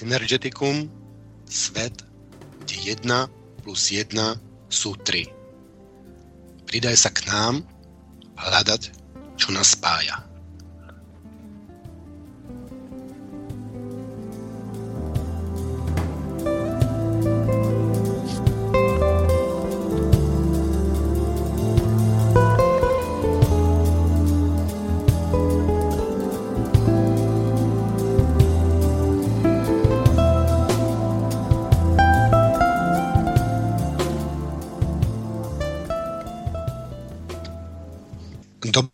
Počúvate Synergeticum, svet, kde 1 plus 1 sú 3. Pridaj sa k nám hľadať, čo nás spája.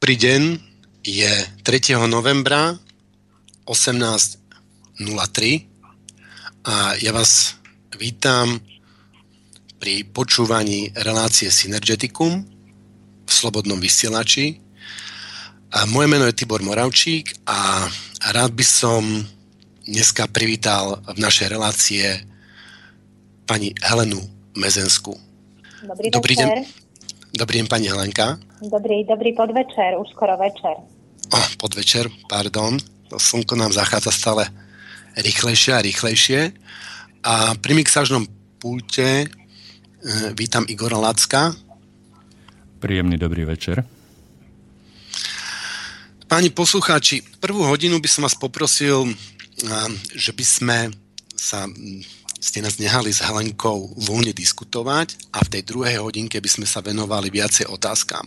Dobrý deň, je 3. novembra 18.03 a ja vás vítam pri počúvaní relácie Synergeticum v Slobodnom vysielači. A moje meno je Tibor Moravčík a rád by som dneska privítal v našej relácie pani Helenu Mezenskú. Dobrý, Dobrý deň. Dobrý deň, pani Helenka. Dobrý, dobrý podvečer, už skoro večer. Oh, podvečer, pardon. To slnko nám zachádza stále rýchlejšie a rýchlejšie. A pri mixážnom pulte e, vítam Igora Lacka. Príjemný dobrý večer. Páni poslucháči, prvú hodinu by som vás poprosil, že by sme sa ste nás nehali s Helenkou voľne diskutovať a v tej druhej hodinke by sme sa venovali viacej otázkam.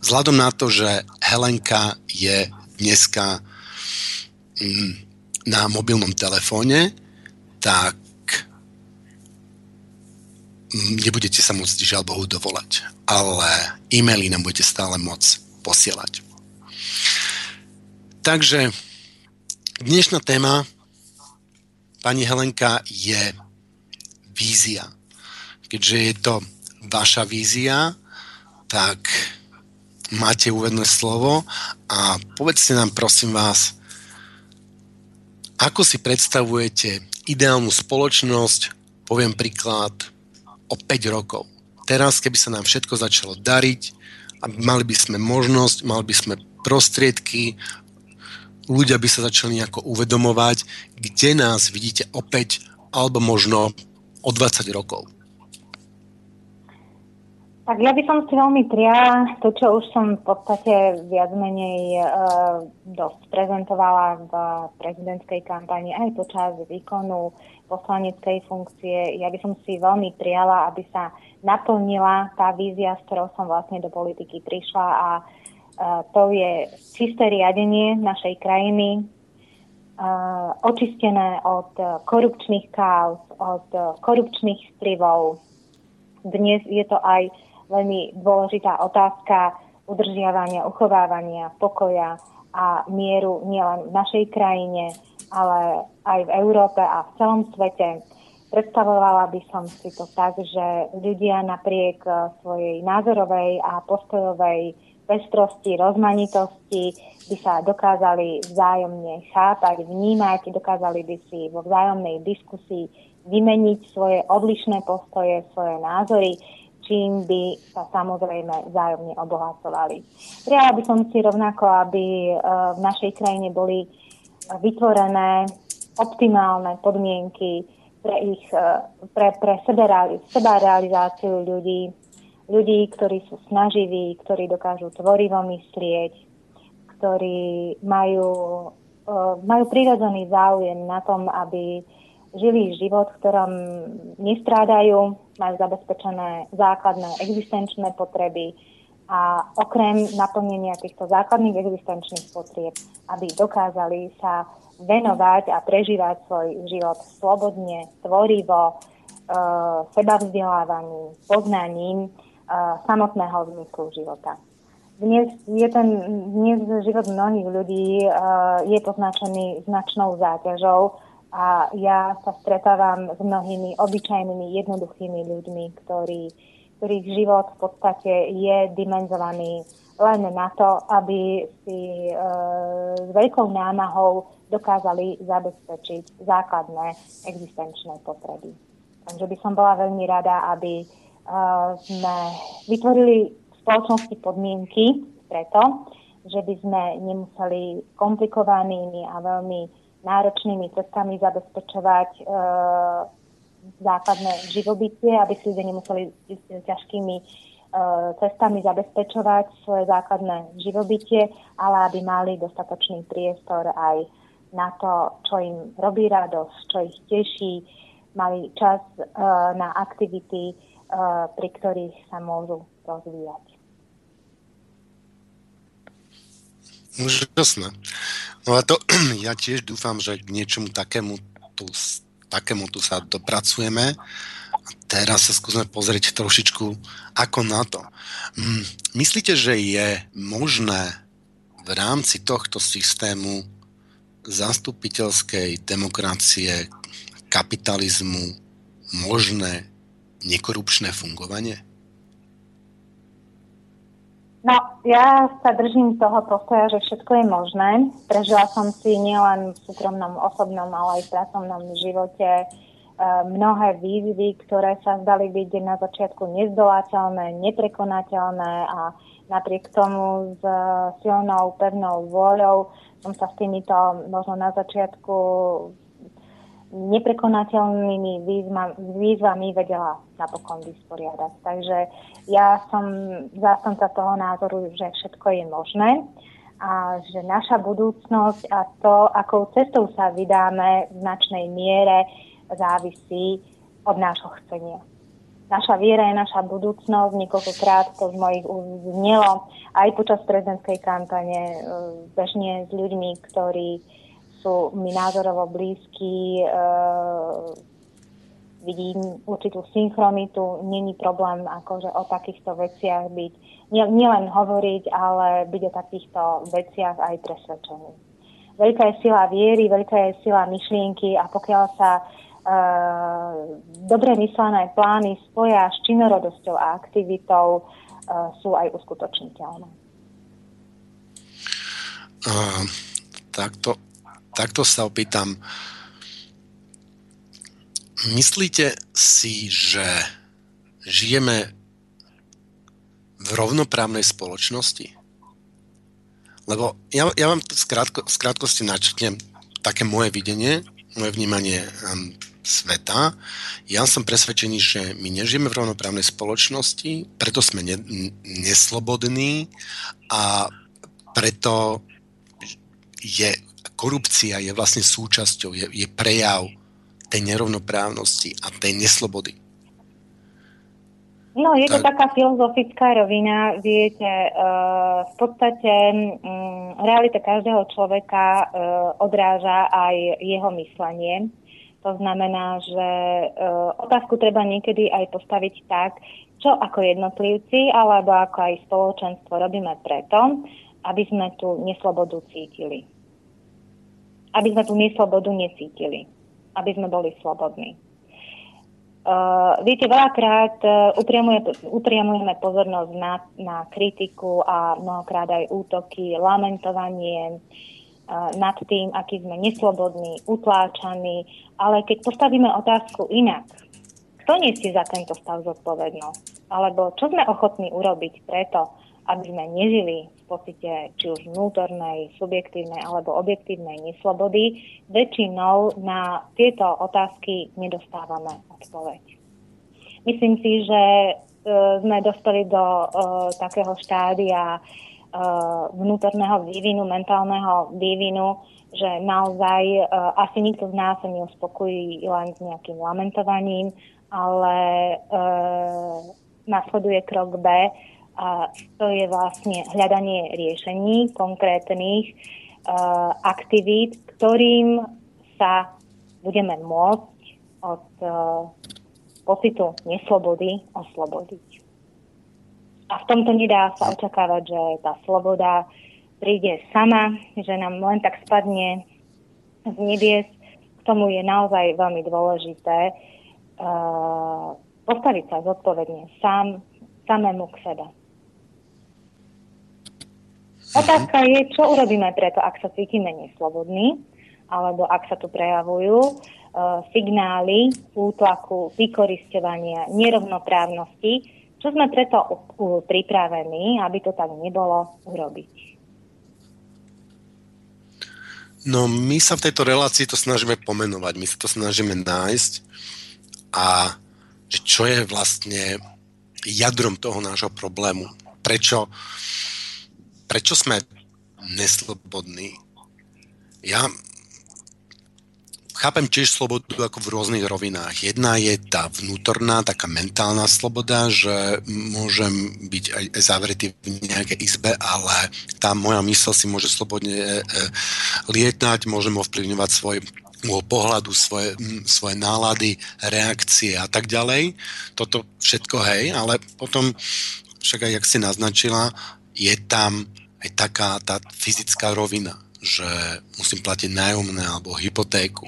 Vzhľadom na to, že Helenka je dneska mm, na mobilnom telefóne, tak mm, nebudete sa môcť žiaľ Bohu dovolať, ale e-maily nám budete stále môcť posielať. Takže dnešná téma pani Helenka je vízia. Keďže je to vaša vízia, tak máte uvedné slovo a povedzte nám prosím vás, ako si predstavujete ideálnu spoločnosť, poviem príklad, o 5 rokov. Teraz, keby sa nám všetko začalo dariť, mali by sme možnosť, mali by sme prostriedky, ľudia by sa začali nejako uvedomovať, kde nás vidíte opäť, alebo možno o 20 rokov? Tak ja by som si veľmi prijala to, čo už som v podstate viac menej e, dosť prezentovala v prezidentskej kampani aj počas výkonu poslaneckej funkcie. Ja by som si veľmi prijala, aby sa naplnila tá vízia, s ktorou som vlastne do politiky prišla a e, to je čisté riadenie našej krajiny, očistené od korupčných káuz, od korupčných vplyvov. Dnes je to aj veľmi dôležitá otázka udržiavania, uchovávania pokoja a mieru nielen v našej krajine, ale aj v Európe a v celom svete. Predstavovala by som si to tak, že ľudia napriek svojej názorovej a postojovej pestrosti, rozmanitosti by sa dokázali vzájomne chápať, vnímať, dokázali by si vo vzájomnej diskusii vymeniť svoje odlišné postoje, svoje názory, čím by sa samozrejme vzájomne obohacovali. Prijala by som si rovnako, aby e, v našej krajine boli vytvorené optimálne podmienky pre ich e, pre, pre seba realizáciu ľudí, ľudí, ktorí sú snaživí, ktorí dokážu tvorivo myslieť, ktorí majú, uh, majú prirodzený záujem na tom, aby žili život, v ktorom nestrádajú, majú zabezpečené základné existenčné potreby a okrem naplnenia týchto základných existenčných potrieb, aby dokázali sa venovať a prežívať svoj život slobodne, tvorivo, uh, sebavzdelávaním, poznaním, samotného zmyslu života. Dnes, je ten, dnes život mnohých ľudí je poznačený značnou záťažou a ja sa stretávam s mnohými obyčajnými, jednoduchými ľuďmi, ktorí, ktorých život v podstate je dimenzovaný len na to, aby si uh, s veľkou námahou dokázali zabezpečiť základné existenčné potreby. Takže by som bola veľmi rada, aby sme vytvorili v spoločnosti podmienky preto, že by sme nemuseli komplikovanými a veľmi náročnými cestami zabezpečovať e, základné živobytie, aby si ľudia nemuseli ťažkými e, cestami zabezpečovať svoje základné živobytie, ale aby mali dostatočný priestor aj na to, čo im robí radosť, čo ich teší, mali čas e, na aktivity, pri ktorých sa môžu rozvíjať. Úžasné. No a to ja tiež dúfam, že k niečomu takému tu, takému tu sa dopracujeme. A teraz sa skúsme pozrieť trošičku ako na to. Mm, myslíte, že je možné v rámci tohto systému zastupiteľskej demokracie, kapitalizmu možné nekorupčné fungovanie? No, ja sa držím toho postoja, že všetko je možné. Prežila som si nielen v súkromnom, osobnom, ale aj v pracovnom živote e, mnohé výzvy, ktoré sa zdali byť na začiatku nezdolateľné, neprekonateľné a napriek tomu s silnou, pevnou vôľou som sa s týmito možno na začiatku neprekonateľnými výzvami, výzvami vedela napokon vysporiadať. Takže ja som zástanca toho názoru, že všetko je možné a že naša budúcnosť a to, akou cestou sa vydáme v značnej miere závisí od nášho chcenia. Naša viera je naša budúcnosť, niekoľkokrát to z mojich znelo aj počas prezidentskej kampane, e, bežne s ľuďmi, ktorí sú mi názorovo blízky, e, vidím určitú synchronitu, není problém akože o takýchto veciach byť, nielen nie hovoriť, ale byť o takýchto veciach aj presvedčený. Veľká je sila viery, veľká je sila myšlienky a pokiaľ sa e, dobre myslené plány spoja s činorodosťou a aktivitou, e, sú aj uskutočniteľné. Uh, takto takto sa opýtam. Myslíte si, že žijeme v rovnoprávnej spoločnosti? Lebo ja, ja vám v, skrátko, v krátkosti načrtnem také moje videnie, moje vnímanie um, sveta. Ja som presvedčený, že my nežijeme v rovnoprávnej spoločnosti, preto sme ne, neslobodní a preto je korupcia je vlastne súčasťou, je, je prejav tej nerovnoprávnosti a tej neslobody. No, je to tak... taká filozofická rovina, viete, uh, v podstate um, realita každého človeka uh, odráža aj jeho myslenie. To znamená, že uh, otázku treba niekedy aj postaviť tak, čo ako jednotlivci alebo ako aj spoločenstvo robíme preto, aby sme tú neslobodu cítili aby sme tú neslobodu necítili, aby sme boli slobodní. Uh, viete, veľakrát uh, upriamujeme pozornosť na, na kritiku a mnohokrát aj útoky, lamentovanie uh, nad tým, aký sme neslobodní, utláčaní, ale keď postavíme otázku inak, kto nesie za tento stav zodpovednosť? Alebo čo sme ochotní urobiť preto, aby sme nežili v pocite či už vnútornej, subjektívnej alebo objektívnej neslobody, väčšinou na tieto otázky nedostávame odpoveď. Myslím si, že e, sme dostali do e, takého štádia e, vnútorného vývinu, mentálneho vývinu, že naozaj e, asi nikto z nás sa neuspokojí len s nejakým lamentovaním, ale e, nasleduje krok B, a to je vlastne hľadanie riešení konkrétnych uh, aktivít, ktorým sa budeme môcť od uh, pocitu neslobody oslobodiť. A v tomto nedá sa očakávať, že tá sloboda príde sama, že nám len tak spadne z nebies. K tomu je naozaj veľmi dôležité uh, postaviť sa zodpovedne sám, samému k sebe. Otázka je, čo urobíme preto, ak sa cítime neslobodní, alebo ak sa tu prejavujú uh, signály útlaku, vykoristovania, nerovnoprávnosti, čo sme preto pripravení, aby to tak nebolo, urobiť. No my sa v tejto relácii to snažíme pomenovať, my sa to snažíme nájsť a že čo je vlastne jadrom toho nášho problému. Prečo, prečo sme neslobodní? Ja chápem tiež slobodu ako v rôznych rovinách. Jedna je tá vnútorná, taká mentálna sloboda, že môžem byť aj zavretý v nejakej izbe, ale tá moja mysl si môže slobodne e, e, lietať, môžem ovplyvňovať svoj môjho pohľadu, svoje, svoje nálady, reakcie a tak ďalej. Toto všetko hej, ale potom však aj, jak si naznačila, je tam aj taká tá fyzická rovina, že musím platiť nájomné alebo hypotéku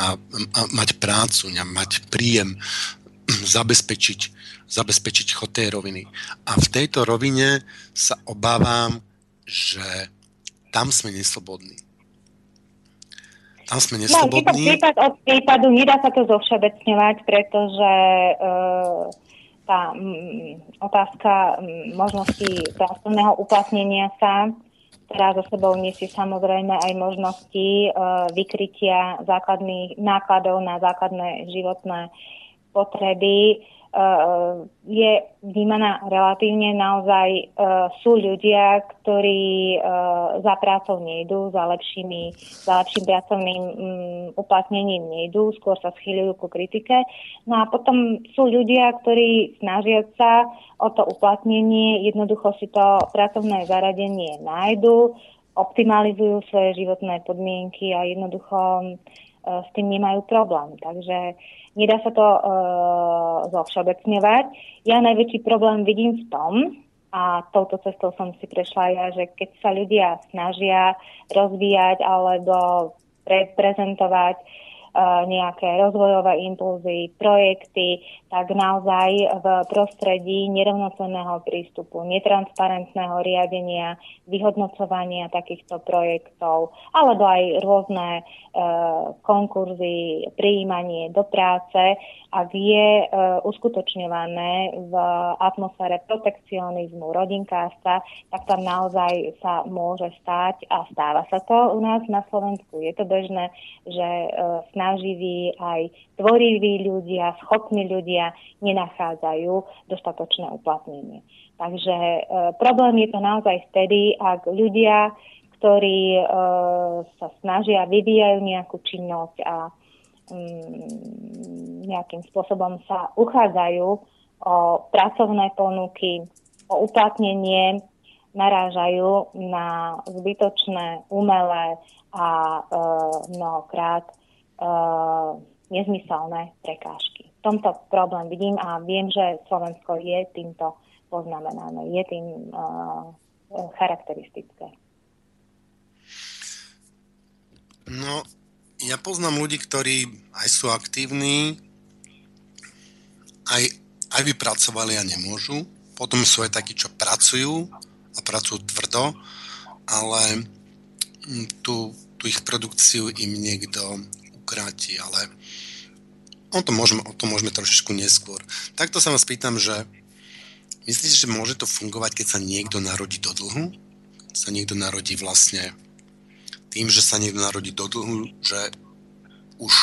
a, a mať prácu, mať príjem, zabezpečiť, zabezpečiť chod tej roviny. A v tejto rovine sa obávam, že tam sme neslobodní. Tam sme neslobodní. No, prípad od prípadu nedá sa to zovšebecňovať, pretože e, tá m, otázka m, možnosti pracovného uplatnenia sa ktorá za sebou nesie samozrejme aj možnosti e, vykrytia základných nákladov na základné životné potreby je vnímaná relatívne. Naozaj e, sú ľudia, ktorí e, za prácou nejdú, za, lepšími, za lepším pracovným mm, uplatnením nejdú, skôr sa schyľujú ku kritike. No a potom sú ľudia, ktorí snažia sa o to uplatnenie, jednoducho si to pracovné zaradenie nájdu, optimalizujú svoje životné podmienky a jednoducho s tým nemajú problém. Takže Nedá sa to uh, zovšeobecňovať. Ja najväčší problém vidím v tom, a touto cestou som si prešla ja, že keď sa ľudia snažia rozvíjať alebo prezentovať nejaké rozvojové impulzy, projekty, tak naozaj v prostredí nerovnocenného prístupu, netransparentného riadenia, vyhodnocovania takýchto projektov, alebo aj rôzne e, konkurzy, prijímanie do práce, ak je e, uskutočňované v atmosfére protekcionizmu, rodinkárstva, tak tam naozaj sa môže stať a stáva sa to u nás na Slovensku. Je to bežné, že e, snaživí aj tvoriví ľudia, schopní ľudia nenachádzajú dostatočné uplatnenie. Takže e, problém je to naozaj vtedy, ak ľudia, ktorí e, sa snažia, vyvíjajú nejakú činnosť a Mm, nejakým spôsobom sa uchádzajú o pracovné ponuky, o uplatnenie, narážajú na zbytočné, umelé a e, mnohokrát e, nezmyselné prekážky. V tomto problém vidím a viem, že Slovensko je týmto poznamenané, je tým e, charakteristické. No, ja poznám ľudí, ktorí aj sú aktívni, aj, aj by pracovali a nemôžu. Potom sú aj takí, čo pracujú a pracujú tvrdo, ale tú, tú ich produkciu im niekto ukráti, ale o tom môžeme, o tom môžeme trošičku neskôr. Takto sa vás pýtam, že myslíte, že môže to fungovať, keď sa niekto narodí do dlhu? Keď sa niekto narodí vlastne tým, že sa niekto narodí do dlhu, že už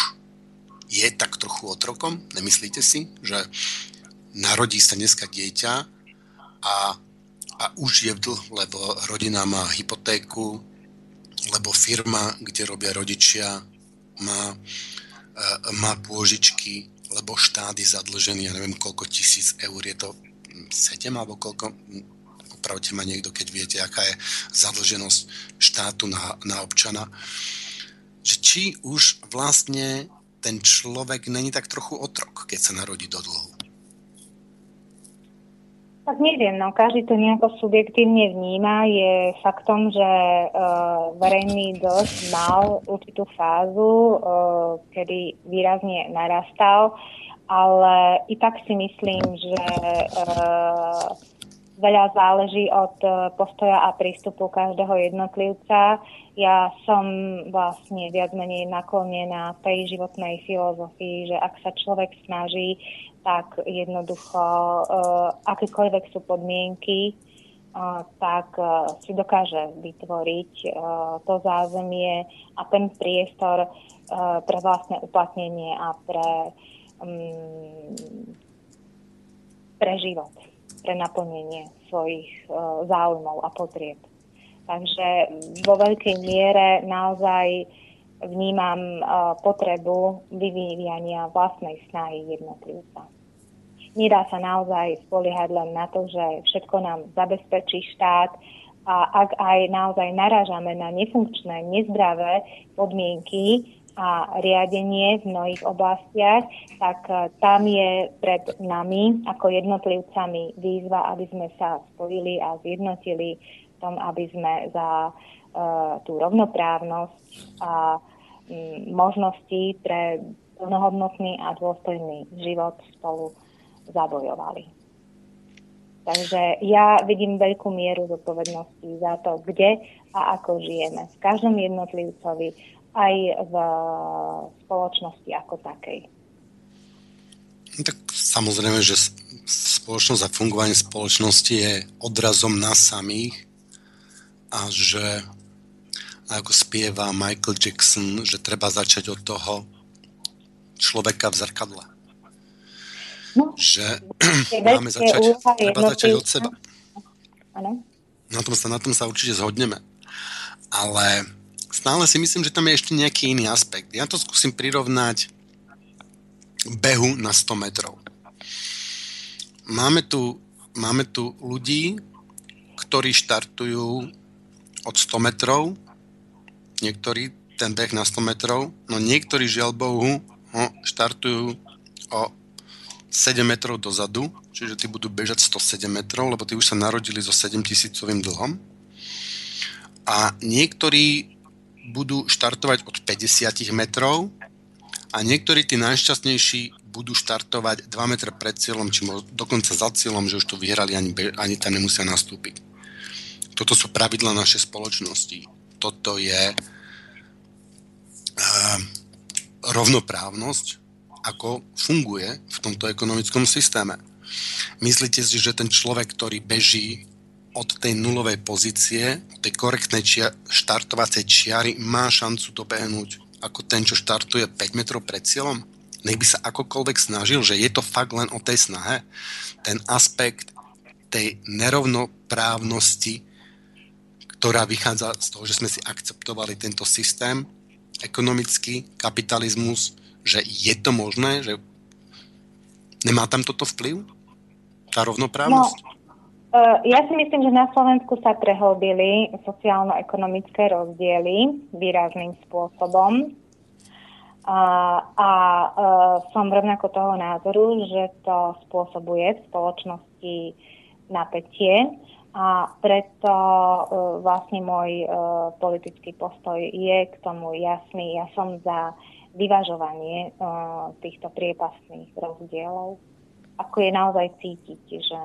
je tak trochu otrokom? Nemyslíte si, že narodí sa dneska dieťa a, a už je v dlhu, lebo rodina má hypotéku, lebo firma, kde robia rodičia, má, e, má pôžičky, lebo štát je zadlžený, ja neviem koľko tisíc eur, je to 7 alebo koľko, opravte ma niekto, keď viete, aká je zadlženosť štátu na, na občana, že či už vlastne ten človek není tak trochu otrok, keď sa narodí do dlhu. Tak neviem, no každý to nejako subjektívne vníma. Je faktom, že uh, verejný dlh mal určitú fázu, uh, kedy výrazne narastal, ale i tak si myslím, že uh, veľa záleží od e, postoja a prístupu každého jednotlivca. Ja som vlastne viac menej naklonená tej životnej filozofii, že ak sa človek snaží, tak jednoducho uh, akékoľvek sú podmienky, tak si dokáže vytvoriť to zázemie a ten priestor pre vlastné uplatnenie a pre, mm, pre život, pre naplnenie svojich záujmov a potrieb. Takže vo veľkej miere naozaj vnímam potrebu vyvíjania vlastnej snahy jednotlivca. Nedá sa naozaj spoliehať len na to, že všetko nám zabezpečí štát a ak aj naozaj narážame na nefunkčné, nezdravé podmienky a riadenie v mnohých oblastiach, tak e, tam je pred nami ako jednotlivcami výzva, aby sme sa spojili a zjednotili tom, aby sme za uh, tú rovnoprávnosť a um, možnosti pre plnohodnotný a dôstojný život spolu zabojovali. Takže ja vidím veľkú mieru zodpovednosti za to, kde a ako žijeme. V každom jednotlivcovi, aj v spoločnosti ako takej. No tak samozrejme, že spoločnosť a fungovanie spoločnosti je odrazom nás samých a že ako spieva Michael Jackson, že treba začať od toho človeka v zrkadle. No, že máme začať, treba začať od seba. Ano. Na tom, sa, na tom sa určite zhodneme. Ale stále si myslím, že tam je ešte nejaký iný aspekt. Ja to skúsim prirovnať behu na 100 metrov. Máme tu, máme tu ľudí, ktorí štartujú od 100 metrov, niektorí ten beh na 100 metrov, no niektorí žiaľ Bohu ho štartujú o 7 metrov dozadu, čiže tí budú bežať 107 metrov, lebo tí už sa narodili so 7 tisícovým dlhom. A niektorí budú štartovať od 50 metrov a niektorí tí najšťastnejší budú štartovať 2 metre pred cieľom, či dokonca za cieľom, že už to vyhrali, ani, ani tam nemusia nastúpiť. Toto sú pravidla našej spoločnosti. Toto je uh, rovnoprávnosť, ako funguje v tomto ekonomickom systéme. Myslíte si, že ten človek, ktorý beží od tej nulovej pozície, od tej korektnej čia- štartovacej čiary, má šancu dobehnúť ako ten, čo štartuje 5 metrov pred cieľom? Nech by sa akokoľvek snažil, že je to fakt len o tej snahe. Ten aspekt tej nerovnoprávnosti, ktorá vychádza z toho, že sme si akceptovali tento systém, ekonomický kapitalizmus, že je to možné, že nemá tam toto vplyv? Tá rovnoprávnosť? No, ja si myslím, že na Slovensku sa prehlbili sociálno-ekonomické rozdiely výrazným spôsobom. A, a e, som rovnako toho názoru, že to spôsobuje v spoločnosti napätie a preto e, vlastne môj e, politický postoj je k tomu jasný. Ja som za vyvažovanie uh, týchto priepastných rozdielov. Ako je naozaj cítiť, že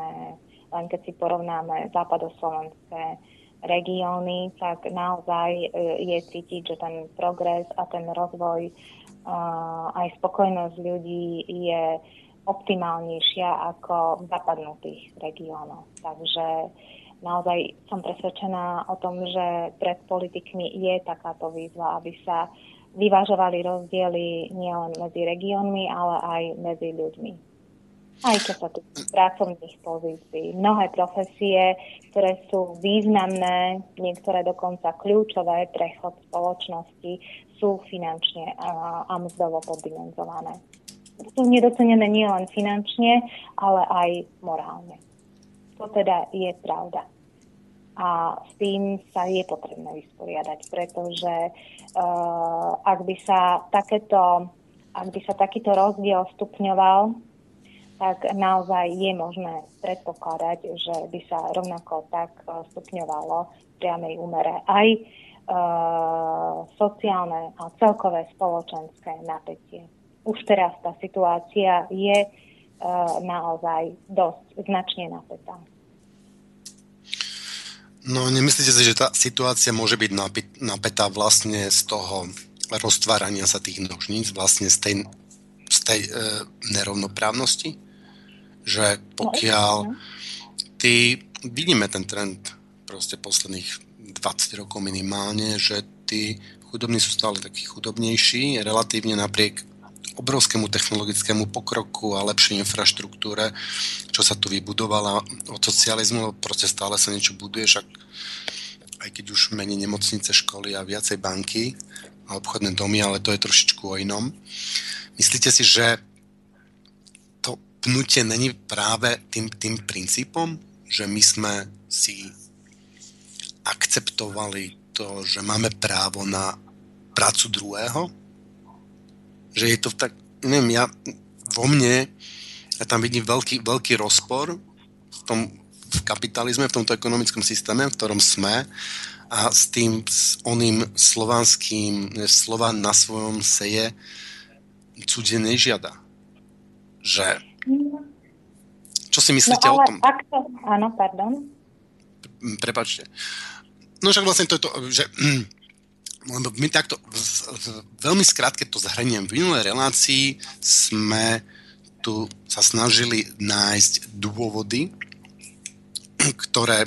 len keď si porovnáme západoslovenské regióny, tak naozaj uh, je cítiť, že ten progres a ten rozvoj uh, aj spokojnosť ľudí je optimálnejšia ako v zapadnutých regiónoch. Takže naozaj som presvedčená o tom, že pred politikmi je takáto výzva, aby sa vyvážovali rozdiely nielen medzi regiónmi, ale aj medzi ľuďmi. Aj čo sa tu pracovných pozícií. Mnohé profesie, ktoré sú významné, niektoré dokonca kľúčové pre chod spoločnosti, sú finančne a, a mzdovo poddimenzované. Sú nedocenené nielen finančne, ale aj morálne. To teda je pravda a s tým sa je potrebné vysporiadať, pretože uh, ak by sa takéto, ak by sa takýto rozdiel stupňoval, tak naozaj je možné predpokladať, že by sa rovnako tak uh, stupňovalo v priamej úmere aj uh, sociálne a celkové spoločenské napätie. Už teraz tá situácia je naozaj dosť značne napätá. No nemyslíte si, že tá situácia môže byť napätá vlastne z toho roztvárania sa tých nožníc, vlastne z tej, z tej e, nerovnoprávnosti? Že pokiaľ ty vidíme ten trend proste posledných 20 rokov minimálne, že tí chudobní sú stále takí chudobnejší, relatívne napriek obrovskému technologickému pokroku a lepšej infraštruktúre, čo sa tu vybudovala od socializmu, proste stále sa niečo buduje, však aj keď už menej nemocnice, školy a viacej banky a obchodné domy, ale to je trošičku o inom. Myslíte si, že to pnutie není práve tým, tým princípom, že my sme si akceptovali to, že máme právo na prácu druhého? Že je to tak, neviem, ja vo mne, ja tam vidím veľký, veľký rozpor v tom v kapitalizme, v tomto ekonomickom systéme, v ktorom sme a s tým s oným slovanským, slova na svojom seje cudzie nežiada. Že... Čo si myslíte no, ale o tom? Ak to... Áno, pardon. Prepačte. No však vlastne to je to, že my takto veľmi skrátke to zhrniem. V minulej relácii sme tu sa snažili nájsť dôvody, ktoré,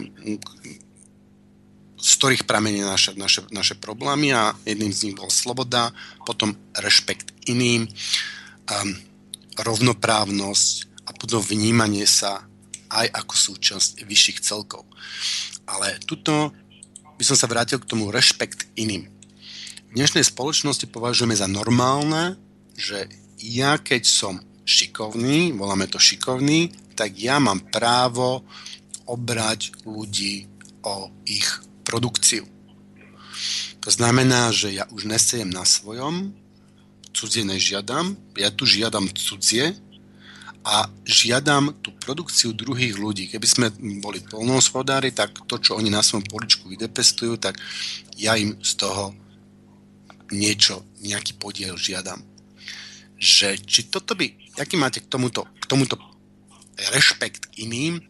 z ktorých pramení naše, naše, naše problémy a jedným z nich bol sloboda, potom rešpekt iným, um, rovnoprávnosť a potom vnímanie sa aj ako súčasť vyšších celkov. Ale tuto by som sa vrátil k tomu rešpekt iným. Dnešnej spoločnosti považujeme za normálne, že ja keď som šikovný, voláme to šikovný, tak ja mám právo obrať ľudí o ich produkciu. To znamená, že ja už nesejem na svojom, cudzie nežiadam, ja tu žiadam cudzie a žiadam tú produkciu druhých ľudí. Keby sme boli polnohospodári, tak to, čo oni na svojom poličku vydepestujú, tak ja im z toho niečo, nejaký podiel žiadam. Že, či toto by, aký máte k tomuto, k tomuto rešpekt iným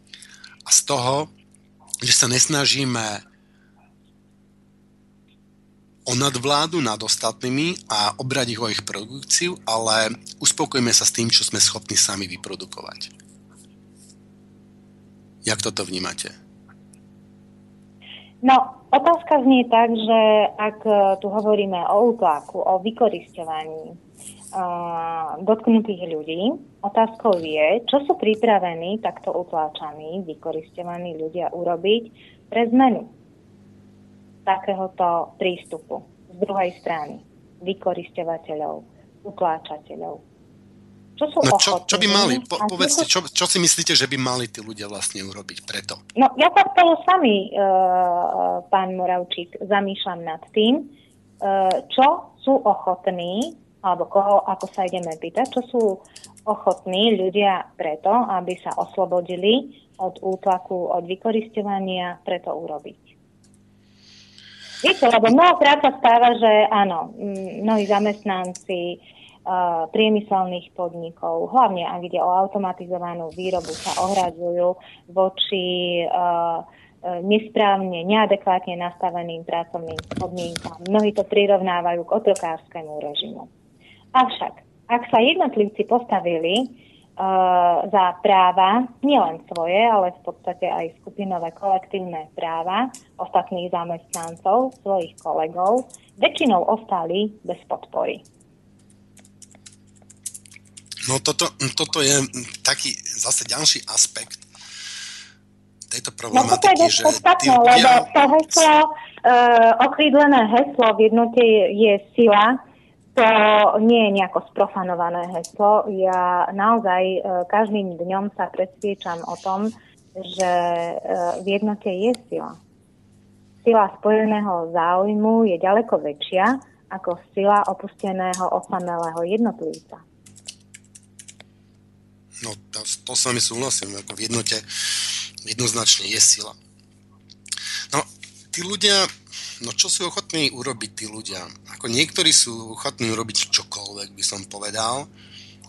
a z toho, že sa nesnažíme o nadvládu nad ostatnými a obrať ich o ich produkciu, ale uspokojíme sa s tým, čo sme schopní sami vyprodukovať. Jak toto vnímate? No, otázka znie tak, že ak e, tu hovoríme o útlaku, o vykoristovaní uh, dotknutých ľudí, otázkou je, čo sú pripravení takto utláčaní, vykoristovaní ľudia urobiť pre zmenu takéhoto prístupu z druhej strany, vykoristovateľov, utláčateľov. Čo sú no, čo, čo by mali? Po, povedzte, čo, čo si myslíte, že by mali tí ľudia vlastne urobiť preto? No, ja sa spolu sami, uh, pán Moravčík, zamýšľam nad tým, uh, čo sú ochotní, alebo koho, ako sa ideme pýtať, čo sú ochotní ľudia preto, aby sa oslobodili od útlaku, od vykoristovania, preto urobiť. Viete, lebo mnohokrát sa stáva, že áno, mnohí zamestnanci priemyselných podnikov, hlavne ak ide o automatizovanú výrobu, sa ohradzujú voči uh, nesprávne, neadekvátne nastaveným pracovným podmienkam. Mnohí to prirovnávajú k otrokárskému režimu. Avšak, ak sa jednotlivci postavili Eh, za práva, nielen svoje, ale v podstate aj skupinové kolektívne práva ostatných zamestnancov, svojich kolegov, väčšinou ostali bez podpory. No toto, toto je taký zase ďalší aspekt tejto problematiky, no toto je že podstatné, ľudia... lebo to heslo, uh, okrídlené heslo v jednote je, je sila, to nie je nejako sprofanované heslo. Ja naozaj e, každým dňom sa presviečam o tom, že e, v jednote je sila. Sila spojeného záujmu je ďaleko väčšia ako sila opusteného osamelého jednotlivca. No, to, s vami súhlasím. Ako v jednote jednoznačne je sila. No, tí ľudia no čo sú ochotní urobiť tí ľudia? Ako niektorí sú ochotní urobiť čokoľvek, by som povedal.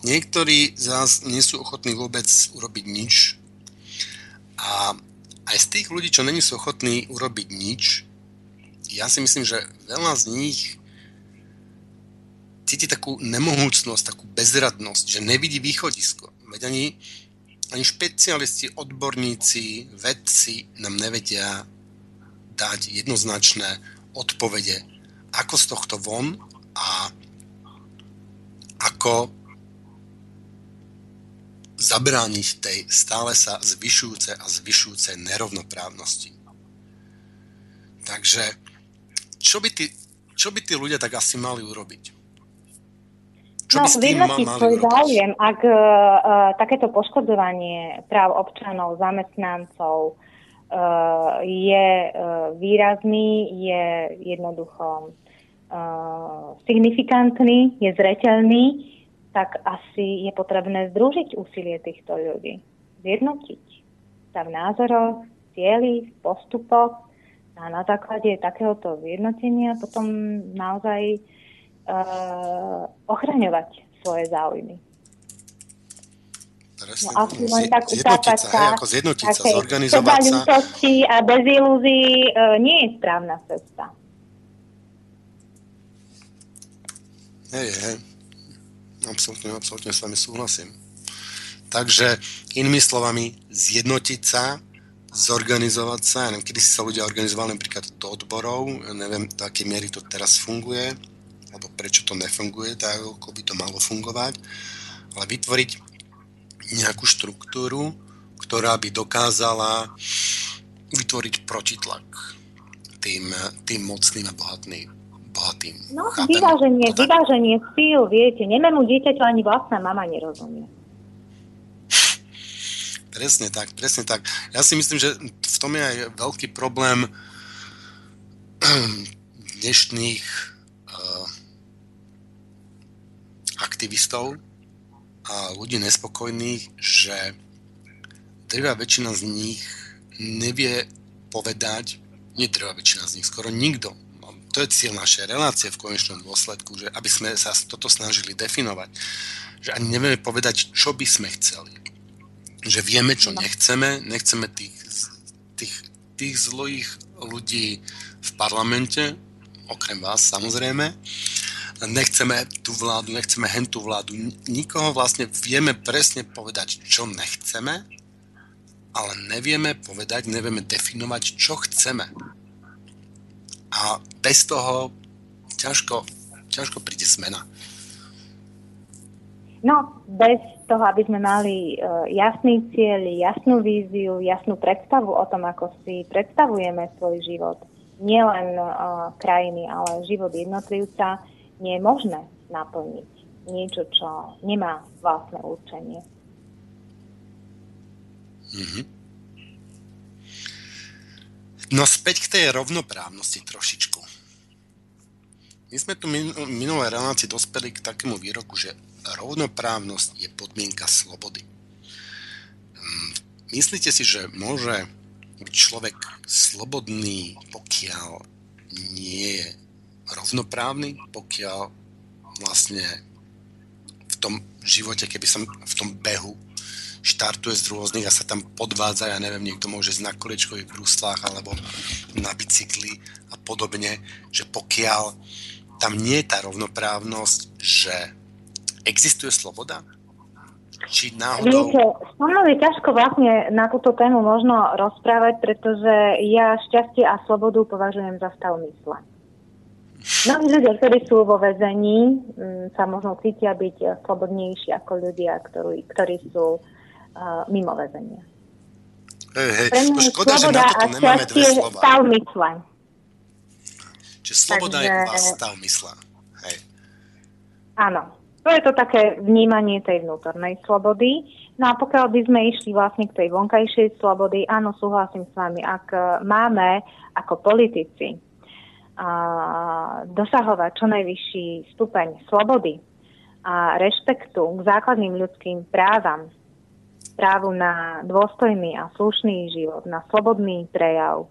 Niektorí zás nie sú ochotní vôbec urobiť nič. A aj z tých ľudí, čo není sú ochotní urobiť nič, ja si myslím, že veľa z nich cíti takú nemohúcnosť, takú bezradnosť, že nevidí východisko. Veď ani ani špecialisti, odborníci, vedci nám nevedia dať jednoznačné odpovede, ako z tohto von a ako zabrániť tej stále sa zvyšujúce a zvyšujúcej nerovnoprávnosti. Takže čo by, tí, čo by tí ľudia tak asi mali urobiť? Čo no, vyhodnotiť svoj záujem, ak uh, takéto poškodzovanie práv občanov, zamestnancov uh, je uh, výrazný, je jednoducho uh, signifikantný, je zreteľný, tak asi je potrebné združiť úsilie týchto ľudí. Zjednotiť sa v názoroch, cieli, postupoch a na základe takéhoto zjednotenia potom naozaj uh, ochraňovať svoje záujmy. Presne, no, asi len tak zjednotiť sa, hej, ako zjednotiť sa, zorganizovať sa. a bez ilúzií uh, nie je správna cesta. Hej, hej. Absolutne, absolútne s vami súhlasím. Takže, inými slovami, zjednotiť sa, zorganizovať sa, ja neviem, kedy si sa ľudia organizovali napríklad do odborov, neviem, do akej miery to teraz funguje, alebo prečo to nefunguje tak, ako by to malo fungovať, ale vytvoriť nejakú štruktúru, ktorá by dokázala vytvoriť protitlak tým, tým mocným a bohatným. bohatým. No, Chápem? vyváženie, tak? vyváženie síl, viete, nemému dieťaťu ani vlastná mama nerozumie. Presne tak, presne tak. Ja si myslím, že v tom je aj veľký problém dnešných aktivistov a ľudí nespokojných, že drvá väčšina z nich nevie povedať, nie drvá väčšina z nich, skoro nikto. To je cieľ našej relácie v konečnom dôsledku, že aby sme sa toto snažili definovať, že ani nevieme povedať, čo by sme chceli. Že vieme, čo no. nechceme, nechceme tých, tých, tých zlých ľudí v parlamente, okrem vás samozrejme, nechceme tú vládu, nechceme hentú vládu. Nikoho vlastne vieme presne povedať, čo nechceme, ale nevieme povedať, nevieme definovať, čo chceme. A bez toho ťažko, ťažko príde zmena. No, bez toho, aby sme mali uh, jasný cieľ, jasnú víziu, jasnú predstavu o tom, ako si predstavujeme svoj život. Nielen uh, krajiny, ale život jednotlivca, nie je možné naplniť niečo, čo nemá vlastné určenie. Mm-hmm. No späť k tej rovnoprávnosti trošičku. My sme tu min- minulé relácii dospeli k takému výroku, že rovnoprávnosť je podmienka slobody. Mm, myslíte si, že môže byť človek slobodný, pokiaľ nie je rovnoprávny, pokiaľ vlastne v tom živote, keby som v tom behu štartuje z rôznych a sa tam podvádza, ja neviem, niekto môže na kolečkových bruslách alebo na bicykli a podobne, že pokiaľ tam nie je tá rovnoprávnosť, že existuje sloboda? Či náhodou... Viete, so je ťažko vlastne na túto tému možno rozprávať, pretože ja šťastie a slobodu považujem za stav mysle. Mnohí ľudia, ktorí sú vo väzení, mm, sa možno cítia byť slobodnejší ako ľudia, ktorí, ktorí sú uh, mimo väzenia. Hej, hej, to škoda, že na toto nemáme dve slova. stav mysle. Čiže sloboda Takže... je u vás stav mysle. Hej. Áno. To je to také vnímanie tej vnútornej slobody. No a pokiaľ by sme išli vlastne k tej vonkajšej slobody, áno, súhlasím s vami, ak máme ako politici a dosahovať čo najvyšší stupeň slobody a rešpektu k základným ľudským právam, právu na dôstojný a slušný život, na slobodný prejav,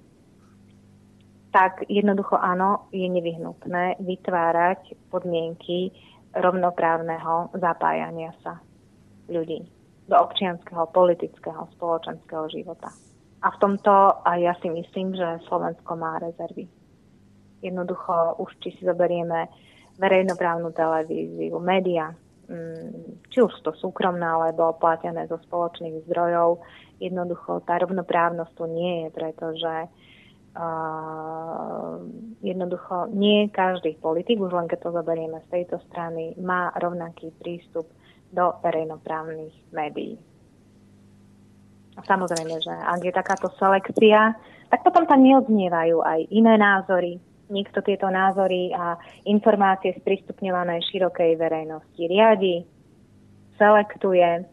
tak jednoducho áno, je nevyhnutné vytvárať podmienky rovnoprávneho zapájania sa ľudí do občianského, politického, spoločenského života. A v tomto aj ja si myslím, že Slovensko má rezervy. Jednoducho už či si zoberieme verejnoprávnu televíziu, média, mm, či už to súkromné alebo platené zo spoločných zdrojov. Jednoducho tá rovnoprávnosť tu nie je, pretože uh, jednoducho nie každý politik, už len keď to zoberieme z tejto strany, má rovnaký prístup do verejnoprávnych médií. Samozrejme, že ak je takáto selekcia, tak potom tam neodznievajú aj iné názory. Niekto tieto názory a informácie sprístupňované širokej verejnosti riadi, selektuje.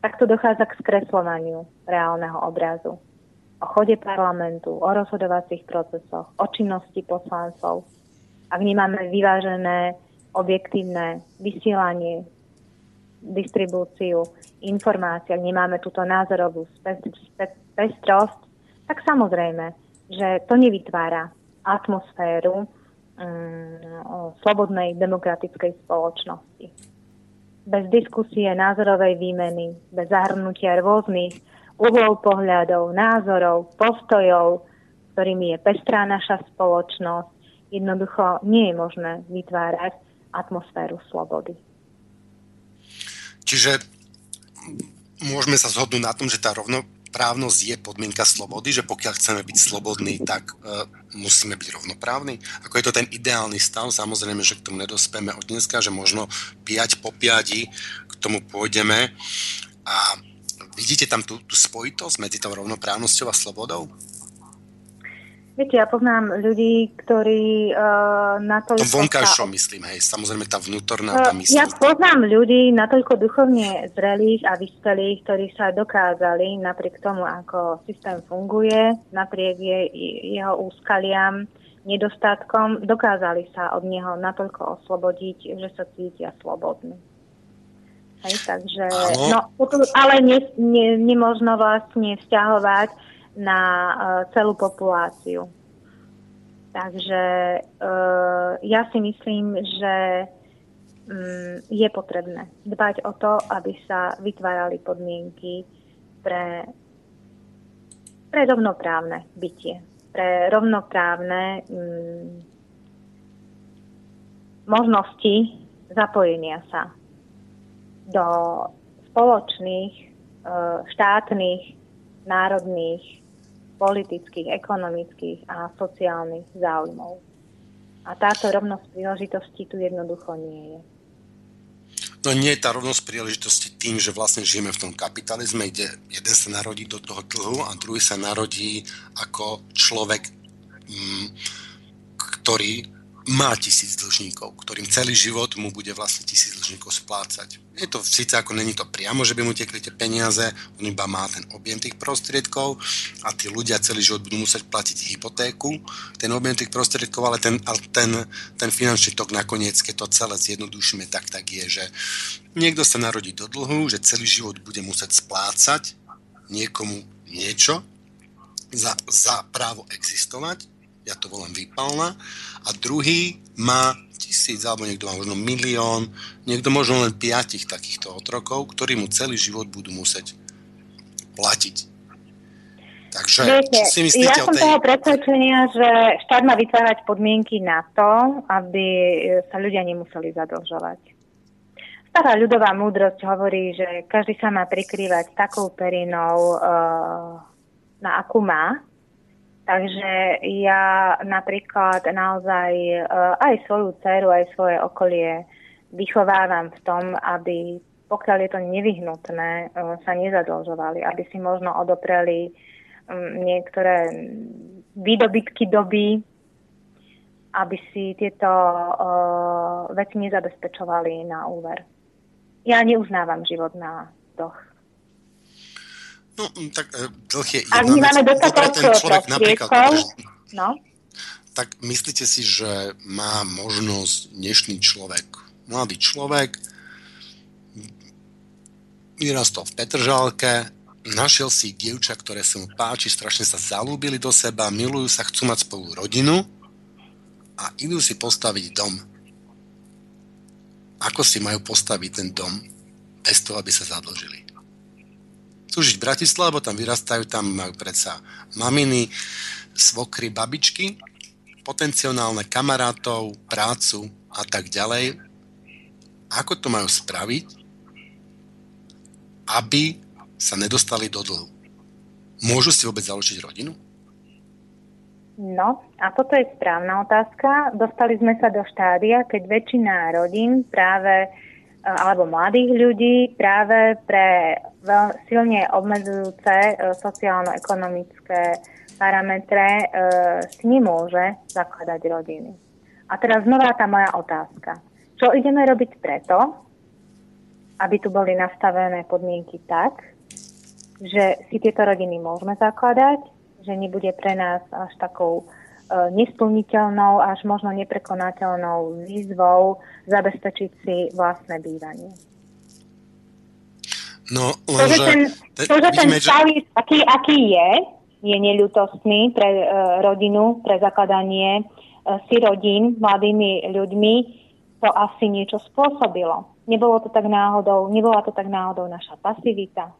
Takto dochádza k skreslovaniu reálneho obrazu o chode parlamentu, o rozhodovacích procesoch, o činnosti poslancov. Ak nemáme vyvážené, objektívne vysielanie, distribúciu informácií, ak nemáme túto názorovú pestrosť, tak samozrejme, že to nevytvára atmosféru um, slobodnej demokratickej spoločnosti. Bez diskusie, názorovej výmeny, bez zahrnutia rôznych uhlov pohľadov, názorov, postojov, ktorými je pestrá naša spoločnosť, jednoducho nie je možné vytvárať atmosféru slobody. Čiže môžeme sa zhodnúť na tom, že tá rovnoprávnosť je podmienka slobody, že pokiaľ chceme byť slobodní, tak uh, musíme byť rovnoprávni. Ako je to ten ideálny stav, samozrejme, že k tomu nedospieme od dneska, že možno piať po piadi k tomu pôjdeme a Vidíte tam tú, tú spojitosť medzi tou rovnoprávnosťou a slobodou? Viete, ja poznám ľudí, ktorí uh, natoľko... To vonkajšom sa... myslím, hej, samozrejme tá vnútorná, tá mysl. Ja poznám ľudí natoľko duchovne zrelých a vyspelých, ktorí sa dokázali napriek tomu, ako systém funguje, napriek je, jeho úskaliam, nedostatkom, dokázali sa od neho natoľko oslobodiť, že sa cítia slobodní. Hej, takže, no, ale ne, ne, nemožno vlastne vzťahovať na uh, celú populáciu. Takže uh, ja si myslím, že um, je potrebné dbať o to, aby sa vytvárali podmienky pre, pre rovnoprávne bytie, pre rovnoprávne um, možnosti zapojenia sa do spoločných, e, štátnych, národných, politických, ekonomických a sociálnych záujmov. A táto rovnosť príležitosti tu jednoducho nie je. No nie je tá rovnosť príležitosti tým, že vlastne žijeme v tom kapitalizme, kde jeden sa narodí do toho dlhu a druhý sa narodí ako človek, mm, ktorý má tisíc dlžníkov, ktorým celý život mu bude vlastne tisíc dlžníkov splácať. Je to síce ako není to priamo, že by mu tekli tie peniaze, on iba má ten objem tých prostriedkov a tí ľudia celý život budú musieť platiť hypotéku, ten objem tých prostriedkov, ale ten, ale ten, ten finančný tok nakoniec, keď to celé zjednodušíme, tak tak je, že niekto sa narodí do dlhu, že celý život bude musieť splácať niekomu niečo za, za právo existovať ja to volám výpalná, a druhý má tisíc, alebo niekto má možno milión, niekto možno len piatich takýchto otrokov, ktorí mu celý život budú musieť platiť. Takže Viete, si myslíte ja som tej... toho presvedčenia, že štát má vytvárať podmienky na to, aby sa ľudia nemuseli zadlžovať. Stará ľudová múdrosť hovorí, že každý sa má prikrývať takou perinou, uh, na akú má, Takže ja napríklad naozaj eh, aj svoju dceru, aj svoje okolie vychovávam v tom, aby pokiaľ je to nevyhnutné, eh, sa nezadlžovali, aby si možno odopreli mm, niektoré výdobytky doby, aby si tieto uh, veci nezabezpečovali na úver. Ja neuznávam život na dlh. No, mm, tak e, dlh je Ak máme dostatok ten človek napríklad, no? tak myslíte si, že má možnosť dnešný človek, mladý človek, vyrastol v Petržalke, našiel si dievča, ktoré sa mu páči, strašne sa zalúbili do seba, milujú sa, chcú mať spolu rodinu a idú si postaviť dom. Ako si majú postaviť ten dom bez toho, aby sa zadlžili? Chcú žiť v Bratislave, tam vyrastajú, tam majú predsa maminy, svokry, babičky, potenciálne kamarátov, prácu a tak ďalej. ako to majú spraviť, aby sa nedostali do dlhu. Môžu si vôbec založiť rodinu? No, a toto je správna otázka. Dostali sme sa do štádia, keď väčšina rodín práve alebo mladých ľudí práve pre silne obmedzujúce e, sociálno-ekonomické parametre e, si nemôže zakladať rodiny. A teraz znova tá moja otázka. Čo ideme robiť preto, aby tu boli nastavené podmienky tak, že si tieto rodiny môžeme zakladať, že nebude pre nás až takou nesplniteľnou až možno neprekonateľnou výzvou zabezpečiť si vlastné bývanie. No, to, že ten, to, že ten stav, že... aký, aký je, je neľutostný pre uh, rodinu, pre zakladanie uh, si rodín mladými ľuďmi, to asi niečo spôsobilo. Nebolo to tak náhodou, nebola to tak náhodou naša pasivita,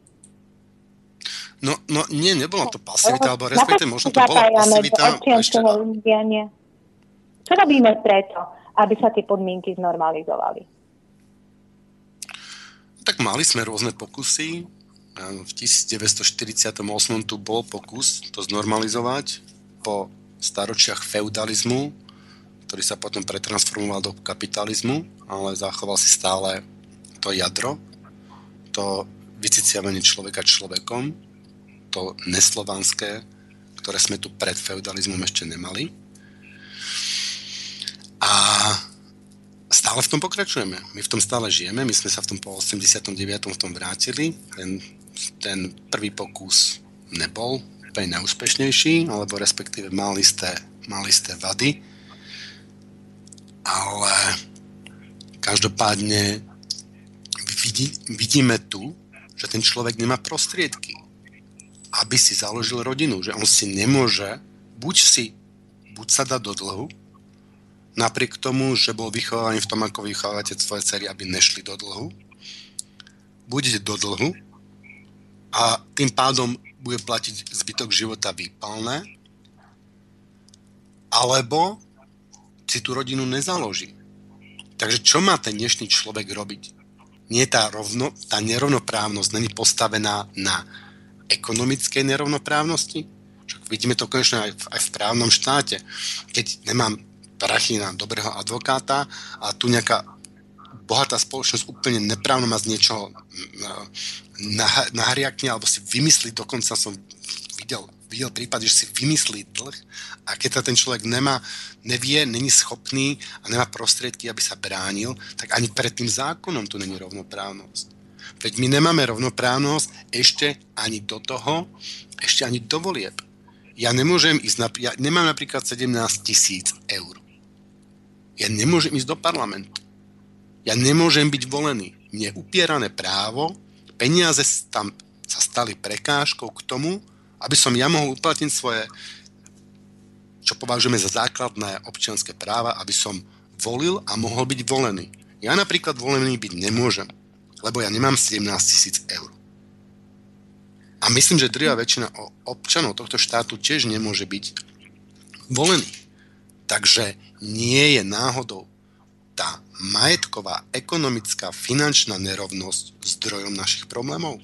No, no nie, nebola to pasivita, alebo respektive možno to bola pasivita. Čo robíme preto, aby sa tie podmienky znormalizovali? Tak mali sme rôzne pokusy. V 1948 tu bol pokus to znormalizovať po staročiach feudalizmu, ktorý sa potom pretransformoval do kapitalizmu, ale zachoval si stále to jadro, to vyciciavanie človeka človekom to neslovanské, ktoré sme tu pred feudalizmom ešte nemali. A stále v tom pokračujeme. My v tom stále žijeme, my sme sa v tom po 89. v tom vrátili. Ten, ten prvý pokus nebol úplne najúspešnejší, alebo respektíve mal isté, mal isté vady. Ale každopádne vidí, vidíme tu, že ten človek nemá prostriedky aby si založil rodinu, že on si nemôže, buď si, buď sa dá do dlhu, napriek tomu, že bol vychovaný v tom, ako vychovávate svoje cery, aby nešli do dlhu, bude do dlhu a tým pádom bude platiť zbytok života výpalné, alebo si tú rodinu nezaloží. Takže čo má ten dnešný človek robiť? Nie tá, rovno, tá nerovnoprávnosť není postavená na ekonomickej nerovnoprávnosti? Však vidíme to konečne aj v, aj v právnom štáte. Keď nemám prachy na dobrého advokáta a tu nejaká bohatá spoločnosť úplne neprávno ma z niečoho nahriakne alebo si vymyslí, dokonca som videl, videl prípad, že si vymyslí dlh a keď sa ten človek nemá, nevie, není schopný a nemá prostriedky, aby sa bránil, tak ani pred tým zákonom tu není rovnoprávnosť. Veď my nemáme rovnoprávnosť ešte ani do toho, ešte ani do volieb. Ja nemôžem ísť, na, ja nemám napríklad 17 tisíc eur. Ja nemôžem ísť do parlamentu. Ja nemôžem byť volený. Mne upierané právo, peniaze tam sa stali prekážkou k tomu, aby som ja mohol uplatniť svoje, čo považujeme za základné občianské práva, aby som volil a mohol byť volený. Ja napríklad volený byť nemôžem lebo ja nemám 17 tisíc eur. A myslím, že drvá väčšina občanov tohto štátu tiež nemôže byť volený. Takže nie je náhodou tá majetková, ekonomická, finančná nerovnosť zdrojom našich problémov?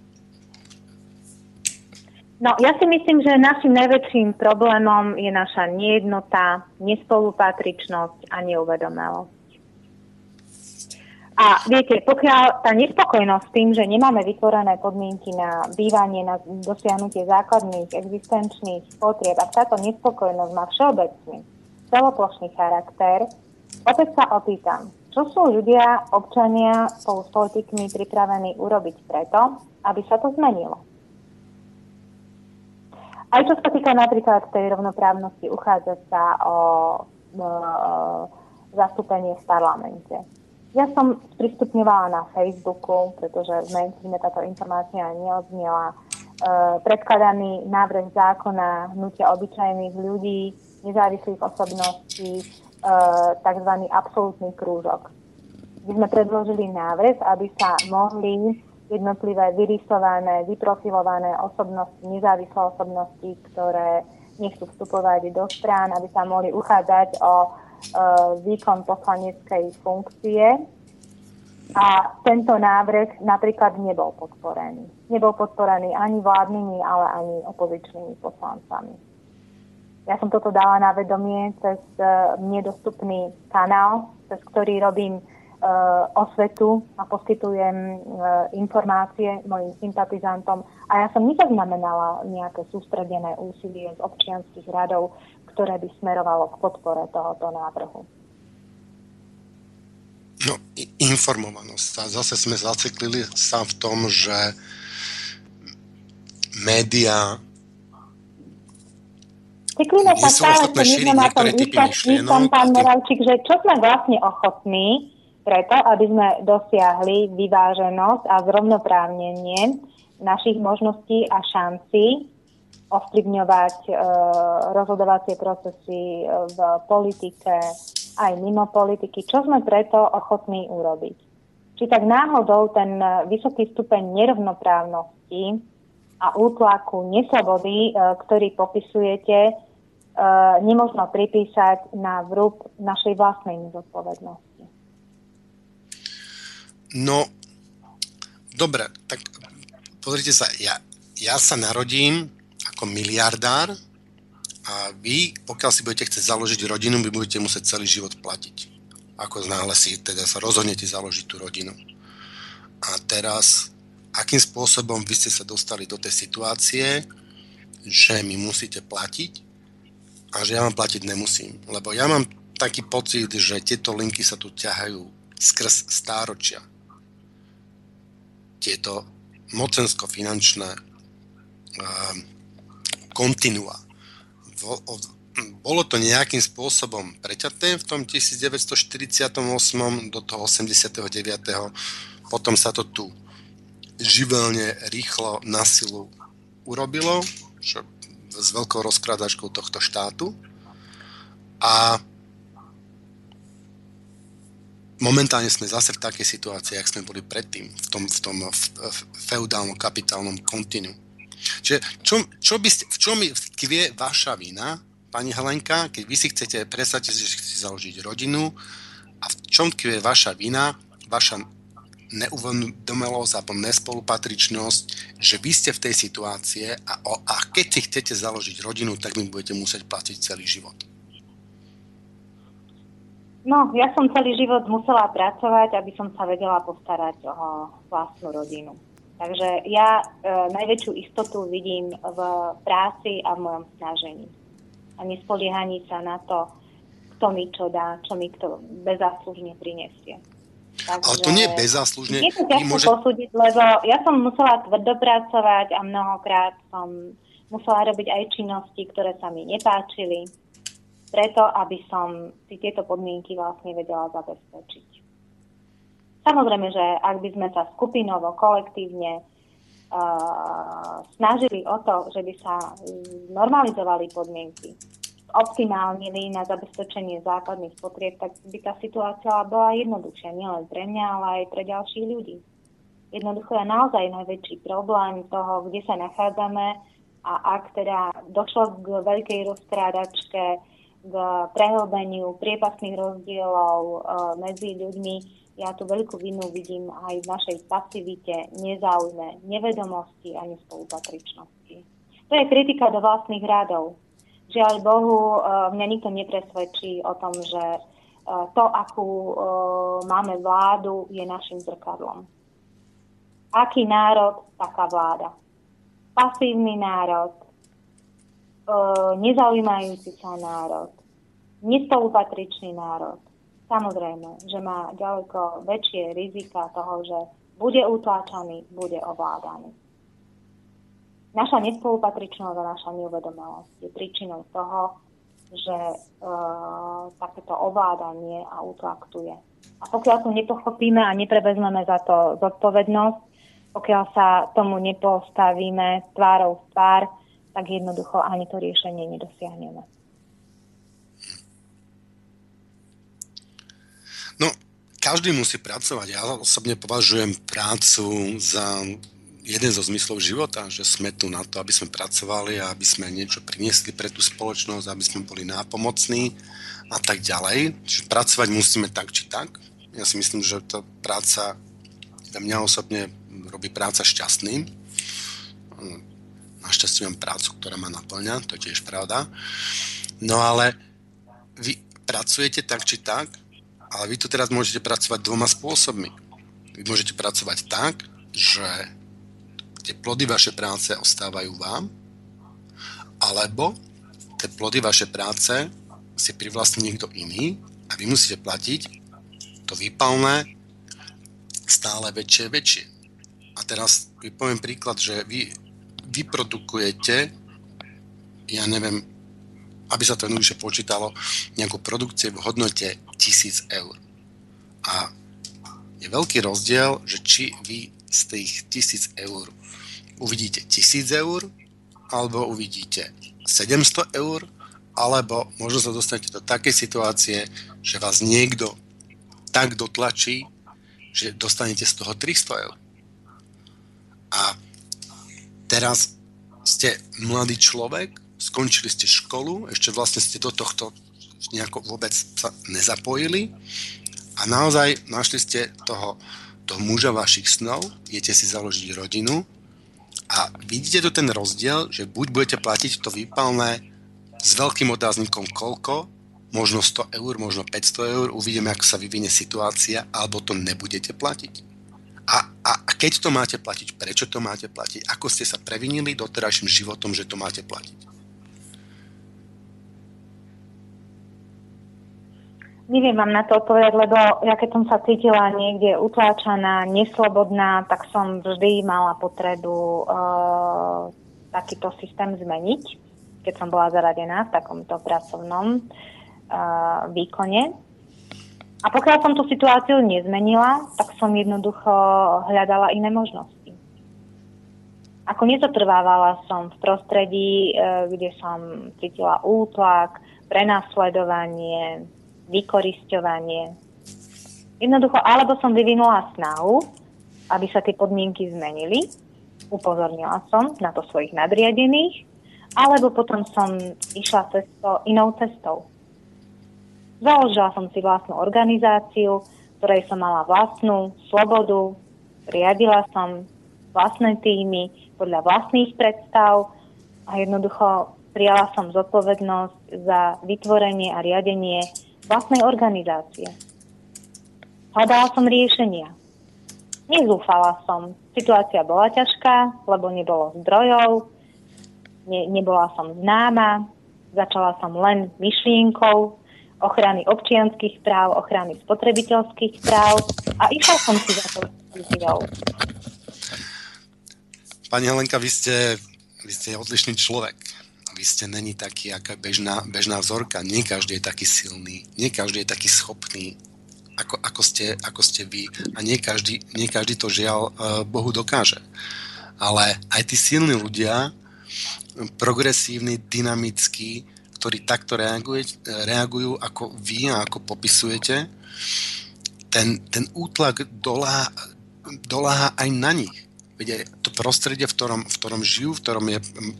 No, ja si myslím, že našim najväčším problémom je naša nejednota, nespolupatričnosť a neuvedomelosť. A viete, pokiaľ tá nespokojnosť s tým, že nemáme vytvorené podmienky na bývanie, na dosiahnutie základných existenčných potrieb, a táto nespokojnosť má všeobecný, celoplošný charakter, opäť sa opýtam, čo sú ľudia, občania spolu s politikmi pripravení urobiť preto, aby sa to zmenilo? Aj čo sa týka napríklad tej rovnoprávnosti, uchádzať sa o, o, o zastúpenie v parlamente ja som pristupňovala na Facebooku, pretože v mainstreame táto informácia neodznela. E, predkladaný návrh zákona hnutia obyčajných ľudí, nezávislých osobností, e, tzv. absolútny krúžok. My sme predložili návrh, aby sa mohli jednotlivé vyrysované, vyprofilované osobnosti, nezávislé osobnosti, ktoré nechcú vstupovať do strán, aby sa mohli uchádzať o výkon poslaneckej funkcie A tento návrh napríklad nebol podporený. Nebol podporený ani vládnymi, ale ani opozičnými poslancami. Ja som toto dala na vedomie cez uh, nedostupný kanál, cez ktorý robím uh, osvetu a poskytujem informácie mojim sympatizantom. A ja som nezaznamenala nejaké sústredené úsilie z občianských radov, ktoré by smerovalo k podpore tohoto návrhu. No, informovanosť. A zase sme zaceklili sa v tom, že médiá Cyklíme sa stále, že my sme na tom istom, pán Moravčík, že čo sme vlastne ochotní preto, aby sme dosiahli vyváženosť a zrovnoprávnenie našich možností a šancí ovplyvňovať e, rozhodovacie procesy v politike, aj mimo politiky. Čo sme preto ochotní urobiť? Či tak náhodou ten vysoký stupeň nerovnoprávnosti a útlaku neslobody, e, ktorý popisujete, nemožno pripísať na vrúb našej vlastnej nezodpovednosti. No, dobre, tak pozrite sa, ja, ja sa narodím ako miliardár a vy, pokiaľ si budete chcieť založiť rodinu, vy budete musieť celý život platiť. Ako náhle si teda sa rozhodnete založiť tú rodinu. A teraz, akým spôsobom vy ste sa dostali do tej situácie, že mi musíte platiť a že ja vám platiť nemusím. Lebo ja mám taký pocit, že tieto linky sa tu ťahajú skrz stáročia. Tieto mocensko-finančné uh, kontinua. Bolo to nejakým spôsobom preťaté v tom 1948. do toho 89. Potom sa to tu živelne, rýchlo, na silu urobilo, čo s veľkou rozkradačkou tohto štátu. A momentálne sme zase v takej situácii, jak sme boli predtým, v tom, v tom feudálnom kapitálnom kontinu. Čiže čo, čo by ste, v čom tkvie vaša vina, pani Helenka, keď vy si chcete, si, že chcete založiť rodinu a v čom tkvie vaša vina, vaša neuvedomelosť alebo nespolupatričnosť, že vy ste v tej situácie a, a keď si chcete založiť rodinu, tak mi budete musieť platiť celý život. No, ja som celý život musela pracovať, aby som sa vedela postarať o vlastnú rodinu. Takže ja e, najväčšiu istotu vidím v práci a v mojom snažení. A nespoliehaní sa na to, kto mi čo dá, čo mi kto bezáslužne prinesie. Takže, Ale to nie je bezáslužne. Je to ťažko môže... posúdiť, lebo ja som musela tvrdopracovať a mnohokrát som musela robiť aj činnosti, ktoré sa mi nepáčili, preto aby som si tieto podmienky vlastne vedela zabezpečiť. Samozrejme, že ak by sme sa skupinovo, kolektívne uh, snažili o to, že by sa normalizovali podmienky, optimálnili na zabezpečenie základných potrieb, tak by tá situácia bola jednoduchšia nielen pre mňa, ale aj pre ďalších ľudí. Jednoducho je naozaj najväčší problém toho, kde sa nachádzame a ak teda došlo k veľkej rozkrádačke, k prehlbeniu priepasných rozdielov e, medzi ľuďmi, ja tú veľkú vinu vidím aj v našej pasivite, nezáujme, nevedomosti a nespolupatričnosti. To je kritika do vlastných rádov žiaľ Bohu, e, mňa nikto nepresvedčí o tom, že e, to, akú e, máme vládu, je našim zrkadlom. Aký národ, taká vláda. Pasívny národ, nezaujímajúci sa národ, nespolupatričný národ. Samozrejme, že má ďaleko väčšie rizika toho, že bude utláčaný, bude ovládaný. Naša nespolupatričnosť a naša neuvedomelosť je príčinou toho, že e, takéto ovládanie a útlak tu je. A pokiaľ to nepochopíme a neprevezmeme za to zodpovednosť, pokiaľ sa tomu nepostavíme tvárou v tvár, tak jednoducho ani to riešenie nedosiahneme. Každý musí pracovať. Ja osobne považujem prácu za jeden zo zmyslov života, že sme tu na to, aby sme pracovali a aby sme niečo priniesli pre tú spoločnosť, aby sme boli nápomocní a tak ďalej. Čiže pracovať musíme tak či tak. Ja si myslím, že to práca, za mňa osobne robí práca šťastným. Našťastie mám prácu, ktorá ma naplňa, to je tiež pravda. No ale vy pracujete tak či tak, ale vy tu teraz môžete pracovať dvoma spôsobmi. Vy môžete pracovať tak, že tie plody vaše práce ostávajú vám, alebo tie plody vaše práce si privlastní niekto iný a vy musíte platiť to výpalné stále väčšie a väčšie. A teraz poviem príklad, že vy vyprodukujete, ja neviem, aby sa to jednoduše počítalo, nejakú produkcie v hodnote 1000 eur. A je veľký rozdiel, že či vy z tých 1000 eur uvidíte 1000 eur, alebo uvidíte 700 eur, alebo možno sa dostanete do takej situácie, že vás niekto tak dotlačí, že dostanete z toho 300 eur. A teraz ste mladý človek, skončili ste školu, ešte vlastne ste do tohto nejako vôbec sa nezapojili a naozaj našli ste toho, toho muža vašich snov, idete si založiť rodinu a vidíte tu ten rozdiel, že buď budete platiť to výpalné s veľkým otáznikom koľko, možno 100 eur, možno 500 eur, uvidíme, ako sa vyvinie situácia, alebo to nebudete platiť. A, a, a keď to máte platiť, prečo to máte platiť, ako ste sa previnili doterajším životom, že to máte platiť. Neviem vám na to odpovedať, lebo ja keď som sa cítila niekde utláčaná, neslobodná, tak som vždy mala potrebu uh, takýto systém zmeniť, keď som bola zaradená v takomto pracovnom výkone. A pokiaľ som tú situáciu nezmenila, tak som jednoducho hľadala iné možnosti. Ako nezotrvávala som v prostredí, e, kde som cítila útlak, prenasledovanie, vykorisťovanie. Jednoducho, alebo som vyvinula snahu, aby sa tie podmienky zmenili, upozornila som na to svojich nadriadených, alebo potom som išla cesto, inou cestou. Založila som si vlastnú organizáciu, ktorej som mala vlastnú slobodu, riadila som vlastné týmy podľa vlastných predstav a jednoducho prijala som zodpovednosť za vytvorenie a riadenie vlastnej organizácie. Hľadala som riešenia. Nezúfala som. Situácia bola ťažká, lebo nebolo zdrojov, ne, nebola som známa, začala som len myšlienkou, ochrany občianských práv, ochrany spotrebiteľských práv a išla som si za to víziou. Pani Helenka, vy ste, vy ste odlišný človek. Vy ste není taký, aká bežná, bežná vzorka. Nie každý je taký silný, nie každý je taký schopný, ako, ako, ste, ako ste vy. A nie každý, nie každý to žiaľ uh, Bohu dokáže. Ale aj tí silní ľudia, progresívni, dynamickí, ktorí takto reaguje, reagujú ako vy a ako popisujete, ten, ten útlak doláha, doláha aj na nich. Veď to prostredie, v ktorom, v ktorom žijú, v ktorom je,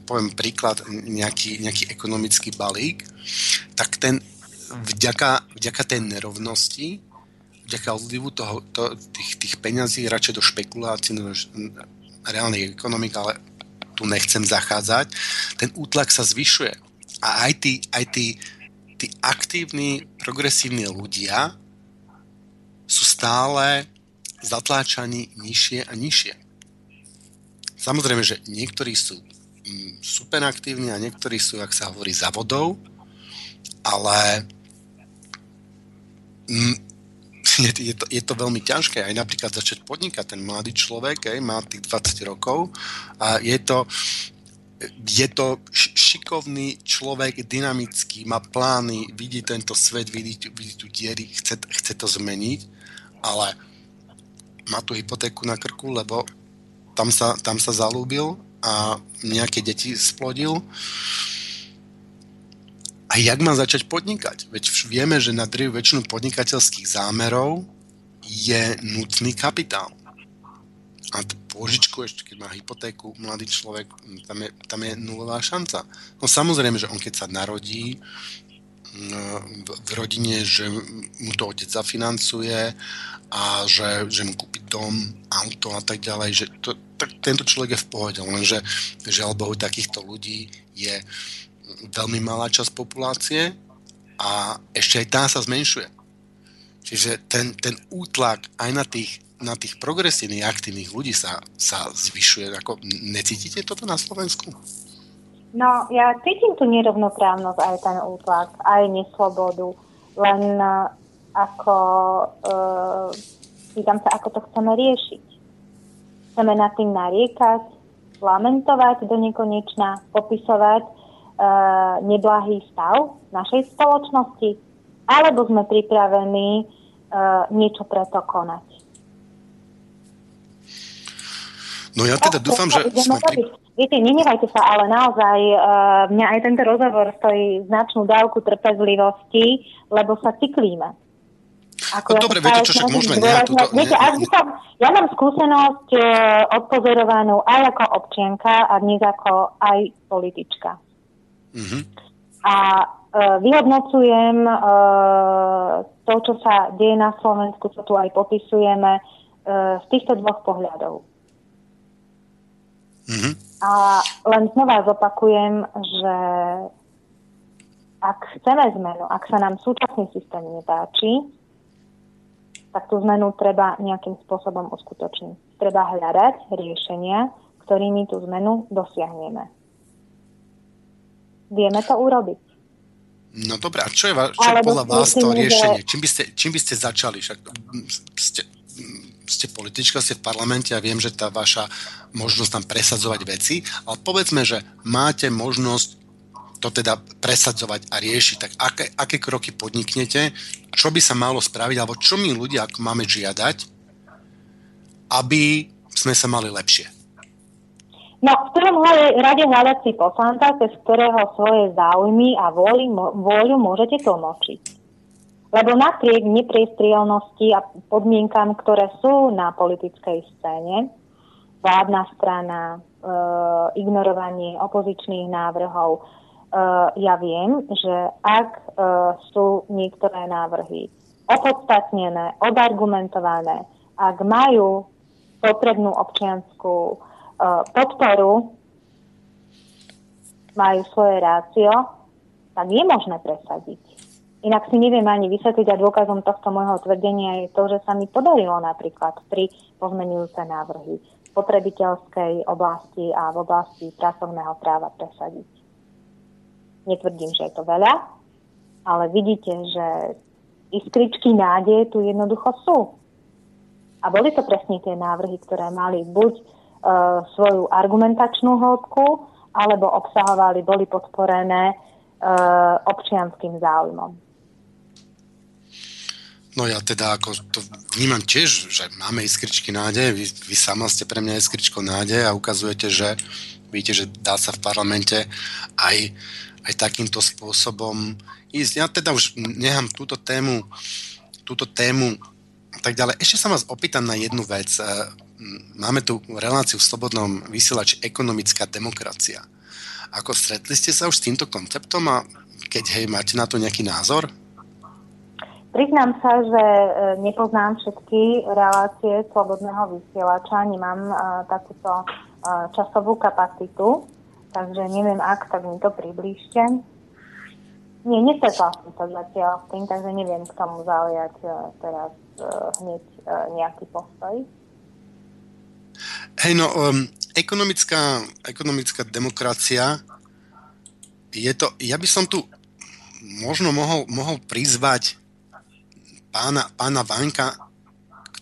poviem príklad, nejaký, nejaký ekonomický balík, tak ten vďaka, vďaka tej nerovnosti, vďaka odlivu toho, to, tých, tých peňazí radšej do špekulácií, do reálnej ekonomik, ale tu nechcem zachádzať, ten útlak sa zvyšuje a aj tí, aj tí, tí aktívni, progresívni ľudia sú stále zatláčaní nižšie a nižšie. Samozrejme, že niektorí sú mm, super aktívni a niektorí sú, ak sa hovorí, za vodou, ale mm, je, to, je to veľmi ťažké aj napríklad začať podnikať. Ten mladý človek aj, má tých 20 rokov a je to, je to šikovný človek, dynamický, má plány, vidí tento svet, vidí, vidí tu diery, chce, chce to zmeniť, ale má tu hypotéku na krku, lebo tam sa, tam sa zalúbil a nejaké deti splodil. A jak má začať podnikať? Veď vieme, že na drvú väčšinu podnikateľských zámerov je nutný kapitál. A pôžičku, ešte keď má hypotéku, mladý človek, tam je, tam je nulová šanca. No samozrejme, že on keď sa narodí, v rodine, že mu to otec zafinancuje a že, že mu kúpi dom, auto a tak ďalej, že to, tak tento človek je v pohode, lenže žiaľ Bohu takýchto ľudí je veľmi malá časť populácie a ešte aj tá sa zmenšuje. Čiže ten, ten útlak aj na tých, na tých progresívnych, aktívnych ľudí sa, sa zvyšuje. Ako, necítite toto na Slovensku? No, ja cítim tu nerovnoprávnosť, aj ten útlak, aj neslobodu, len uh, ako uh, pýtam sa, ako to chceme riešiť. Chceme nad tým nariekať, lamentovať do nekonečna, popisovať uh, neblahý stav našej spoločnosti, alebo sme pripravení uh, niečo preto konať. No ja teda dúfam, že sme pri... Viete, nenevajte sa, ale naozaj uh, mňa aj tento rozhovor stojí značnú dávku trpezlivosti, lebo sa cyklíme. Ako no, ja dobre, viete čo, však môžeme nehať túto... Viete, ne, ne. Som, ja mám skúsenosť uh, odpozorovanú aj ako občianka a dnes ako aj politička. Mm-hmm. A uh, vyhodnocujem uh, to, čo sa deje na Slovensku, čo tu aj popisujeme, uh, z týchto dvoch pohľadov. Mm-hmm. A len znova zopakujem, že ak chceme zmenu, ak sa nám súčasný systém nepáči, tak tú zmenu treba nejakým spôsobom uskutočniť. Treba hľadať riešenia, ktorými tú zmenu dosiahneme. Vieme to urobiť. No dobré, a čo je, čo je podľa vás to riešenie? Čím by ste, čím by ste začali? Však ste, ste politička, ste v parlamente a viem, že tá vaša možnosť tam presadzovať veci, ale povedzme, že máte možnosť to teda presadzovať a riešiť, tak aké, aké kroky podniknete, čo by sa malo spraviť, alebo čo my ľudia ako máme žiadať, aby sme sa mali lepšie? No, v prvom rade hľadať si poslanca, cez ktorého svoje záujmy a vôľu, vôľu môžete tlmočiť. Lebo napriek nepriestrielnosti a podmienkam, ktoré sú na politickej scéne, vládna strana, e, ignorovanie opozičných návrhov, e, ja viem, že ak e, sú niektoré návrhy opodstatnené, odargumentované, ak majú potrebnú občianskú e, podporu, majú svoje rácio, tak je možné presadiť. Inak si neviem ani vysvetliť a dôkazom tohto môjho tvrdenia je to, že sa mi podarilo napríklad tri pozmenujúce návrhy v potrebiteľskej oblasti a v oblasti pracovného práva presadiť. Netvrdím, že je to veľa, ale vidíte, že iskričky nádeje tu jednoducho sú. A boli to presne tie návrhy, ktoré mali buď e, svoju argumentačnú hĺbku, alebo obsahovali, boli podporené e, občianským záujmom. No ja teda ako to vnímam tiež, že máme iskričky nádeje, vy, vy sama ste pre mňa iskričko nádeje a ukazujete, že vidíte, že dá sa v parlamente aj, aj takýmto spôsobom ísť. Ja teda už nechám túto tému, túto tému tak ďalej. Ešte sa vás opýtam na jednu vec. E, máme tu reláciu v Slobodnom vysielači ekonomická demokracia. Ako stretli ste sa už s týmto konceptom a keď hej, máte na to nejaký názor? Priznám sa, že e, nepoznám všetky relácie slobodného vysielača, nemám uh, takúto časovú kapacitu, takže neviem, ak, tak mi to priblížte. Nie, nestretla som sa zatiaľ s tým, takže neviem k tomu zaujať uh, teraz uh, hneď uh, nejaký postoj. Hej, no, um, ekonomická, ekonomická demokracia je to, ja by som tu možno mohol, mohol prizvať pána, pána Vanka,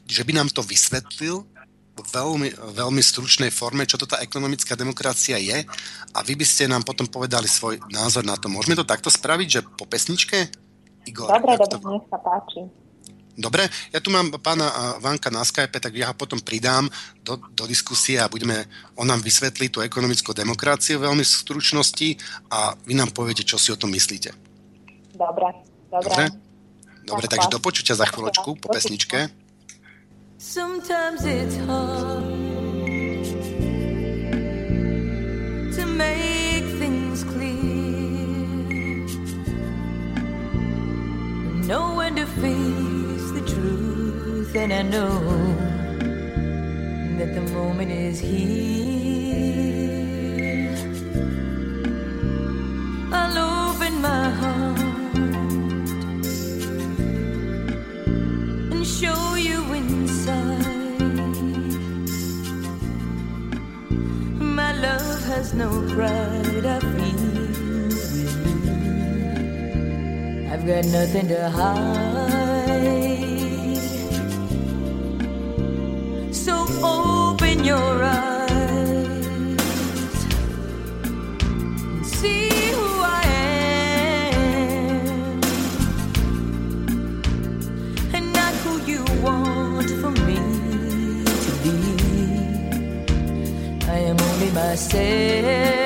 že by nám to vysvetlil veľmi, veľmi stručnej forme, čo to tá ekonomická demokracia je a vy by ste nám potom povedali svoj názor na to. Môžeme to takto spraviť, že po pesničke? Igor, dobre, dobre, to... nech sa páči. Dobre, ja tu mám pána Vanka na Skype, tak ja ho potom pridám do, do diskusie a budeme, on nám vysvetlí tú ekonomickú demokraciu veľmi v stručnosti a vy nám poviete, čo si o tom myslíte. Dobre, dobre. dobre? Dobre, takže do počutia za chvíľočku po pesničke. Sometimes it's hard to make things clear. Know when to face the truth, and I know that the moment is here. I'll open my heart and show you. Has no pride, I feel. I've got nothing to hide. So open your eyes myself,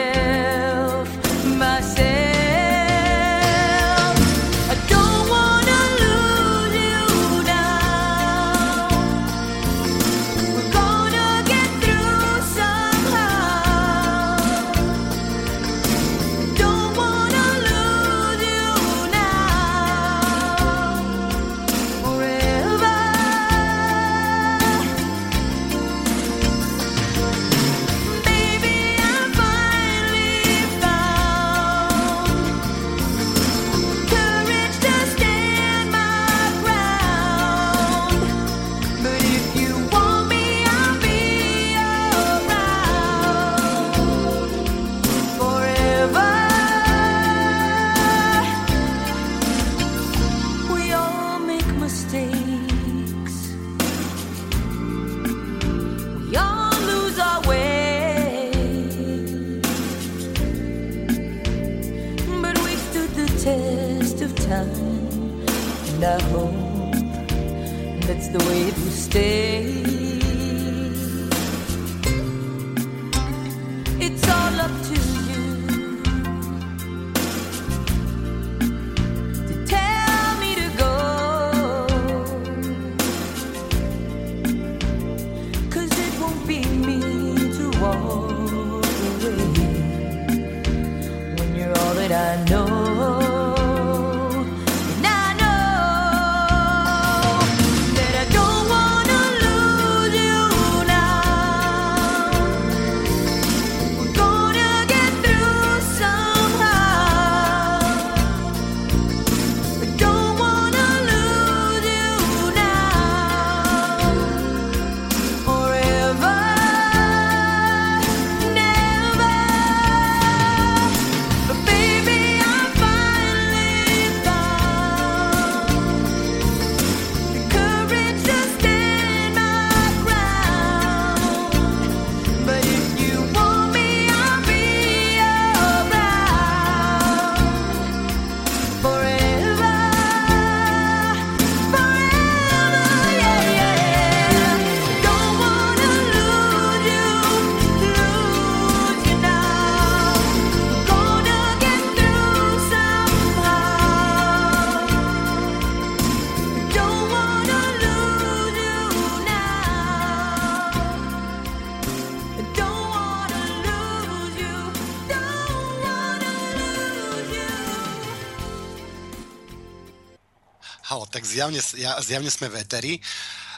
zjavne, ja- zjavne sme veteri.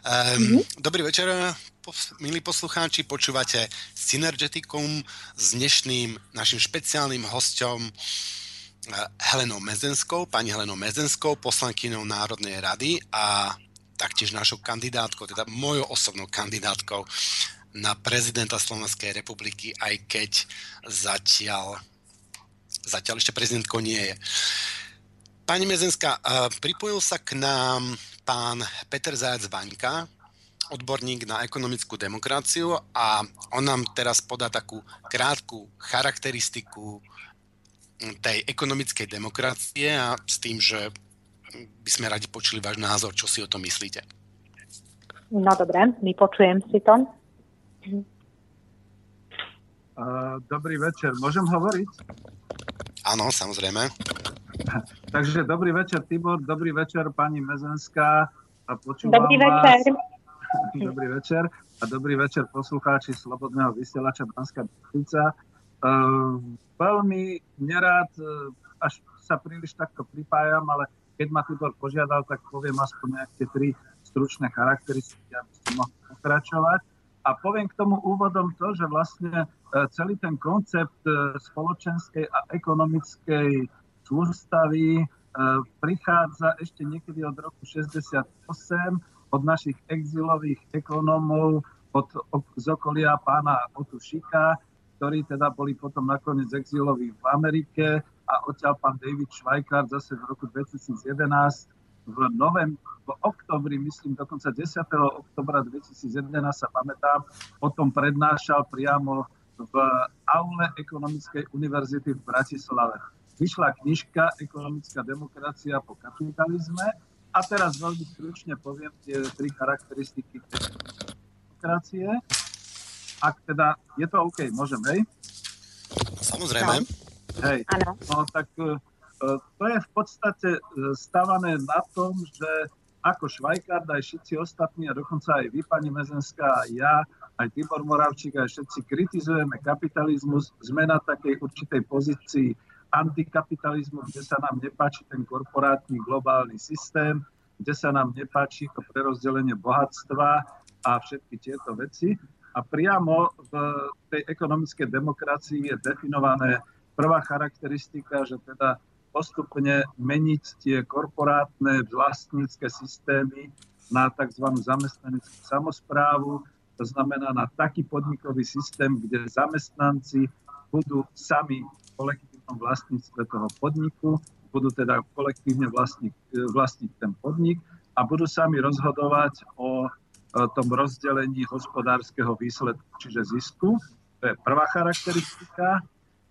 Um, Dobrý večer, pos- milí poslucháči, počúvate Synergeticum s dnešným našim špeciálnym hosťom eh, Helenou Mezenskou, pani Helenou Mezenskou, poslankyňou Národnej rady a taktiež našou kandidátkou, teda mojou osobnou kandidátkou na prezidenta Slovenskej republiky, aj keď zatiaľ, zatiaľ ešte prezidentkou nie je. Pani Mezenská, pripojil sa k nám pán Peter Zajac Vaňka, odborník na ekonomickú demokraciu a on nám teraz podá takú krátku charakteristiku tej ekonomickej demokracie a s tým, že by sme radi počuli váš názor, čo si o tom myslíte. No dobre, vypočujem si to. Uh, dobrý večer, môžem hovoriť? Áno, samozrejme. Takže dobrý večer Tibor, dobrý večer pani Mezenská a počúvam Dobrý vás. večer. Dobrý večer a dobrý večer poslucháči Slobodného vysielača Banská Bystrica. Uh, veľmi nerád, uh, až sa príliš takto pripájam, ale keď ma Tibor požiadal, tak poviem aspoň nejaké tri stručné charakteristiky, aby ste mohli pokračovať. A poviem k tomu úvodom to, že vlastne celý ten koncept spoločenskej a ekonomickej sústavy prichádza ešte niekedy od roku 68 od našich exilových ekonómov od, z okolia pána Otušika, ktorí teda boli potom nakoniec exiloví v Amerike a odtiaľ pán David Schweikart zase v roku 2011 v novem, v oktobri, myslím dokonca 10. oktobra 2011 sa pamätám, potom prednášal priamo v aule Ekonomickej univerzity v Bratislave. Vyšla knižka Ekonomická demokracia po kapitalizme a teraz veľmi stručne poviem tie tri charakteristiky demokracie. Ak teda je to OK, môžem, hej? Samozrejme. Hej, no tak e, to je v podstate e, stavané na tom, že ako Švajkard, aj všetci ostatní, a dokonca aj vy, pani Mezenská, a ja, aj Tibor Moravčík, aj všetci kritizujeme kapitalizmus, sme na takej určitej pozícii antikapitalizmu, kde sa nám nepáči ten korporátny globálny systém, kde sa nám nepáči to prerozdelenie bohatstva a všetky tieto veci. A priamo v tej ekonomickej demokracii je definované prvá charakteristika, že teda postupne meniť tie korporátne vlastnícke systémy na tzv. zamestnaneckú samozprávu, to znamená na taký podnikový systém, kde zamestnanci budú sami v kolektívnom vlastníctve toho podniku, budú teda kolektívne vlastniť, vlastniť ten podnik a budú sami rozhodovať o tom rozdelení hospodárskeho výsledku, čiže zisku. To je prvá charakteristika.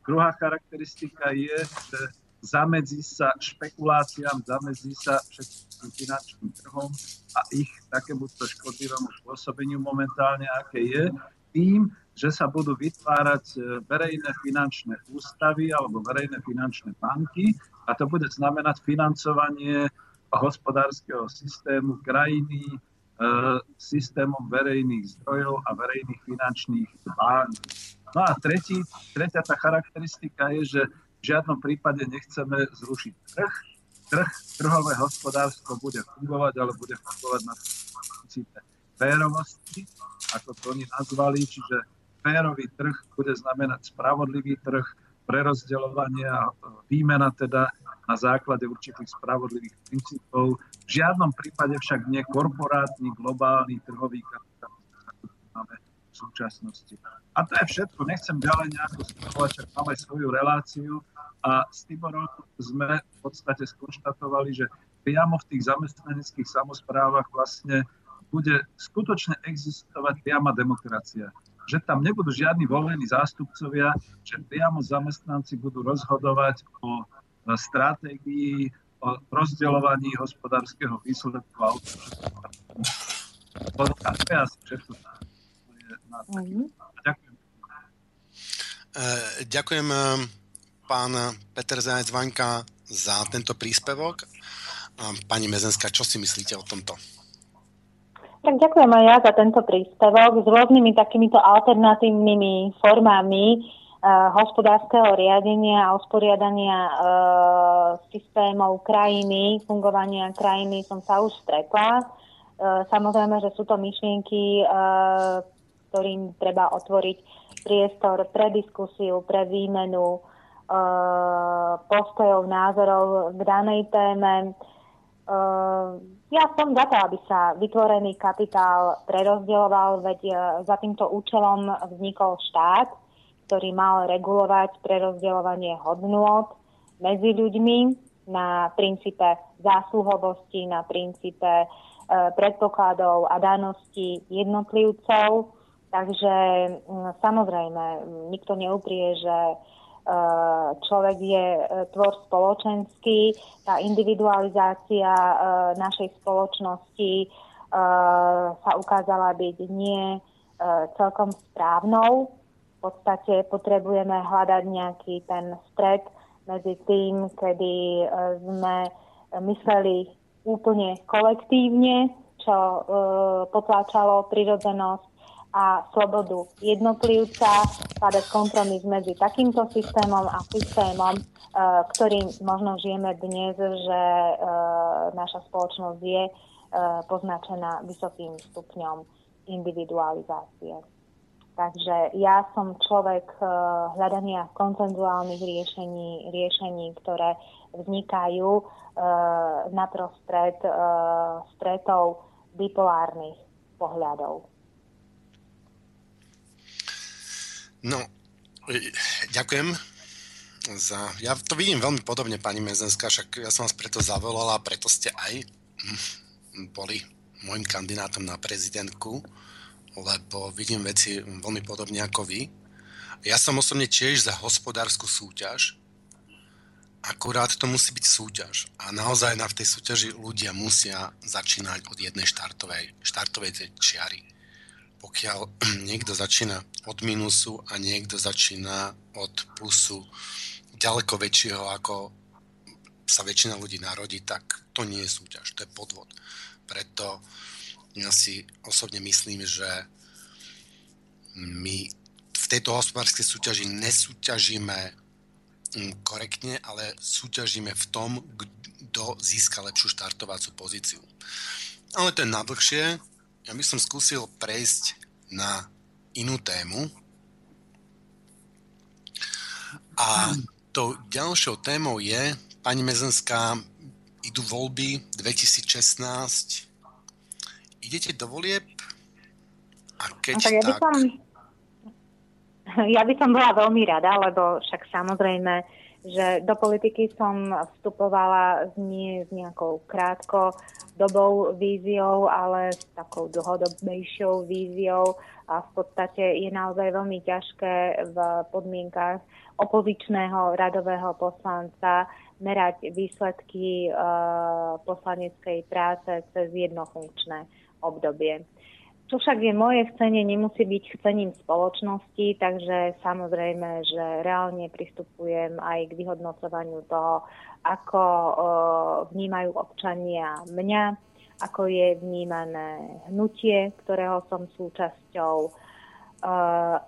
Druhá charakteristika je, že zamedzí sa špekuláciám, zamedzí sa všetkým finančným trhom a ich takémuto škodlivému pôsobeniu momentálne, aké je, tým, že sa budú vytvárať e, verejné finančné ústavy alebo verejné finančné banky a to bude znamenať financovanie hospodárskeho systému krajiny, E, systémom verejných zdrojov a verejných finančných bán. No a tretí, tretia tá charakteristika je, že v žiadnom prípade nechceme zrušiť trh. Trh, trhové hospodárstvo bude fungovať, ale bude fungovať na princípe férovosti, ako to oni nazvali, čiže férový trh bude znamenať spravodlivý trh, prerozdeľovanie a výmena teda na základe určitých spravodlivých princípov. V žiadnom prípade však nie korporátny, globálny, trhový kapitál, máme v súčasnosti. A to je všetko. Nechcem ďalej nejako stimulovať, však máme svoju reláciu a s Tiborom sme v podstate skonštatovali, že priamo v tých zamestnaneckých samozprávach vlastne bude skutočne existovať priama demokracia že tam nebudú žiadni volení zástupcovia, že priamo zamestnanci budú rozhodovať o stratégii, o rozdeľovaní hospodárskeho výsledku a a to je asi všetko. Mhm. Ďakujem. E, ďakujem e, pán Peter Zajec Vaňka za tento príspevok. Pani Mezenská, čo si myslíte o tomto? Tak ďakujem aj ja za tento príspevok s rôznymi takýmito alternatívnymi formami uh, hospodárskeho riadenia a usporiadania uh, systémov krajiny, fungovania krajiny som sa už stretla. Uh, samozrejme, že sú to myšlienky, uh, ktorým treba otvoriť priestor pre diskusiu, pre výmenu uh, postojov, názorov k danej téme. Uh, ja som za to, aby sa vytvorený kapitál prerozdieloval, veď za týmto účelom vznikol štát, ktorý mal regulovať prerozdeľovanie hodnôt medzi ľuďmi na princípe zásluhovosti, na princípe e, predpokladov a daností jednotlivcov. Takže samozrejme, nikto neuprie, že e, človek je e, tvor spoločenský, tá individualizácia e, našej spoločnosti e, sa ukázala byť nie celkom správnou. V podstate potrebujeme hľadať nejaký ten stred medzi tým, kedy e, sme mysleli úplne kolektívne, čo e, potláčalo prirodzenosť a slobodu jednotlivca, hľadať kompromis medzi takýmto systémom a systémom, e, ktorým možno žijeme dnes, že e, naša spoločnosť je poznačená vysokým stupňom individualizácie. Takže ja som človek hľadania koncenzuálnych riešení, riešení, ktoré vznikajú naprostred stretov bipolárnych pohľadov. No, ďakujem za... Ja to vidím veľmi podobne, pani Mezenská, však ja som vás preto zavolala, preto ste aj boli môjim kandidátom na prezidentku, lebo vidím veci veľmi podobne ako vy. Ja som osobne tiež za hospodárskú súťaž, akurát to musí byť súťaž. A naozaj na v tej súťaži ľudia musia začínať od jednej štartovej, štartovej čiary pokiaľ niekto začína od minusu a niekto začína od plusu ďaleko väčšieho, ako sa väčšina ľudí narodí, tak to nie je súťaž, to je podvod. Preto ja si osobne myslím, že my v tejto hospodárskej súťaži nesúťažíme mm, korektne, ale súťažíme v tom, kto získa lepšiu štartovaciu pozíciu. Ale to je nadlhšie, ja by som skúsil prejsť na inú tému. A tou ďalšou témou je, pani Mezenská, idú voľby 2016. Idete do volieb? A keď no, tak... Ja by, som, ja by som bola veľmi rada, lebo však samozrejme, že do politiky som vstupovala nie s nejakou krátko dobou víziou, ale s takou dlhodobejšou víziou a v podstate je naozaj veľmi ťažké v podmienkach opozičného radového poslanca merať výsledky uh, poslaneckej práce cez jednofunkčné obdobie. Čo však je moje chcenie, nemusí byť chcením spoločnosti, takže samozrejme, že reálne pristupujem aj k vyhodnocovaniu toho, ako vnímajú občania mňa, ako je vnímané hnutie, ktorého som súčasťou,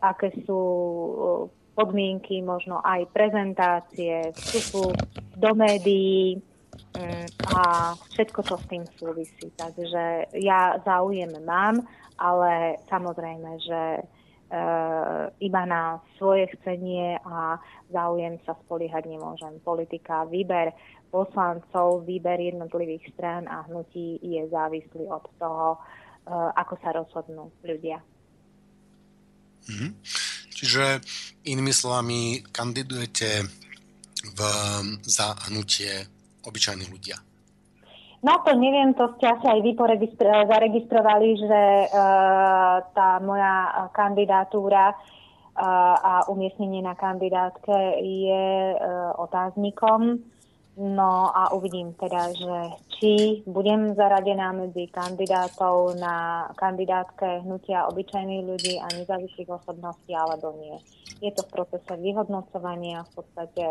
aké sú podmienky, možno aj prezentácie, vstupu do médií mm, a všetko, čo s tým súvisí. Takže ja záujem mám ale samozrejme, že e, iba na svoje chcenie a záujem sa spoliehať nemôžem. Politika, výber poslancov, výber jednotlivých strán a hnutí je závislý od toho, e, ako sa rozhodnú ľudia. Mhm. Čiže inými slovami kandidujete v, za hnutie obyčajných ľudia. No to neviem, to ste asi aj vy zaregistrovali, že uh, tá moja kandidatúra uh, a umiestnenie na kandidátke je uh, otáznikom. No a uvidím teda, že či budem zaradená medzi kandidátov na kandidátke hnutia obyčajných ľudí a nezávislých osobností, alebo nie. Je to v procese vyhodnocovania, v podstate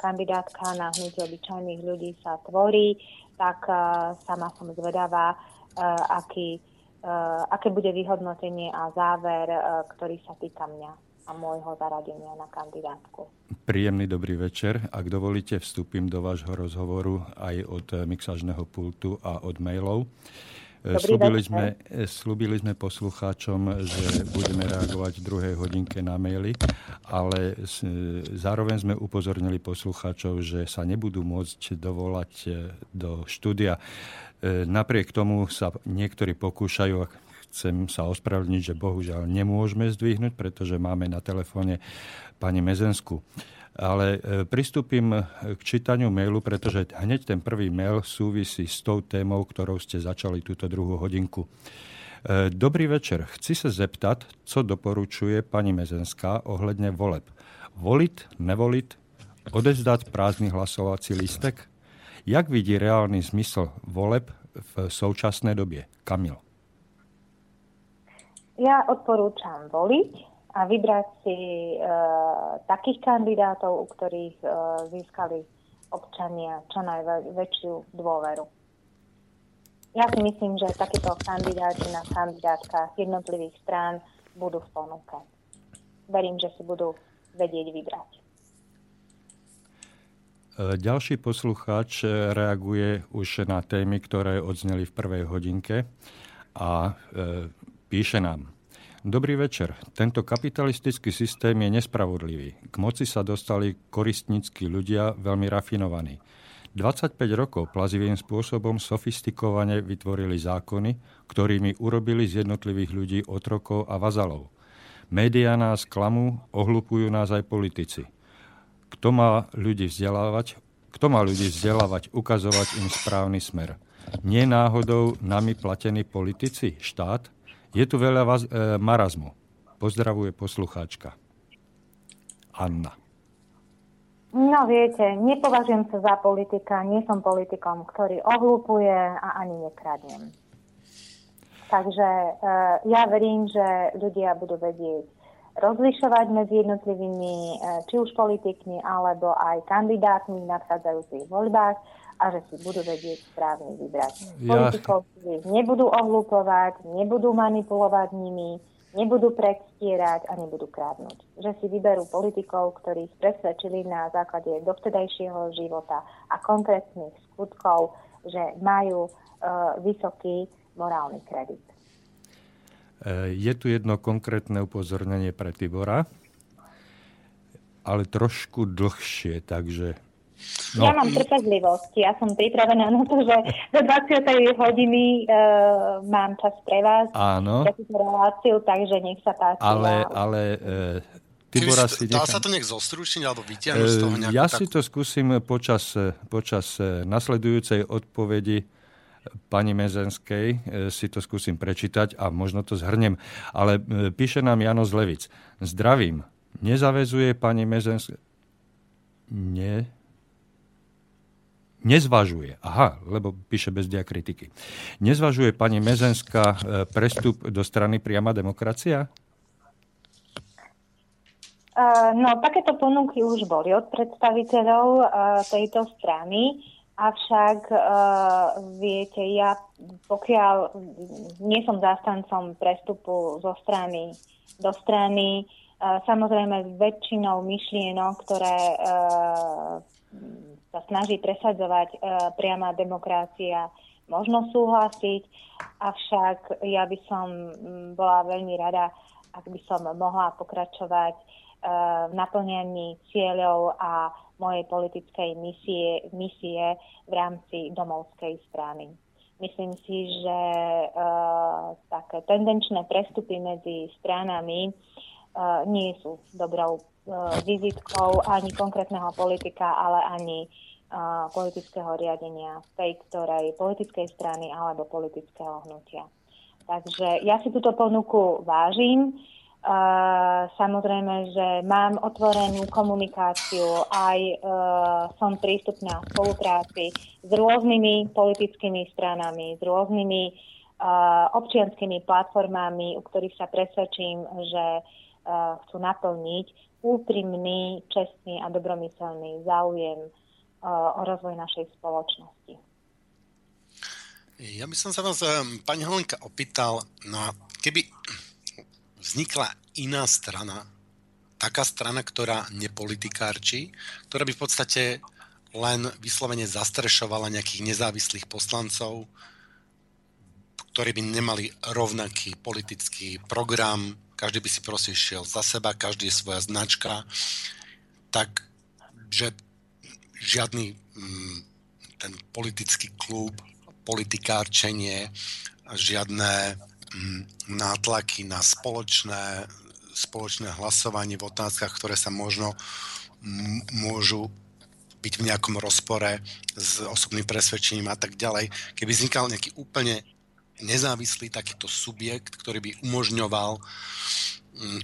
kandidátka na hnutie obyčajných ľudí sa tvorí tak uh, sama som zvedavá, uh, aký, uh, aké bude vyhodnotenie a záver, uh, ktorý sa týka mňa a môjho zaradenia na kandidátku. Príjemný dobrý večer. Ak dovolíte, vstúpim do vášho rozhovoru aj od mixážneho pultu a od mailov. Slúbili sme, slúbili sme poslucháčom, že budeme reagovať v druhej hodinke na maily, ale zároveň sme upozornili poslucháčov, že sa nebudú môcť dovolať e, do štúdia. E, napriek tomu sa niektorí pokúšajú, chcem sa ospravedlniť, že bohužiaľ nemôžeme zdvihnúť, pretože máme na telefóne pani Mezensku. Ale e, pristúpim k čítaniu mailu, pretože hneď ten prvý mail súvisí s tou témou, ktorou ste začali túto druhú hodinku. E, dobrý večer. Chci sa zeptat, co doporučuje pani Mezenská ohledne voleb. Volit, nevolit, odezdať prázdny hlasovací lístek? Jak vidí reálny zmysel voleb v současné době? Kamil. Ja odporúčam voliť, a vybrať si e, takých kandidátov, u ktorých e, získali občania čo najväčšiu dôveru. Ja si myslím, že takíto kandidáti na kandidátkach jednotlivých strán budú v ponuke. E. Verím, že si budú vedieť vybrať. ďalší poslucháč reaguje už na témy, ktoré odzneli v prvej hodinke a e, píše nám. Dobrý večer. Tento kapitalistický systém je nespravodlivý. K moci sa dostali koristníckí ľudia, veľmi rafinovaní. 25 rokov plazivým spôsobom sofistikovane vytvorili zákony, ktorými urobili z jednotlivých ľudí otrokov a vazalov. Média nás klamú, ohlupujú nás aj politici. Kto má ľudí vzdelávať, kto má ľudí vzdelávať, ukazovať im správny smer? Nie náhodou nami platení politici, štát? Je tu veľa vaz, e, marazmu. Pozdravuje poslucháčka. Anna. No viete, nepovažujem sa za politika, nie som politikom, ktorý ohlúpuje a ani nekradnem. Takže e, ja verím, že ľudia budú vedieť rozlišovať medzi jednotlivými, e, či už politikmi, alebo aj kandidátmi v nadchádzajúcich voľbách a že si budú vedieť správne vybrať. Politikov nebudú ohlúpovať, nebudú manipulovať nimi, nebudú predstierať a nebudú krádnuť. Že si vyberú politikov, ktorých presvedčili na základe dovtedajšieho života a konkrétnych skutkov, že majú uh, vysoký morálny kredit. E, je tu jedno konkrétne upozornenie pre Tibora, ale trošku dlhšie, takže No. Ja mám trpezlivosť. Ja som pripravená na to, že do 20. hodiny uh, mám čas pre vás. Áno. Reláciu, takže nech sa páči. Ale, ale uh, Tibora si Dá nechám... sa to nejak zostručniť alebo vyťahnuť z toho nejakú Ja tak... si to skúsim počas, počas nasledujúcej odpovedi pani Mezenskej si to skúsim prečítať a možno to zhrnem. Ale píše nám Jano Zlevic. Zdravím. Nezavezuje pani Mezenská... Nie, nezvažuje, aha, lebo píše bez diakritiky, nezvažuje pani Mezenská e, prestup do strany priama demokracia? Uh, no, takéto ponuky už boli od predstaviteľov uh, tejto strany, avšak viete, ja pokiaľ nie som zástancom prestupu zo strany do strany, samozrejme väčšinou myšlienok, ktoré sa snaží presadzovať e, priama demokracia, možno súhlasiť, avšak ja by som bola veľmi rada, ak by som mohla pokračovať e, v naplňaní cieľov a mojej politickej misie, misie v rámci domovskej strany. Myslím si, že e, také tendenčné prestupy medzi stranami nie sú dobrou vizitkou ani konkrétneho politika, ale ani e, politického riadenia tej ktorej politickej strany alebo politického hnutia. Takže ja si túto ponuku vážim. Uh, samozrejme, že mám otvorenú komunikáciu, aj som prístupná v spolupráci s rôznymi politickými stranami, s rôznymi občianskými platformami, u ktorých sa presvedčím, že chcú naplniť úprimný, čestný a dobromyselný záujem o rozvoj našej spoločnosti. Ja by som sa vás, pani Holenka, opýtal, no keby vznikla iná strana, taká strana, ktorá nepolitikárči, ktorá by v podstate len vyslovene zastrešovala nejakých nezávislých poslancov, ktorí by nemali rovnaký politický program, každý by si proste šiel za seba, každý je svoja značka, tak že žiadny mm, ten politický klub, politikárčenie, žiadne mm, nátlaky na spoločné, spoločné hlasovanie v otázkach, ktoré sa možno môžu byť v nejakom rozpore s osobným presvedčením a tak ďalej. Keby vznikal nejaký úplne nezávislý takýto subjekt, ktorý by umožňoval mm,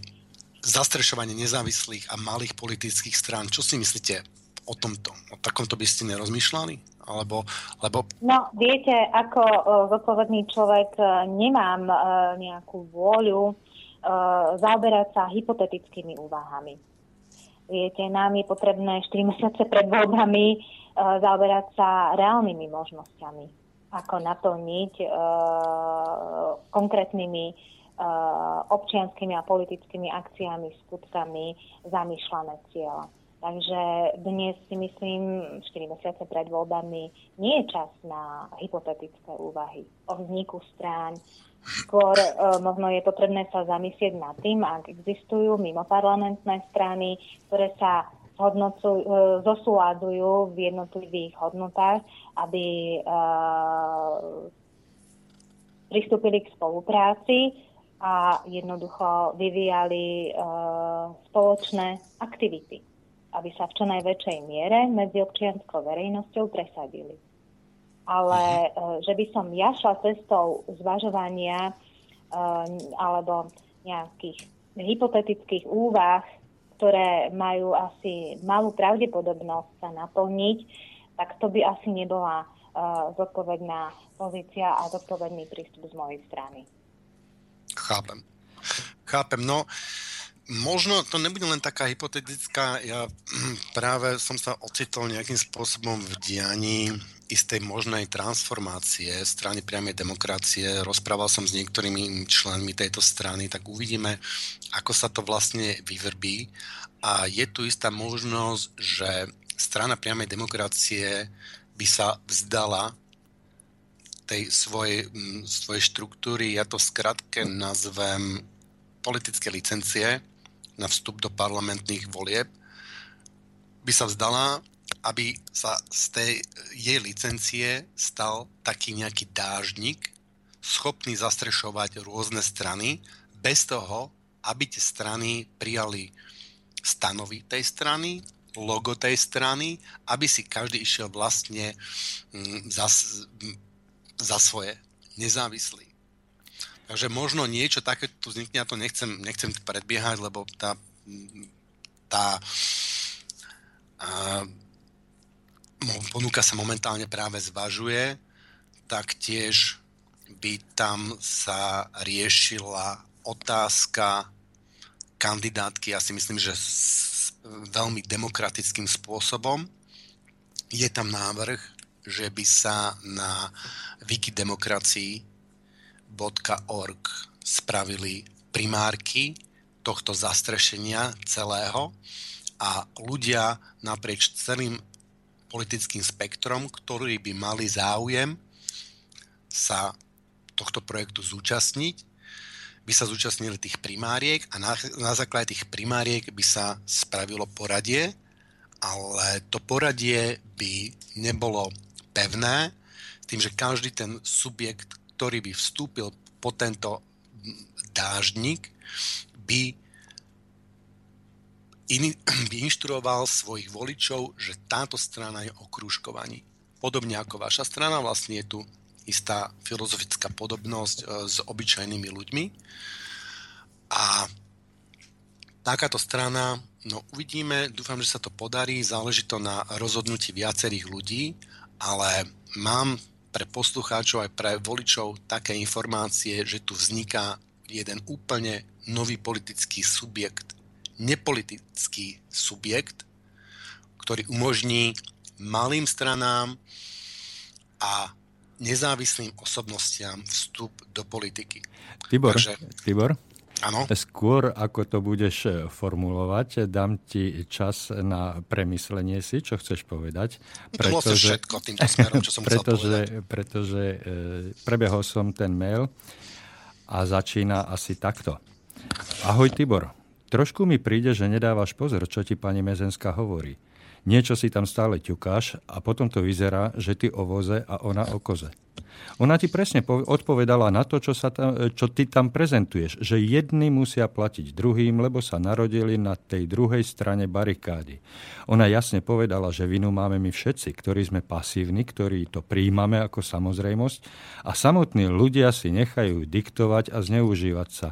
zastrešovanie nezávislých a malých politických strán. Čo si myslíte o tomto? O takomto by ste nerozmýšľali? Alebo, lebo... No, viete, ako zodpovedný človek e, nemám e, nejakú vôľu e, zaoberať sa hypotetickými úvahami. Viete, nám je potrebné 4 mesiace pred voľbami zaoberať sa reálnymi možnosťami ako naplniť uh, konkrétnymi uh, občianskými a politickými akciami, skutkami zamýšľané cieľa. Takže dnes si myslím, 4 mesiace pred voľbami, nie je čas na hypotetické úvahy o vzniku strán. Skôr e, možno je potrebné sa zamyslieť nad tým, ak existujú mimoparlamentné strany, ktoré sa zhodnocujú, e, zosúľadujú v jednotlivých hodnotách, aby e, pristúpili k spolupráci a jednoducho vyvíjali e, spoločné aktivity aby sa v čo najväčšej miere medzi občianskou verejnosťou presadili. Ale mhm. že by som ja šla cestou zvažovania alebo nejakých hypotetických úvah, ktoré majú asi malú pravdepodobnosť sa naplniť, tak to by asi nebola uh, zodpovedná pozícia a zodpovedný prístup z mojej strany. Chápem. Chápem. No, Možno to nebude len taká hypotetická, ja práve som sa ocitol nejakým spôsobom v dianí istej možnej transformácie strany priamej demokracie. Rozprával som s niektorými členmi tejto strany, tak uvidíme, ako sa to vlastne vyvrbí. A je tu istá možnosť, že strana priamej demokracie by sa vzdala tej svojej, svojej štruktúry, ja to skratke nazvem politické licencie, na vstup do parlamentných volieb, by sa vzdala, aby sa z tej jej licencie stal taký nejaký dážnik, schopný zastrešovať rôzne strany, bez toho, aby tie strany prijali stanovy tej strany, logo tej strany, aby si každý išiel vlastne mm, za, za svoje, nezávislý. Takže možno niečo také tu vznikne, ja to nechcem, nechcem predbiehať, lebo tá, tá a, ponuka sa momentálne práve zvažuje, tak tiež by tam sa riešila otázka kandidátky, ja si myslím, že s veľmi demokratickým spôsobom. Je tam návrh, že by sa na Wikidemokracii www.org spravili primárky tohto zastrešenia celého a ľudia naprieč celým politickým spektrom, ktorí by mali záujem sa tohto projektu zúčastniť, by sa zúčastnili tých primáriek a na, na základe tých primáriek by sa spravilo poradie, ale to poradie by nebolo pevné, tým, že každý ten subjekt, ktorý by vstúpil po tento dáždnik, by, in, by inštruoval svojich voličov, že táto strana je o krúžkovaní. Podobne ako vaša strana, vlastne je tu istá filozofická podobnosť e, s obyčajnými ľuďmi. A takáto strana, no uvidíme, dúfam, že sa to podarí, záleží to na rozhodnutí viacerých ľudí, ale mám pre poslucháčov aj pre voličov také informácie, že tu vzniká jeden úplne nový politický subjekt, nepolitický subjekt, ktorý umožní malým stranám a nezávislým osobnostiam vstup do politiky. Tibor, Takže, Tibor? Áno. Skôr ako to budeš eh, formulovať, dám ti čas na premyslenie si, čo chceš povedať. Pretože, to všetko týmto smerom, čo som pretože. Pretože e, prebehol som ten mail a začína asi takto. Ahoj Tibor, trošku mi príde, že nedávaš pozor, čo ti pani Mezenská hovorí. Niečo si tam stále ťukáš a potom to vyzerá, že ty o voze a ona o koze. Ona ti presne odpovedala na to, čo, sa tam, čo ty tam prezentuješ, že jedni musia platiť druhým, lebo sa narodili na tej druhej strane barikády. Ona jasne povedala, že vinu máme my všetci, ktorí sme pasívni, ktorí to príjmame ako samozrejmosť a samotní ľudia si nechajú diktovať a zneužívať sa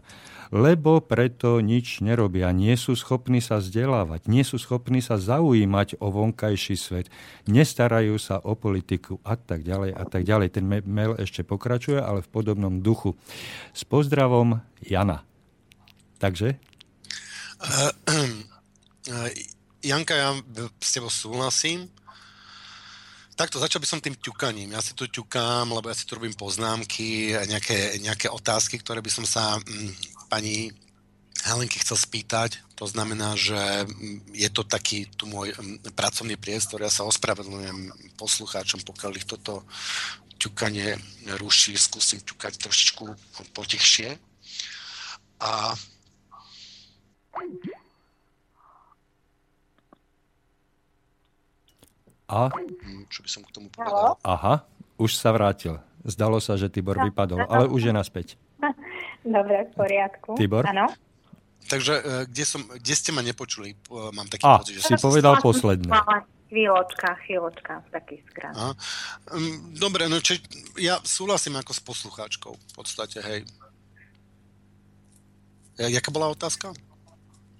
lebo preto nič nerobia. Nie sú schopní sa vzdelávať, nie sú schopní sa zaujímať o vonkajší svet, nestarajú sa o politiku a tak ďalej a tak ďalej. Ten mail ešte pokračuje, ale v podobnom duchu. S pozdravom Jana. Takže? Uh, uh, Janka, ja s tebou súhlasím. Takto začal by som tým ťukaním. Ja si to ťukám, lebo ja si tu robím poznámky, nejaké, nejaké otázky, ktoré by som sa mm, pani Helenky chcel spýtať, to znamená, že mm, je to taký tu môj mm, pracovný priestor. Ja sa ospravedlňujem poslucháčom, pokiaľ ich toto ťukanie ruší, skúsim ťukať trošičku potichšie. A a? Hm, čo by som k tomu povedal? Aha, už sa vrátil. Zdalo sa, že Tibor vypadol, ale už je naspäť. Dobre, v poriadku. Tibor? Áno. Takže e, kde, som, kde ste ma nepočuli? E, mám taký A, pocit, že si povedal posledné. Chvíľočka, chvíľočka, taký skrát. Hm, dobre, no či, ja súhlasím ako s poslucháčkou v podstate, hej. Jaká bola otázka?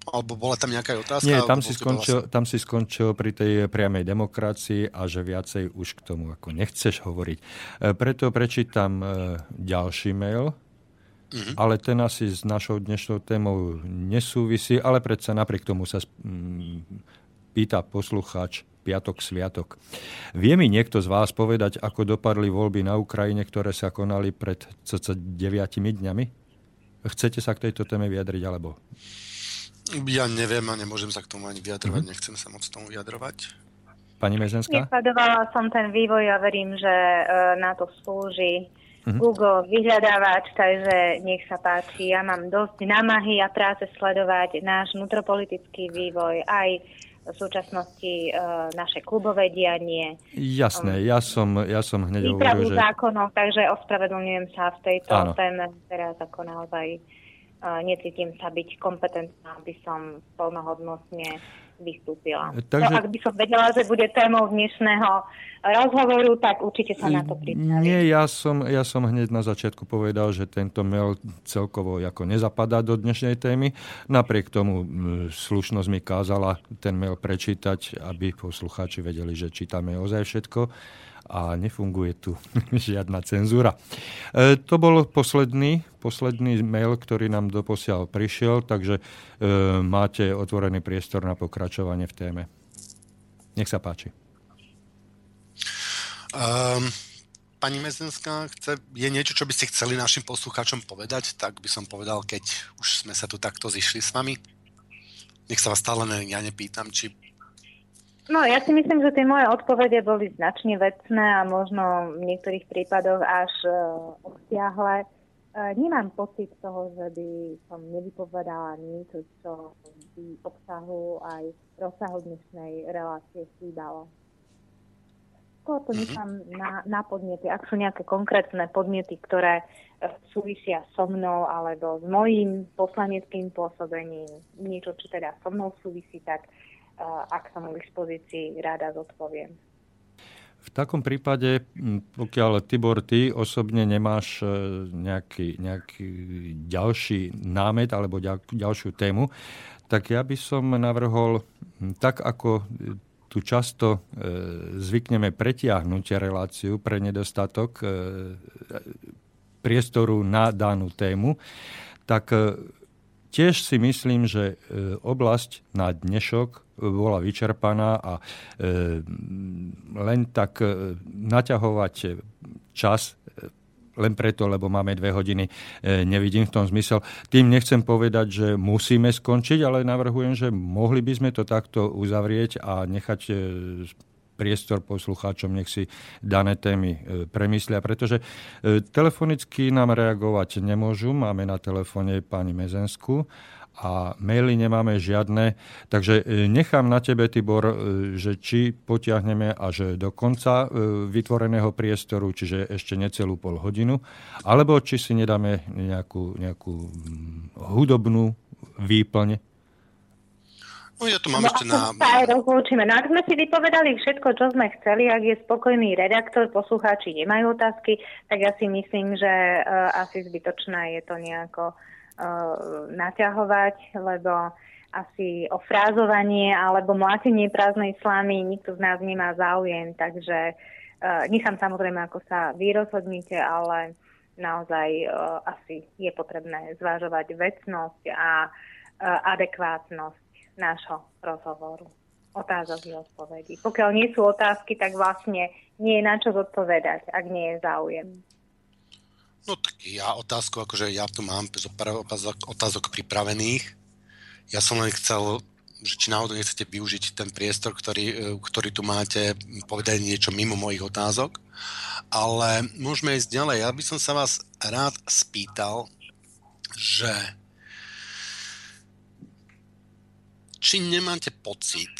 Alebo bola tam nejaká otázka? Nie, tam si, skončil, tam si skončil pri tej priamej demokracii a že viacej už k tomu ako nechceš hovoriť. E, preto prečítam ďalší mail, Uh-huh. Ale ten asi s našou dnešnou témou nesúvisí, ale predsa napriek tomu sa pýta poslucháč Piatok Sviatok. Vie mi niekto z vás povedať, ako dopadli voľby na Ukrajine, ktoré sa konali pred cca 9 dňami? Chcete sa k tejto téme vyjadriť, alebo? Ja neviem a nemôžem sa k tomu ani vyjadrovať, uh-huh. nechcem sa moc tomu vyjadrovať. Pani Mezenská? Nesledovala som ten vývoj a verím, že e, na to slúži mm-hmm. Google vyhľadávač, takže nech sa páči. Ja mám dosť námahy a práce sledovať náš vnútropolitický vývoj, aj v súčasnosti e, naše klubové dianie. Jasné, ja som, ja som hneď hovoril, že... zákonov, takže ospravedlňujem sa v tejto Áno. téme teraz ako naozaj uh, necítim sa byť kompetentná, aby som plnohodnotne vystúpila. Takže... No, ak by som vedela, že bude témou dnešného rozhovoru, tak určite sa na to pripravím. Nie, ja som, ja som hneď na začiatku povedal, že tento mail celkovo ako nezapadá do dnešnej témy. Napriek tomu slušnosť mi kázala ten mail prečítať, aby poslucháči vedeli, že čítame ozaj všetko a nefunguje tu žiadna cenzúra. E, to bol posledný, posledný mail, ktorý nám doposiaľ prišiel, takže e, máte otvorený priestor na pokračovanie v téme. Nech sa páči. Um, pani Mezenská, chce, je niečo, čo by ste chceli našim poslucháčom povedať? Tak by som povedal, keď už sme sa tu takto zišli s vami. Nech sa vás stále ja nepýtam, či No ja si myslím, že tie moje odpovede boli značne vecné a možno v niektorých prípadoch až uh, obsiahle. Uh, nemám pocit toho, že by som nevypovedala niečo, čo by obsahu aj rozsahu dnešnej relácie chýbalo. Skôr to mhm. nechám na, na podnety. Ak sú nejaké konkrétne podnety, ktoré súvisia so mnou alebo s mojím poslaneckým pôsobením, niečo, čo teda so mnou súvisí, tak uh, ak som v dispozícii, rada zodpoviem. V takom prípade, pokiaľ Tibor, ty osobne nemáš e, nejaký, nejaký ďalší námet alebo ďalšiu tému, tak ja by som navrhol, tak ako tu často e, zvykneme pretiahnuť reláciu pre nedostatok e, priestoru na danú tému, tak tiež si myslím, že oblasť na dnešok bola vyčerpaná a e, len tak e, naťahovať čas e, len preto, lebo máme dve hodiny, nevidím v tom zmysel. Tým nechcem povedať, že musíme skončiť, ale navrhujem, že mohli by sme to takto uzavrieť a nechať priestor poslucháčom, nech si dané témy premyslia, pretože telefonicky nám reagovať nemôžu. Máme na telefóne pani Mezensku a maily nemáme žiadne. Takže e, nechám na tebe, Tibor, e, že či potiahneme až do konca e, vytvoreného priestoru, čiže ešte necelú pol hodinu, alebo či si nedáme nejakú, nejakú mm, hudobnú výplň. No ja to mám no, ešte na... Sa aj rozlúčime. No ak sme si vypovedali všetko, čo sme chceli, ak je spokojný redaktor, poslucháči nemajú otázky, tak ja si myslím, že uh, asi zbytočné je to nejako uh, naťahovať, lebo asi o frázovanie alebo mlátenie prázdnej slamy nikto z nás nemá záujem, takže uh, nechám samozrejme, ako sa vy rozhodnite, ale naozaj uh, asi je potrebné zvážovať vecnosť a uh, adekvátnosť nášho rozhovoru. Otázok a odpovedí. Pokiaľ nie sú otázky, tak vlastne nie je na čo zodpovedať, ak nie je záujem. No tak ja otázku, akože ja tu mám otázok, otázok pripravených. Ja som len chcel, že či náhodou nechcete využiť ten priestor, ktorý, e, ktorý tu máte, povedať niečo mimo mojich otázok. Ale môžeme ísť ďalej. Ja by som sa vás rád spýtal, že či nemáte pocit,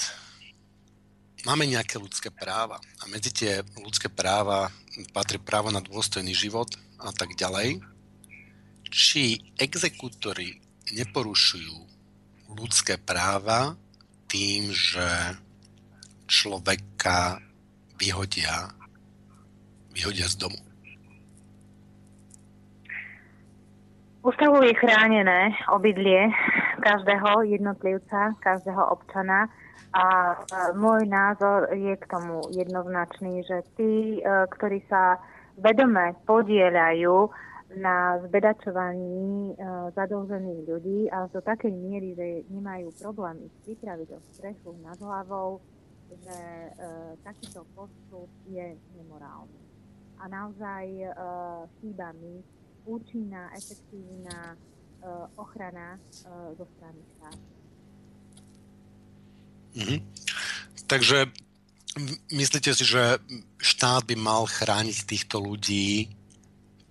máme nejaké ľudské práva a medzi tie ľudské práva patrí právo na dôstojný život, a tak ďalej, či exekútory neporušujú ľudské práva tým, že človeka vyhodia, vyhodia z domu. Ústavou je chránené obydlie každého jednotlivca, každého občana a môj názor je k tomu jednoznačný, že tí, e, ktorí sa vedome podielajú na zbedačovaní e, zadlžených ľudí a do takej miery, že nemajú problém ich pripraviť o strechu nad hlavou, že e, takýto postup je nemorálny. A naozaj e, chýba mi účinná, efektívna e, ochrana e, zo strany štátu. Mm-hmm. Takže Myslíte si, že štát by mal chrániť týchto ľudí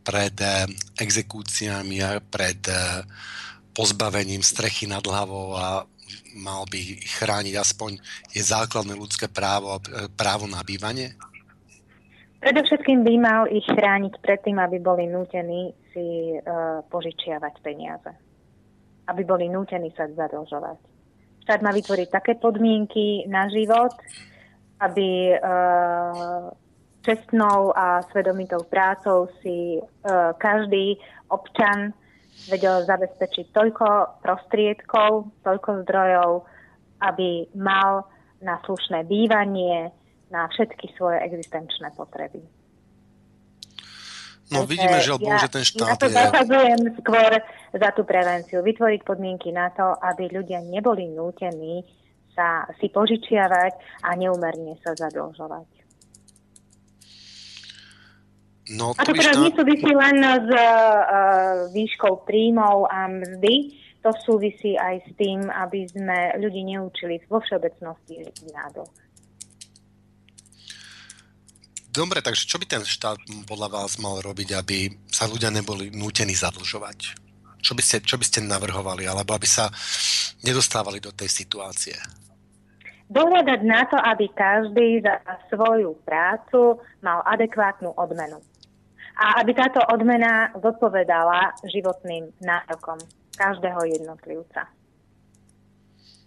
pred eh, exekúciami a pred eh, pozbavením strechy nad hlavou a mal by chrániť aspoň je základné ľudské právo, eh, právo na bývanie? Predovšetkým by mal ich chrániť pred tým, aby boli nútení si uh, požičiavať peniaze. Aby boli nútení sa zadlžovať. Štát má vytvoriť také podmienky na život, aby uh, čestnou a svedomitou prácou si uh, každý občan vedel zabezpečiť toľko prostriedkov, toľko zdrojov, aby mal na slušné bývanie, na všetky svoje existenčné potreby. No vidíme, že, ja, že ten štát ja to je... skôr za tú prevenciu. Vytvoriť podmienky na to, aby ľudia neboli nútení sa si požičiavať a neumerne sa zadlžovať. No, a to teraz štát... nesúvisí len s uh, výškou príjmov a mzdy, to súvisí aj s tým, aby sme ľudí neučili vo všeobecnosti na Dobre, takže čo by ten štát podľa vás mal robiť, aby sa ľudia neboli nútení zadlžovať? Čo by ste, čo by ste navrhovali, alebo aby sa nedostávali do tej situácie? dohľadať na to, aby každý za svoju prácu mal adekvátnu odmenu. A aby táto odmena zodpovedala životným nárokom každého jednotlivca,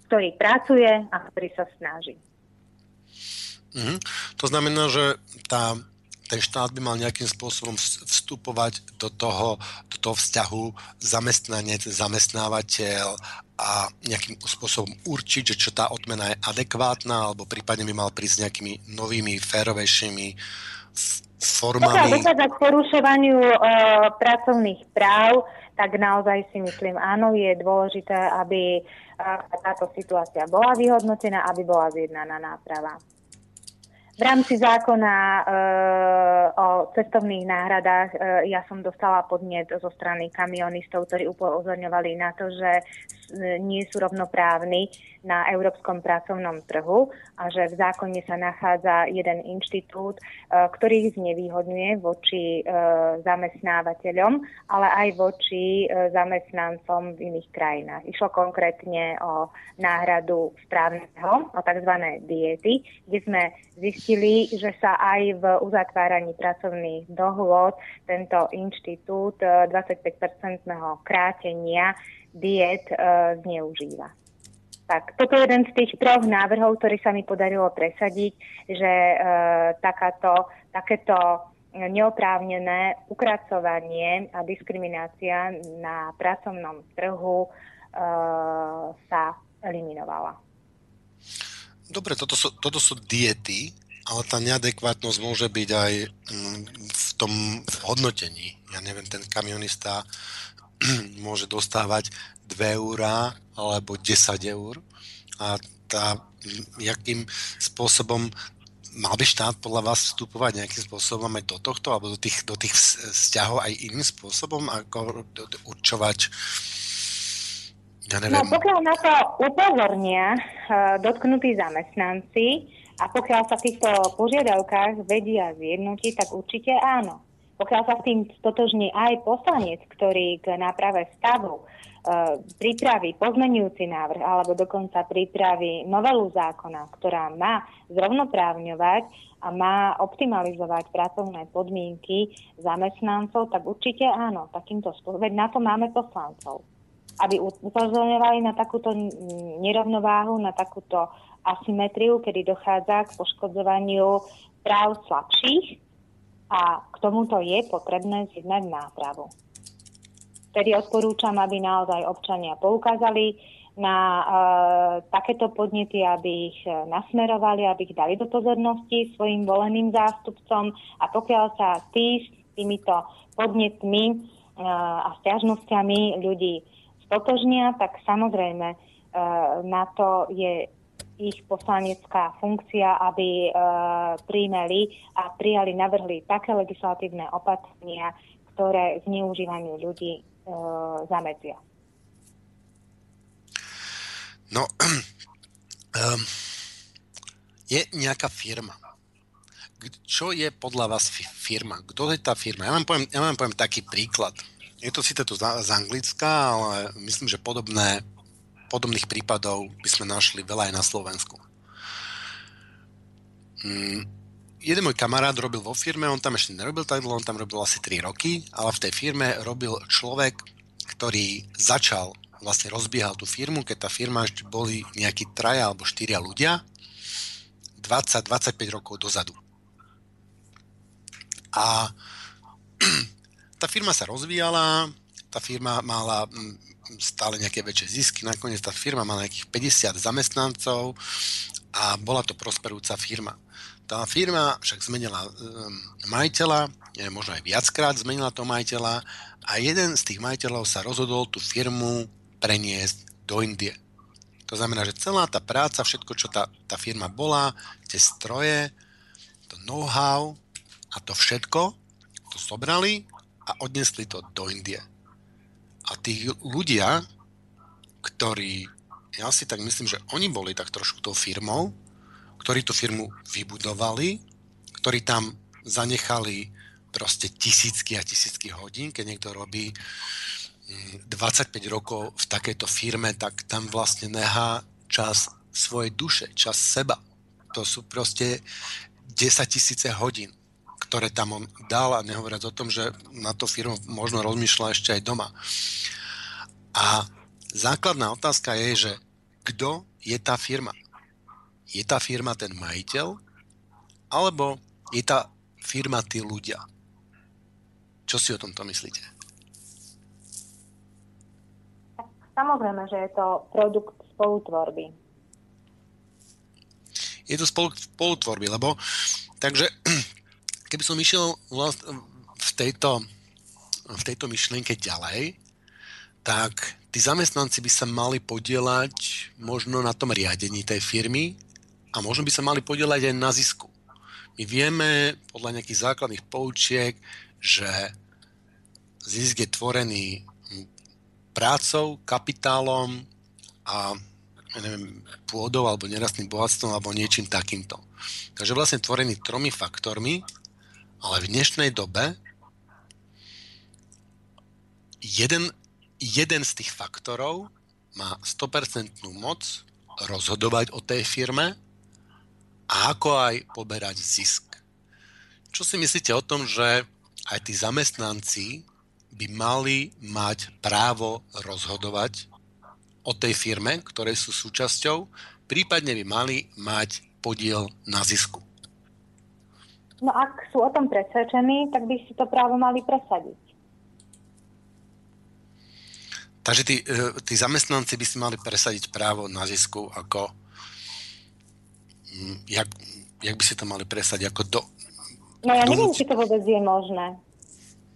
ktorý pracuje a ktorý sa snaží. Mm-hmm. To znamená, že tá, ten štát by mal nejakým spôsobom vstupovať do toho, do toho vzťahu zamestnanec, zamestnávateľ a nejakým spôsobom určiť, že čo tá odmena je adekvátna, alebo prípadne by mal prísť nejakými novými, férovejšími formami. Pokiaľ dochádza k porušovaniu e, pracovných práv, tak naozaj si myslím, áno, je dôležité, aby e, táto situácia bola vyhodnotená, aby bola zjednaná náprava. V rámci zákona e, o cestovných náhradách e, ja som dostala podnet zo strany kamionistov, ktorí upozorňovali na to, že nie sú rovnoprávni na európskom pracovnom trhu a že v zákone sa nachádza jeden inštitút, e, ktorý ich znevýhodňuje voči e, zamestnávateľom, ale aj voči e, zamestnancom v iných krajinách. Išlo konkrétne o náhradu správneho, o tzv. diety, kde sme zistili, že sa aj v uzatváraní pracovných dohôd tento inštitút 25-percentného krátenia diet zneužíva. Tak, toto je jeden z tých troch návrhov, ktorý sa mi podarilo presadiť, že e, takáto, takéto neoprávnené ukracovanie a diskriminácia na pracovnom trhu e, sa eliminovala. Dobre, toto sú, toto sú diety, ale tá neadekvátnosť môže byť aj mm, v tom hodnotení. Ja neviem, ten kamionista môže dostávať 2 eurá alebo 10 eur a tá, jakým spôsobom mal by štát podľa vás vstupovať nejakým spôsobom aj do tohto, alebo do tých, do tých vzťahov aj iným spôsobom, ako určovať ja neviem. No pokiaľ na to upozornia uh, dotknutí zamestnanci a pokiaľ sa v týchto požiadavkách vedia zjednotiť, tak určite áno. Pokiaľ sa s tým stotožní aj poslanec, ktorý k náprave stavu uh, pripraví pozmenujúci návrh alebo dokonca pripraví novelu zákona, ktorá má zrovnoprávňovať a má optimalizovať pracovné podmienky zamestnancov, tak určite áno, takýmto spôsobom. Na to máme poslancov aby upozorňovali na takúto nerovnováhu, na takúto asymetriu, kedy dochádza k poškodzovaniu práv slabších a k tomuto je potrebné zjednať nápravu. Tedy odporúčam, aby naozaj občania poukázali na e, takéto podnety, aby ich nasmerovali, aby ich dali do pozornosti svojim voleným zástupcom a pokiaľ sa tí s týmito podnetmi e, a stiažnosťami ľudí stotožnia, tak samozrejme e, na to je ich poslanecká funkcia, aby e, príjmeli a prijali, navrhli také legislatívne opatrenia, ktoré zneužívaniu ľudí e, zamedzia. No, um, je nejaká firma. Čo je podľa vás firma? Kto je tá firma? Ja vám poviem, ja vám poviem taký príklad. Je to síce tu z Anglicka, ale myslím, že podobné, podobných prípadov by sme našli veľa aj na Slovensku. Mm, jeden môj kamarát robil vo firme, on tam ešte nerobil tak dlho, on tam robil asi 3 roky, ale v tej firme robil človek, ktorý začal, vlastne rozbiehal tú firmu, keď tá firma ešte boli nejakí traja alebo štyria ľudia, 20-25 rokov dozadu. A tá firma sa rozvíjala, tá firma mala mm, stále nejaké väčšie zisky, nakoniec tá firma mala nejakých 50 zamestnancov a bola to prosperujúca firma. Tá firma však zmenila um, majiteľa, neviem, možno aj viackrát zmenila to majiteľa a jeden z tých majiteľov sa rozhodol tú firmu preniesť do Indie. To znamená, že celá tá práca, všetko, čo tá, tá firma bola, tie stroje, to know-how a to všetko, to zobrali a odnesli to do Indie. A tí ľudia, ktorí, ja si tak myslím, že oni boli tak trošku tou firmou, ktorí tú firmu vybudovali, ktorí tam zanechali proste tisícky a tisícky hodín, keď niekto robí 25 mm, rokov v takejto firme, tak tam vlastne nehá čas svojej duše, čas seba. To sú proste 10 tisíce hodín ktoré tam on dal a nehovoriac o tom, že na to firmu možno rozmýšľa ešte aj doma. A základná otázka je, že kto je tá firma? Je tá firma ten majiteľ? Alebo je tá firma tí ľudia? Čo si o tomto myslíte? Samozrejme, že je to produkt spolutvorby. Je to spolutvorby, lebo takže keby som išiel v tejto, v tejto myšlienke ďalej, tak tí zamestnanci by sa mali podielať možno na tom riadení tej firmy a možno by sa mali podielať aj na zisku. My vieme podľa nejakých základných poučiek, že zisk je tvorený prácou, kapitálom a neviem, pôdou alebo nerastným bohatstvom alebo niečím takýmto. Takže vlastne tvorený tromi faktormi, ale v dnešnej dobe jeden, jeden z tých faktorov má 100% moc rozhodovať o tej firme a ako aj poberať zisk. Čo si myslíte o tom, že aj tí zamestnanci by mali mať právo rozhodovať o tej firme, ktorej sú súčasťou, prípadne by mali mať podiel na zisku? No ak sú o tom presvedčení, tak by si to právo mali presadiť. Takže tí, e, tí zamestnanci by si mali presadiť právo na zisku ako mm, jak, jak by si to mali presadiť ako do... No ja neviem, či to vôbec je možné.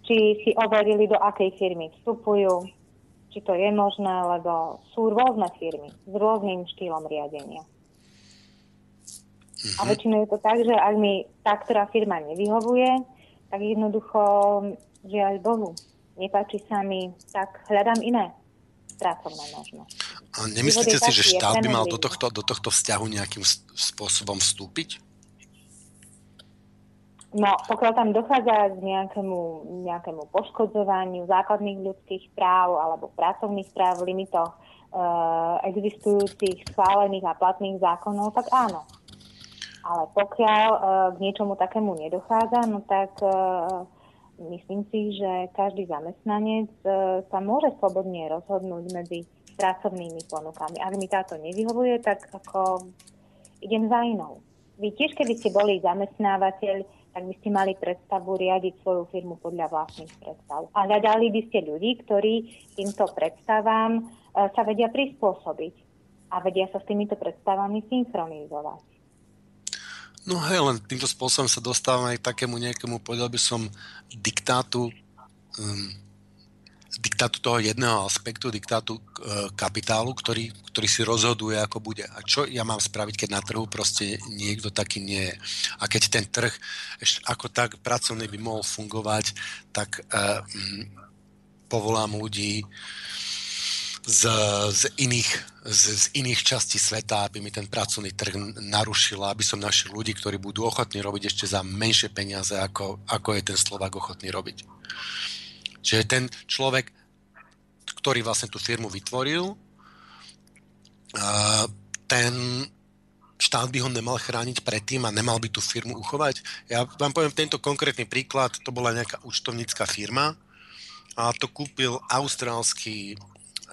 Či si overili, do akej firmy vstupujú, či to je možné, lebo sú rôzne firmy s rôznym štýlom riadenia. Uh-huh. A väčšinou je to tak, že ak mi tá, ktorá firma nevyhovuje, tak jednoducho, žiaľ Bohu, nepáči sa mi, tak hľadám iné pracovné možnosti. A nemyslíte si, že štát by mal do tohto, do tohto vzťahu nejakým spôsobom vstúpiť? No, pokiaľ tam dochádza k nejakému, nejakému poškodzovaniu základných ľudských práv alebo pracovných práv v limitoch e, existujúcich, schválených a platných zákonov, tak áno. Ale pokiaľ e, k niečomu takému nedochádza, no tak e, myslím si, že každý zamestnanec e, sa môže slobodne rozhodnúť medzi pracovnými ponukami. Ak mi táto nevyhovuje, tak ako idem za inou. Vy tiež, keby ste boli zamestnávateľ, tak by ste mali predstavu riadiť svoju firmu podľa vlastných predstav. A hľadali by ste ľudí, ktorí týmto predstavám sa vedia prispôsobiť a vedia sa s týmito predstavami synchronizovať. No hej, len týmto spôsobom sa dostávam aj k takému nejakému, povedal by som, diktátu um, diktátu toho jedného aspektu, diktátu e, kapitálu, ktorý, ktorý si rozhoduje, ako bude. A čo ja mám spraviť, keď na trhu proste niekto taký nie je. A keď ten trh ešte ako tak pracovný by mohol fungovať, tak uh, povolám ľudí z, z, iných, z, z iných častí sveta, aby mi ten pracovný trh narušil, aby som našiel ľudí, ktorí budú ochotní robiť ešte za menšie peniaze, ako, ako je ten Slovak ochotný robiť. Čiže ten človek, ktorý vlastne tú firmu vytvoril, ten štát by ho nemal chrániť predtým a nemal by tú firmu uchovať. Ja vám poviem tento konkrétny príklad, to bola nejaká účtovnícká firma a to kúpil austrálsky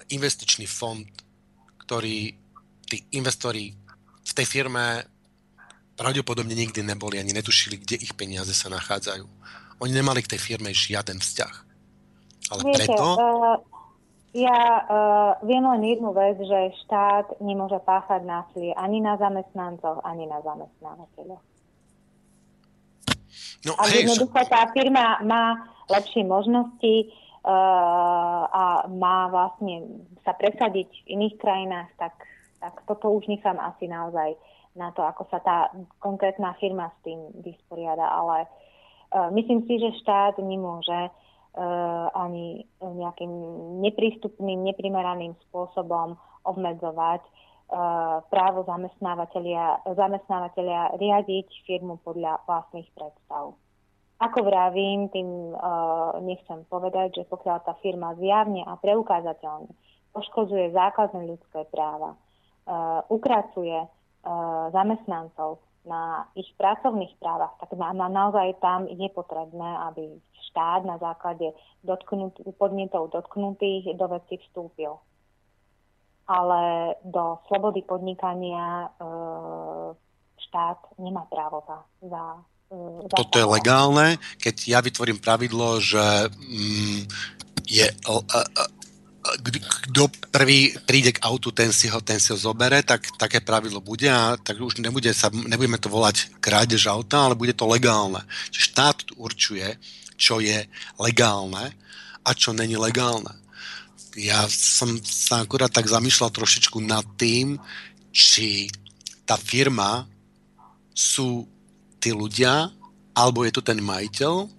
investičný fond, ktorý tí investori v tej firme pravdepodobne nikdy neboli ani netušili, kde ich peniaze sa nachádzajú. Oni nemali k tej firme žiaden vzťah. Ale Viete, preto... Uh, ja uh, viem len jednu vec, že štát nemôže páchať násilie ani na zamestnancoch, ani na zamestnávateľoch. No, a hej, jednoducho tá firma má lepšie možnosti a má vlastne sa presadiť v iných krajinách, tak, tak toto už nechám asi naozaj na to, ako sa tá konkrétna firma s tým vysporiada, ale uh, myslím si, že štát nemôže Eh, ani nejakým neprístupným, neprimeraným spôsobom obmedzovať eh, právo zamestnávateľia, zamestnávateľia riadiť firmu podľa vlastných predstav. Ako vravím, tým uh, nechcem povedať, že pokiaľ tá firma zjavne a preukázateľne poškozuje základné ľudské práva, uh, ukracuje uh, zamestnancov na ich pracovných právach, tak na, na, naozaj tam je potrebné, aby štát na základe dotknut, podnetov dotknutých do veci vstúpil. Ale do slobody podnikania e, štát nemá právo za, za toto je legálne, keď ja vytvorím pravidlo, že mm, je kto prvý príde k autu, ten si ho, ten si ho zobere, tak také pravidlo bude a tak už nebude sa, nebudeme to volať krádež auta, ale bude to legálne. Čiže štát určuje, čo je legálne a čo není legálne. Ja som sa akurát tak zamýšľal trošičku nad tým, či tá firma sú tí ľudia, alebo je to ten majiteľ,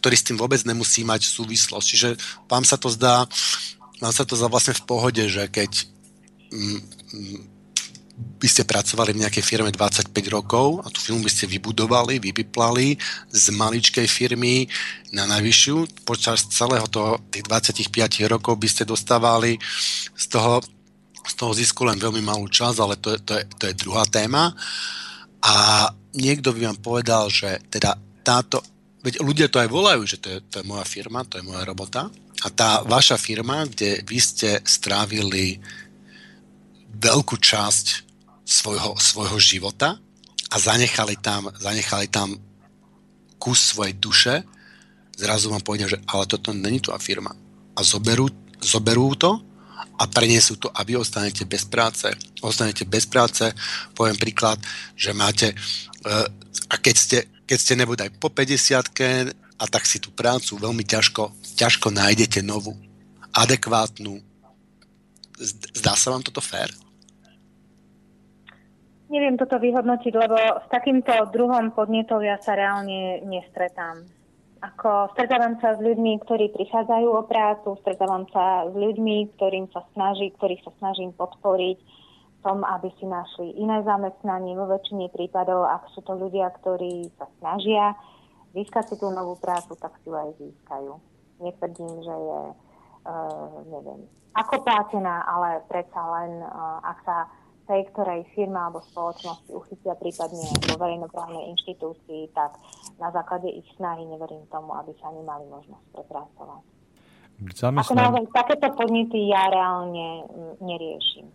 ktorý s tým vôbec nemusí mať súvislosť. Čiže vám sa to zdá, vám sa to zdá vlastne v pohode, že keď mm, mm, by ste pracovali v nejakej firme 25 rokov a tú firmu by ste vybudovali, vypiplali z maličkej firmy na najvyššiu. Počas celého toho, tých 25 rokov by ste dostávali z toho, z toho zisku len veľmi malú časť, ale to je, to, je, to je druhá téma. A niekto by vám povedal, že teda táto Veď ľudia to aj volajú, že to je, to je moja firma, to je moja robota. A tá vaša firma, kde vy ste strávili veľkú časť svojho, svojho života a zanechali tam, zanechali tam kus svojej duše, zrazu vám povedia, že ale toto není tvoja firma. A zoberú, zoberú to a preniesú to a vy ostanete bez práce. Ostanete bez práce, poviem príklad, že máte, e, a keď ste, keď ste nebudú aj po 50 a tak si tú prácu veľmi ťažko, ťažko nájdete novú, adekvátnu. Zdá sa vám toto fér? Neviem toto vyhodnotiť, lebo s takýmto druhom podnetov ja sa reálne nestretám. Ako stretávam sa s ľuďmi, ktorí prichádzajú o prácu, stretávam sa s ľuďmi, ktorým sa snaží, ktorých sa snažím podporiť tom, aby si našli iné zamestnanie. Vo väčšine prípadov, ak sú to ľudia, ktorí sa snažia získať si tú novú prácu, tak si ju aj získajú. Netvrdím, že je, uh, neviem, ako plátená, ale predsa len, uh, ak sa tej ktorej firma alebo spoločnosti uchytia prípadne vo verejnoprávnej inštitúcii, tak na základe ich snahy neverím tomu, aby sa nemali možnosť prepracovať. Zamestnan... Ako naozaj, takéto podnety ja reálne mm, neriešim.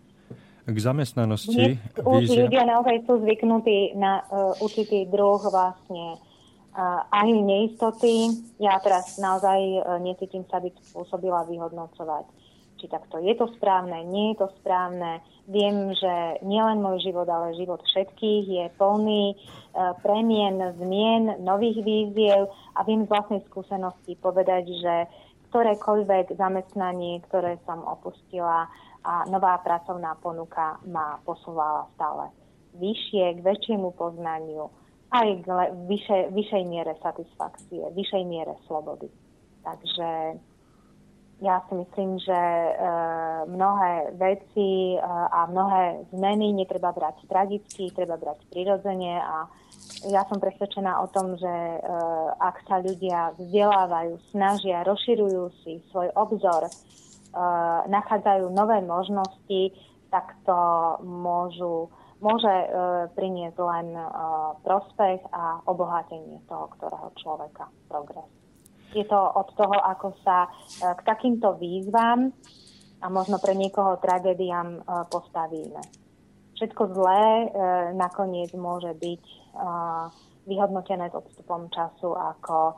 K zamestnanosti... Dnes, ľudia naozaj sú zvyknutí na uh, určitý druh vlastne uh, aj neistoty. Ja teraz naozaj uh, necítim sa byť spôsobila vyhodnocovať či takto je to správne, nie je to správne. Viem, že nielen môj život, ale život všetkých je plný e, premien, zmien, nových víziev a viem z vlastnej skúsenosti povedať, že ktorékoľvek zamestnanie, ktoré som opustila a nová pracovná ponuka ma posúvala stále vyššie, k väčšiemu poznaniu, aj k vyššej, vyššej miere satisfakcie, vyššej miere slobody. Takže ja si myslím, že e, mnohé veci e, a mnohé zmeny netreba brať tragicky, treba brať prirodzene a ja som presvedčená o tom, že e, ak sa ľudia vzdelávajú, snažia, rozširujú si svoj obzor, nachádzajú nové možnosti, tak to môžu, môže priniesť len prospech a obohatenie toho, ktorého človeka, progres je to od toho, ako sa e, k takýmto výzvam a možno pre niekoho tragédiám e, postavíme. Všetko zlé e, nakoniec môže byť vyhodnotené s odstupom času ako,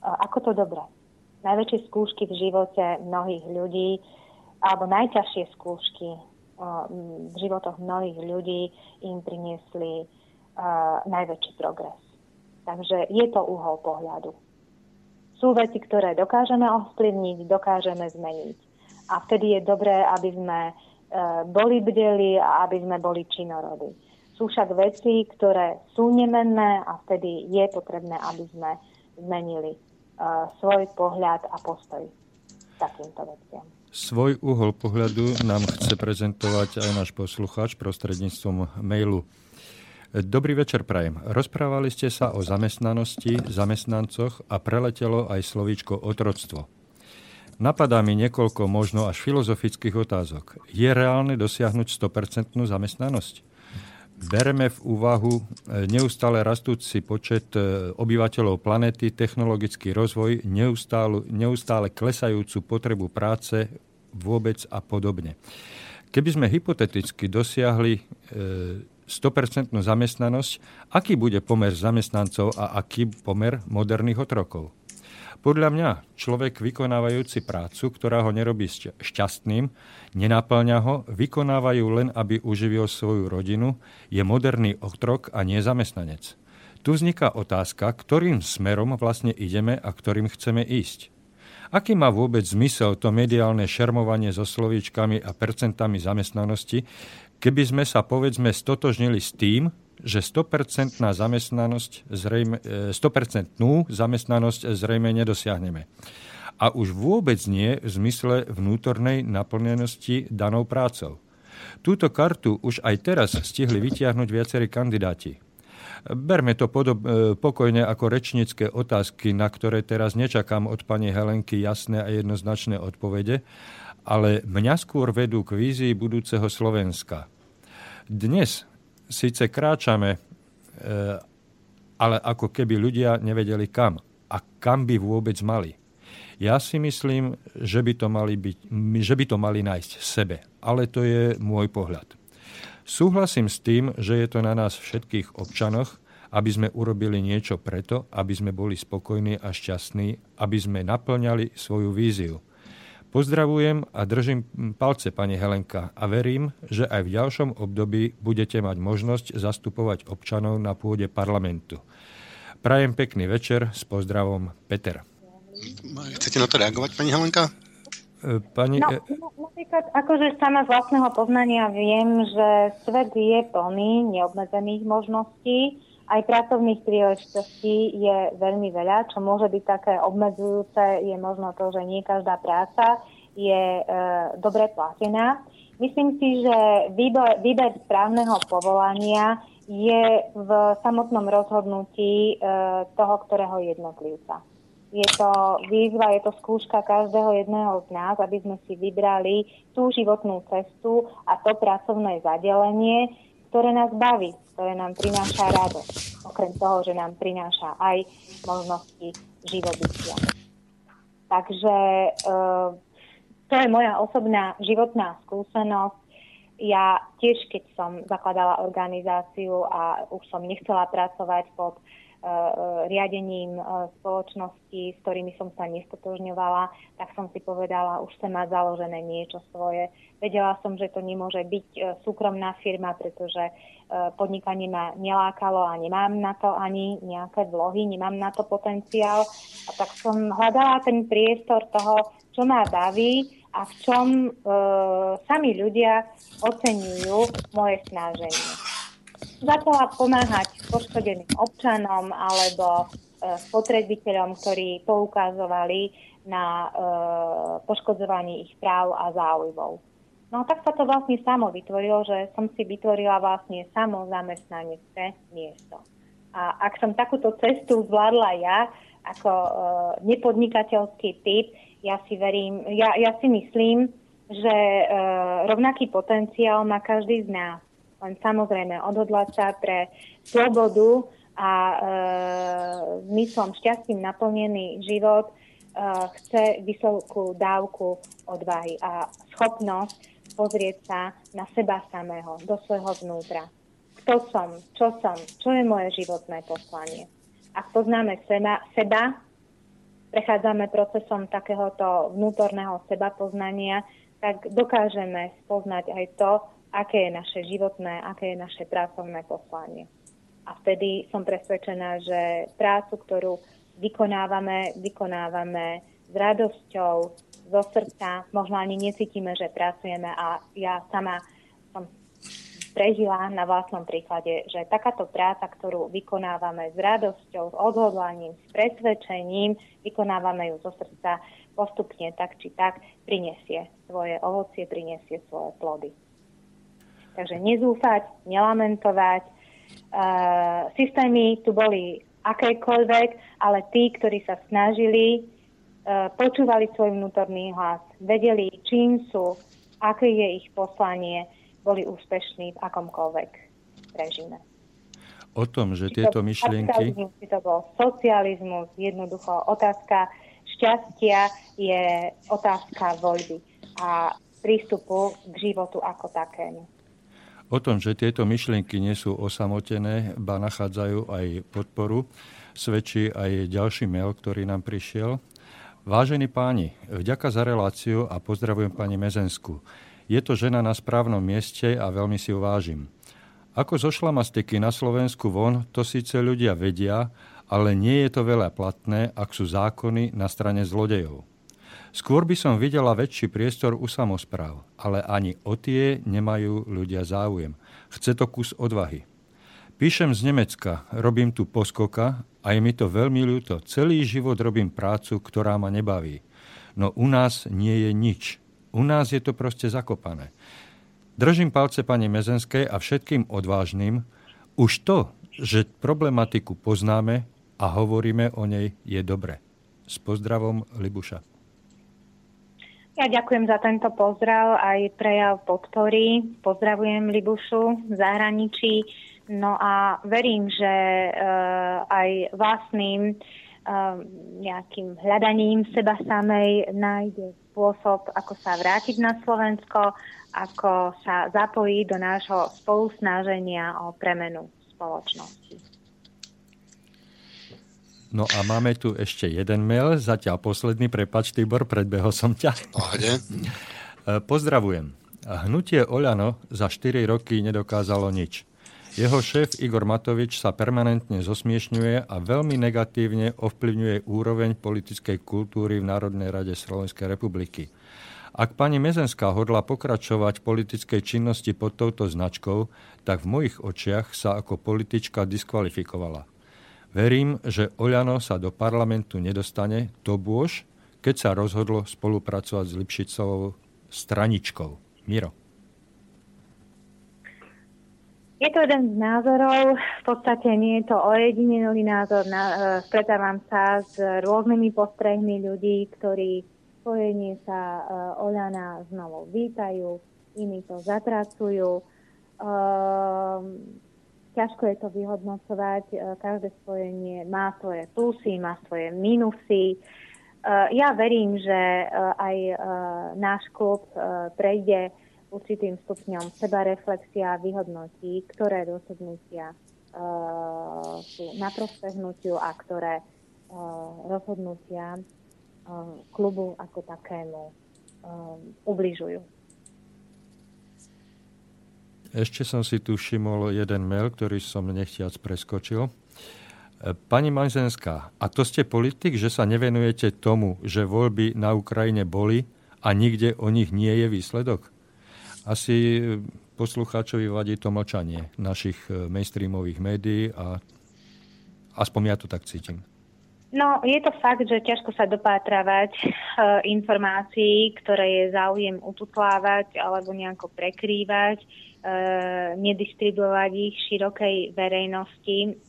ako to dobré. Najväčšie skúšky v živote mnohých ľudí alebo najťažšie skúšky v životoch mnohých ľudí im priniesli najväčší progres. Takže je to uhol pohľadu sú veci, ktoré dokážeme ovplyvniť, dokážeme zmeniť. A vtedy je dobré, aby sme e, boli bdeli a aby sme boli činorodí. Sú však veci, ktoré sú nemenné a vtedy je potrebné, aby sme zmenili uh, svoj pohľad a postoj takýmto veciam. Svoj uhol pohľadu nám chce prezentovať aj náš poslucháč prostredníctvom mailu Dobrý večer, Prajem. Rozprávali ste sa o zamestnanosti, zamestnancoch a preletelo aj slovíčko otroctvo. Napadá mi niekoľko možno až filozofických otázok. Je reálne dosiahnuť 100% zamestnanosť? Bereme v úvahu e, neustále rastúci počet e, obyvateľov planety, technologický rozvoj, neustále, neustále klesajúcu potrebu práce vôbec a podobne. Keby sme hypoteticky dosiahli e, 100% zamestnanosť, aký bude pomer zamestnancov a aký pomer moderných otrokov. Podľa mňa človek vykonávajúci prácu, ktorá ho nerobí šťastným, nenaplňa ho, vykonávajú len, aby uživil svoju rodinu, je moderný otrok a nie zamestnanec. Tu vzniká otázka, ktorým smerom vlastne ideme a ktorým chceme ísť. Aký má vôbec zmysel to mediálne šermovanie so slovíčkami a percentami zamestnanosti, keby sme sa povedzme stotožnili s tým, že 100% zamestnanosť zrejme, 100% e, zamestnanosť zrejme nedosiahneme. A už vôbec nie v zmysle vnútornej naplnenosti danou prácou. Túto kartu už aj teraz stihli vytiahnuť viacerí kandidáti. Berme to podob, e, pokojne ako rečnícke otázky, na ktoré teraz nečakám od pani Helenky jasné a jednoznačné odpovede, ale mňa skôr vedú k vízii budúceho Slovenska. Dnes síce kráčame, e, ale ako keby ľudia nevedeli kam a kam by vôbec mali. Ja si myslím, že by to mali, byť, že by to mali nájsť sebe, ale to je môj pohľad. Súhlasím s tým, že je to na nás všetkých občanoch, aby sme urobili niečo preto, aby sme boli spokojní a šťastní, aby sme naplňali svoju víziu – Pozdravujem a držím palce, pani Helenka, a verím, že aj v ďalšom období budete mať možnosť zastupovať občanov na pôde parlamentu. Prajem pekný večer s pozdravom Peter. Chcete na to reagovať, pani Helenka? Pani... No, no, napríklad, akože sama z vlastného poznania viem, že svet je plný neobmedzených možností, aj pracovných príležitostí je veľmi veľa, čo môže byť také obmedzujúce, je možno to, že nie každá práca je e, dobre platená. Myslím si, že výber, výber správneho povolania je v samotnom rozhodnutí e, toho, ktorého jednotlivca. Je to výzva, je to skúška každého jedného z nás, aby sme si vybrali tú životnú cestu a to pracovné zadelenie, ktoré nás baví, ktoré nám prináša radosť. Okrem toho, že nám prináša aj možnosti živobytia. Takže e, to je moja osobná životná skúsenosť. Ja tiež, keď som zakladala organizáciu a už som nechcela pracovať pod Eh, riadením eh, spoločnosti, s ktorými som sa nestotožňovala, tak som si povedala, už sa má založené niečo svoje. Vedela som, že to nemôže byť eh, súkromná firma, pretože podnikanie ma nelákalo a nemám na to ani nejaké vlohy, nemám na to potenciál. A tak som hľadala ten priestor toho, čo ma baví a v čom e, sami ľudia oceňujú moje snaženie začala pomáhať poškodeným občanom alebo e, spotrebiteľom, ktorí poukazovali na e, poškodzovanie ich práv a záujmov. No tak sa to vlastne samo vytvorilo, že som si vytvorila vlastne samo zamestnanecké miesto. A ak som takúto cestu zvládla ja, ako e, nepodnikateľský typ, ja si verím, ja, ja si myslím, že e, rovnaký potenciál má každý z nás len samozrejme odhodlať sa pre slobodu a e, zmyslom šťastím naplnený život e, chce vysokú dávku odvahy a schopnosť pozrieť sa na seba samého, do svojho vnútra. Kto som, čo som, čo je moje životné poslanie. Ak poznáme seba, seba prechádzame procesom takéhoto vnútorného seba poznania, tak dokážeme spoznať aj to, aké je naše životné, aké je naše pracovné poslanie. A vtedy som presvedčená, že prácu, ktorú vykonávame, vykonávame s radosťou, zo srdca, možno ani necítime, že pracujeme a ja sama som prežila na vlastnom príklade, že takáto práca, ktorú vykonávame s radosťou, s odhodlaním, s presvedčením, vykonávame ju zo srdca postupne tak či tak, prinesie svoje ovocie, prinesie svoje plody. Takže nezúfať, nelamentovať. Uh, systémy tu boli akékoľvek, ale tí, ktorí sa snažili, uh, počúvali svoj vnútorný hlas, vedeli, čím sú, aké je ich poslanie, boli úspešní v akomkoľvek režime. O tom, že tieto to myšlienky... Či to bol socializmus, jednoducho otázka šťastia je otázka voľby a prístupu k životu ako takému. O tom, že tieto myšlienky nie sú osamotené, ba nachádzajú aj podporu, svedčí aj ďalší mail, ktorý nám prišiel. Vážení páni, vďaka za reláciu a pozdravujem pani Mezensku. Je to žena na správnom mieste a veľmi si ju vážim. Ako zo šlamastiky na Slovensku von, to síce ľudia vedia, ale nie je to veľa platné, ak sú zákony na strane zlodejov. Skôr by som videla väčší priestor u samozpráv, ale ani o tie nemajú ľudia záujem. Chce to kus odvahy. Píšem z Nemecka, robím tu poskoka a je mi to veľmi ľúto. Celý život robím prácu, ktorá ma nebaví. No u nás nie je nič. U nás je to proste zakopané. Držím palce pani Mezenskej a všetkým odvážnym. Už to, že problematiku poznáme a hovoríme o nej, je dobre. S pozdravom, Libuša. Ja ďakujem za tento pozdrav, aj prejav podpory. Pozdravujem Libušu v zahraničí. No a verím, že uh, aj vlastným uh, nejakým hľadaním seba samej nájde spôsob, ako sa vrátiť na Slovensko, ako sa zapojiť do nášho spolusnáženia o premenu spoločnosti. No a máme tu ešte jeden mail, zatiaľ posledný, prepač Tibor, predbehol som ťa. Pohode. Pozdravujem. Hnutie Oľano za 4 roky nedokázalo nič. Jeho šéf Igor Matovič sa permanentne zosmiešňuje a veľmi negatívne ovplyvňuje úroveň politickej kultúry v Národnej rade Slovenskej republiky. Ak pani Mezenská hodla pokračovať v politickej činnosti pod touto značkou, tak v mojich očiach sa ako politička diskvalifikovala. Verím, že Oľano sa do parlamentu nedostane, to bôž, keď sa rozhodlo spolupracovať s Lipšicovou straničkou. Miro. Je to jeden z názorov, v podstate nie je to ojedinelý názor. Na, uh, stretávam sa s rôznymi postrehmi ľudí, ktorí spojenie sa uh, Oľana znovu vítajú, iní to zatracujú. Uh, ťažko je to vyhodnocovať, uh, každé spojenie má svoje plusy, má svoje minusy. Uh, ja verím, že uh, aj náš klub prejde určitým stupňom sebareflexia vyhodnotí, ktoré rozhodnutia sú na prospehnutiu a ktoré rozhodnutia klubu ako takému ubližujú. Ešte som si tu všimol jeden mail, ktorý som nechtiac preskočil. E, pani Manzenská, a to ste politik, že sa nevenujete tomu, že voľby na Ukrajine boli a nikde o nich nie je výsledok? Asi poslucháčovi vadí to mlčanie našich e, mainstreamových médií a aspoň ja to tak cítim. No, je to fakt, že ťažko sa dopátravať e, informácií, ktoré je záujem ututlávať alebo nejako prekrývať, e, nedistribuovať ich širokej verejnosti.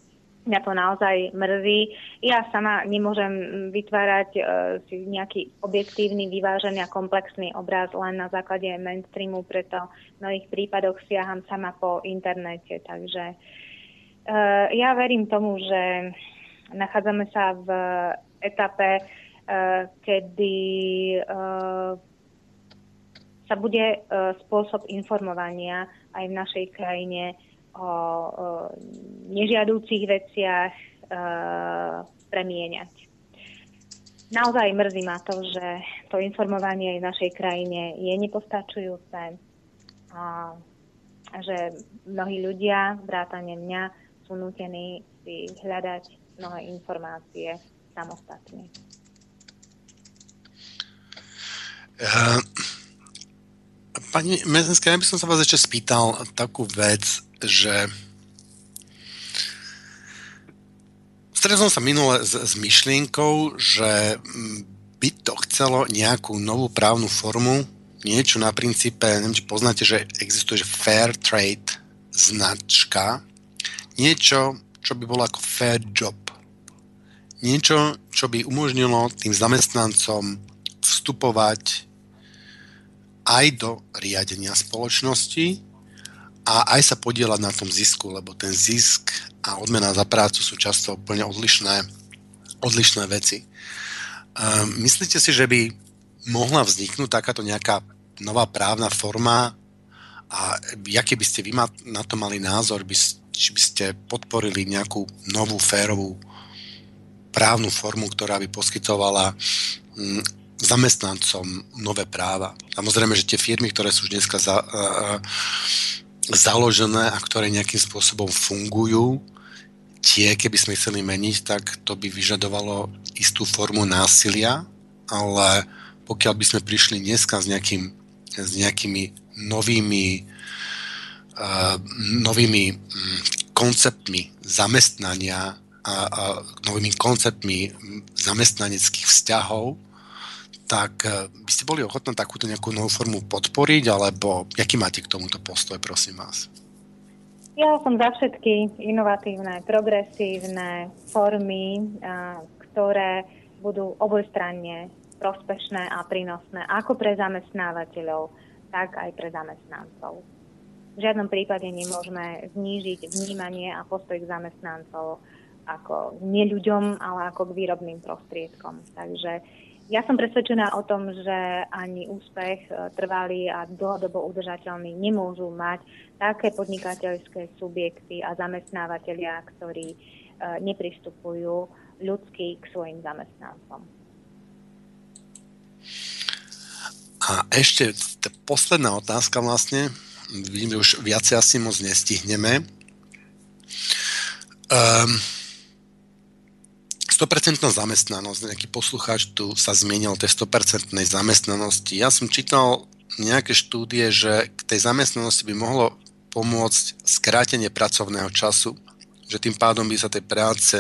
Mňa to naozaj mrzí. Ja sama nemôžem vytvárať e, si nejaký objektívny, vyvážený a komplexný obraz len na základe mainstreamu, preto v mnohých prípadoch siaham sama po internete. Takže e, ja verím tomu, že Nachádzame sa v etape, eh, kedy eh, sa bude eh, spôsob informovania aj v našej krajine o nežiadúcich veciach premieňať. Naozaj mrzí ma to, že to informovanie v našej krajine je nepostačujúce a že mnohí ľudia, vrátane mňa, sú nutení si hľadať mnohé informácie samostatne. Pani Mezenská, ja by som sa vás ešte spýtal takú vec, že stretol som sa minule s, s myšlienkou, že by to chcelo nejakú novú právnu formu, niečo na princípe, neviem, či poznáte, že existuje že fair trade značka, niečo, čo by bolo ako fair job. Niečo, čo by umožnilo tým zamestnancom vstupovať aj do riadenia spoločnosti a aj sa podielať na tom zisku, lebo ten zisk a odmena za prácu sú často úplne odlišné, odlišné veci. Um, myslíte si, že by mohla vzniknúť takáto nejaká nová právna forma a aký by ste vy na to mali názor, by, či by ste podporili nejakú novú férovú právnu formu, ktorá by poskytovala mm, zamestnancom nové práva. Samozrejme, že tie firmy, ktoré sú už dneska za, uh, založené a ktoré nejakým spôsobom fungujú, tie, keby sme chceli meniť, tak to by vyžadovalo istú formu násilia, ale pokiaľ by sme prišli dneska s, nejakým, s nejakými novými, uh, novými um, konceptmi zamestnania a, a novými konceptmi zamestnaneckých vzťahov, tak e, by ste boli ochotní takúto nejakú novú formu podporiť, alebo aký máte k tomuto postoj, prosím vás? Ja som za všetky inovatívne, progresívne formy, ktoré budú obojstranne prospešné a prínosné ako pre zamestnávateľov, tak aj pre zamestnancov. V žiadnom prípade nemôžeme znížiť vnímanie a postoj k zamestnancov ako nie ľuďom, ale ako k výrobným prostriedkom. Takže ja som presvedčená o tom, že ani úspech e, trvalý a dlhodobo udržateľný nemôžu mať také podnikateľské subjekty a zamestnávateľia, ktorí e, nepristupujú ľudsky k svojim zamestnancom. A ešte posledná otázka vlastne. Vidím, že už viacej asi moc nestihneme. Um, 100% zamestnanosť. Nejaký poslucháč tu sa zmienil o tej 100% zamestnanosti. Ja som čítal nejaké štúdie, že k tej zamestnanosti by mohlo pomôcť skrátenie pracovného času že tým pádom by sa tej práce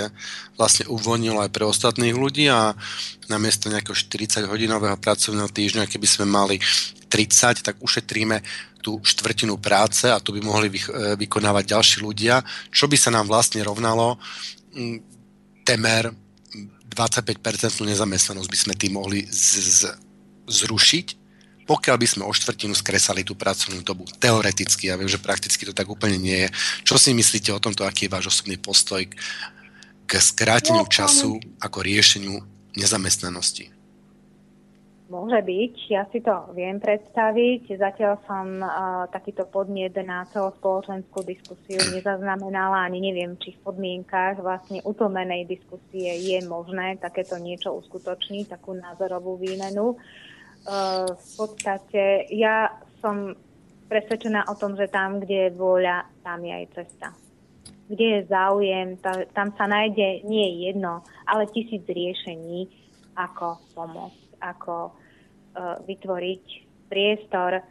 vlastne uvoľnilo aj pre ostatných ľudí a namiesto nejakého 40-hodinového pracovného týždňa, keby sme mali 30, tak ušetríme tú štvrtinu práce a to by mohli e, vykonávať ďalší ľudia, čo by sa nám vlastne rovnalo temer 25% nezamestnanosť by sme tým mohli z- z- zrušiť pokiaľ by sme o štvrtinu skresali tú pracovnú dobu. Teoreticky, ja viem, že prakticky to tak úplne nie je. Čo si myslíte o tomto, aký je váš osobný postoj k skráteniu času ako riešeniu nezamestnanosti? Môže byť, ja si to viem predstaviť. Zatiaľ som uh, takýto podnet na celospoločenskú diskusiu nezaznamenala, ani neviem, či v podmienkách vlastne utlmenej diskusie je možné takéto niečo uskutočniť, takú názorovú výmenu. Uh, v podstate ja som presvedčená o tom, že tam, kde je vôľa, tam je aj cesta. Kde je záujem, tam sa nájde nie jedno, ale tisíc riešení, ako pomôcť, ako uh, vytvoriť priestor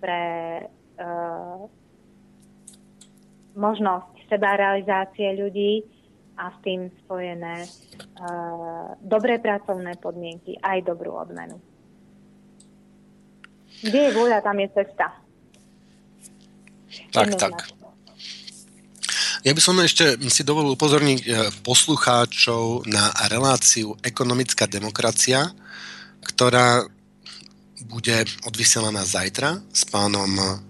pre uh, možnosť sebarealizácie ľudí a s tým spojené uh, dobré pracovné podmienky, aj dobrú odmenu. Kde je vôľa, tam je cesta. Tak, tak. Ja by som ešte si dovolil upozorniť e, poslucháčov na reláciu Ekonomická demokracia, ktorá bude odvysielaná zajtra s pánom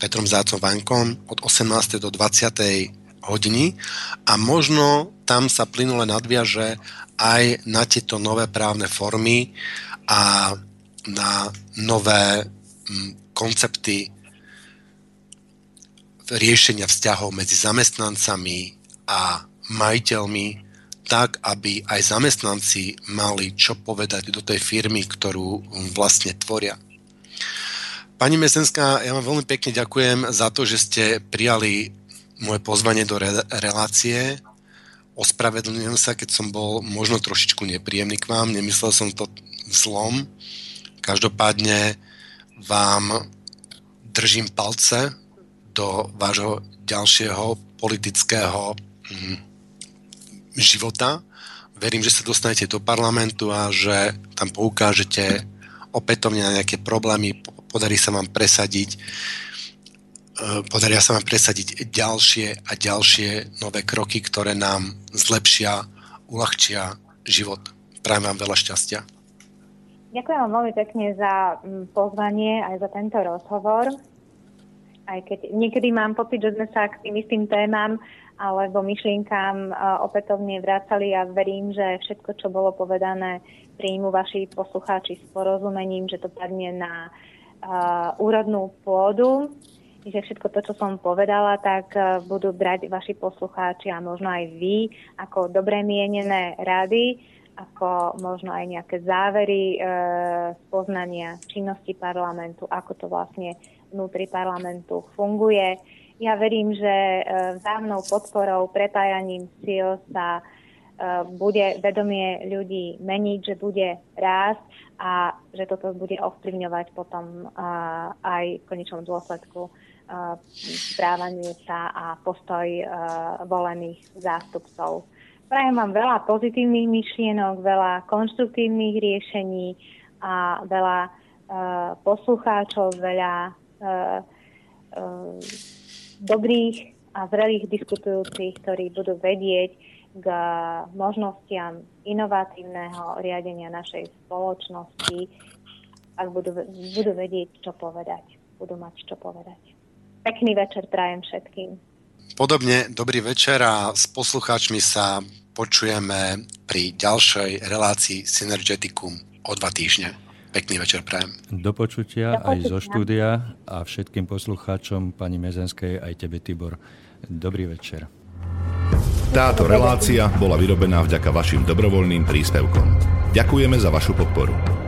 Petrom Zácom Vankom od 18. do 20. hodiny a možno tam sa plynule nadviaže aj na tieto nové právne formy a na nové mm, koncepty riešenia vzťahov medzi zamestnancami a majiteľmi tak, aby aj zamestnanci mali čo povedať do tej firmy, ktorú vlastne tvoria. Pani Mesenská, ja vám veľmi pekne ďakujem za to, že ste prijali moje pozvanie do re- relácie. Ospravedlňujem sa, keď som bol možno trošičku nepríjemný k vám, nemyslel som to zlom. Každopádne vám držím palce do vášho ďalšieho politického hm, života. Verím, že sa dostanete do parlamentu a že tam poukážete opätovne na nejaké problémy, podarí sa vám presadiť e, podaria sa vám presadiť ďalšie a ďalšie nové kroky, ktoré nám zlepšia, uľahčia život. Prajem vám veľa šťastia. Ďakujem vám veľmi pekne za mm, pozvanie aj za tento rozhovor. Aj keď niekedy mám pocit, že sme sa k tým istým témam alebo myšlienkám opätovne vracali a verím, že všetko, čo bolo povedané, príjmu vaši poslucháči s porozumením, že to padne na uh, úrodnú pôdu, že všetko to, čo som povedala, tak uh, budú brať vaši poslucháči a možno aj vy ako dobre mienené rady ako možno aj nejaké závery e, poznania činnosti parlamentu, ako to vlastne vnútri parlamentu funguje. Ja verím, že e, vzájomnou podporou, prepájaním síl sa e, bude vedomie ľudí meniť, že bude rásť a že toto bude ovplyvňovať potom e, aj v konečnom dôsledku správanie sa a postoj volených zástupcov. Prajem vám veľa pozitívnych myšlienok, veľa konštruktívnych riešení a veľa poslucháčov, veľa dobrých a zrelých diskutujúcich, ktorí budú vedieť k možnostiam inovatívneho riadenia našej spoločnosti, ak budú, budú vedieť, čo povedať, budú mať čo povedať. Pekný večer prajem všetkým. Podobne, dobrý večer a s poslucháčmi sa počujeme pri ďalšej relácii Synergeticum o dva týždne. Pekný večer prajem. Do počutia, Do počutia aj zo štúdia a všetkým poslucháčom pani Mezenskej aj tebe Tibor. Dobrý večer. Táto relácia bola vyrobená vďaka vašim dobrovoľným príspevkom. Ďakujeme za vašu podporu.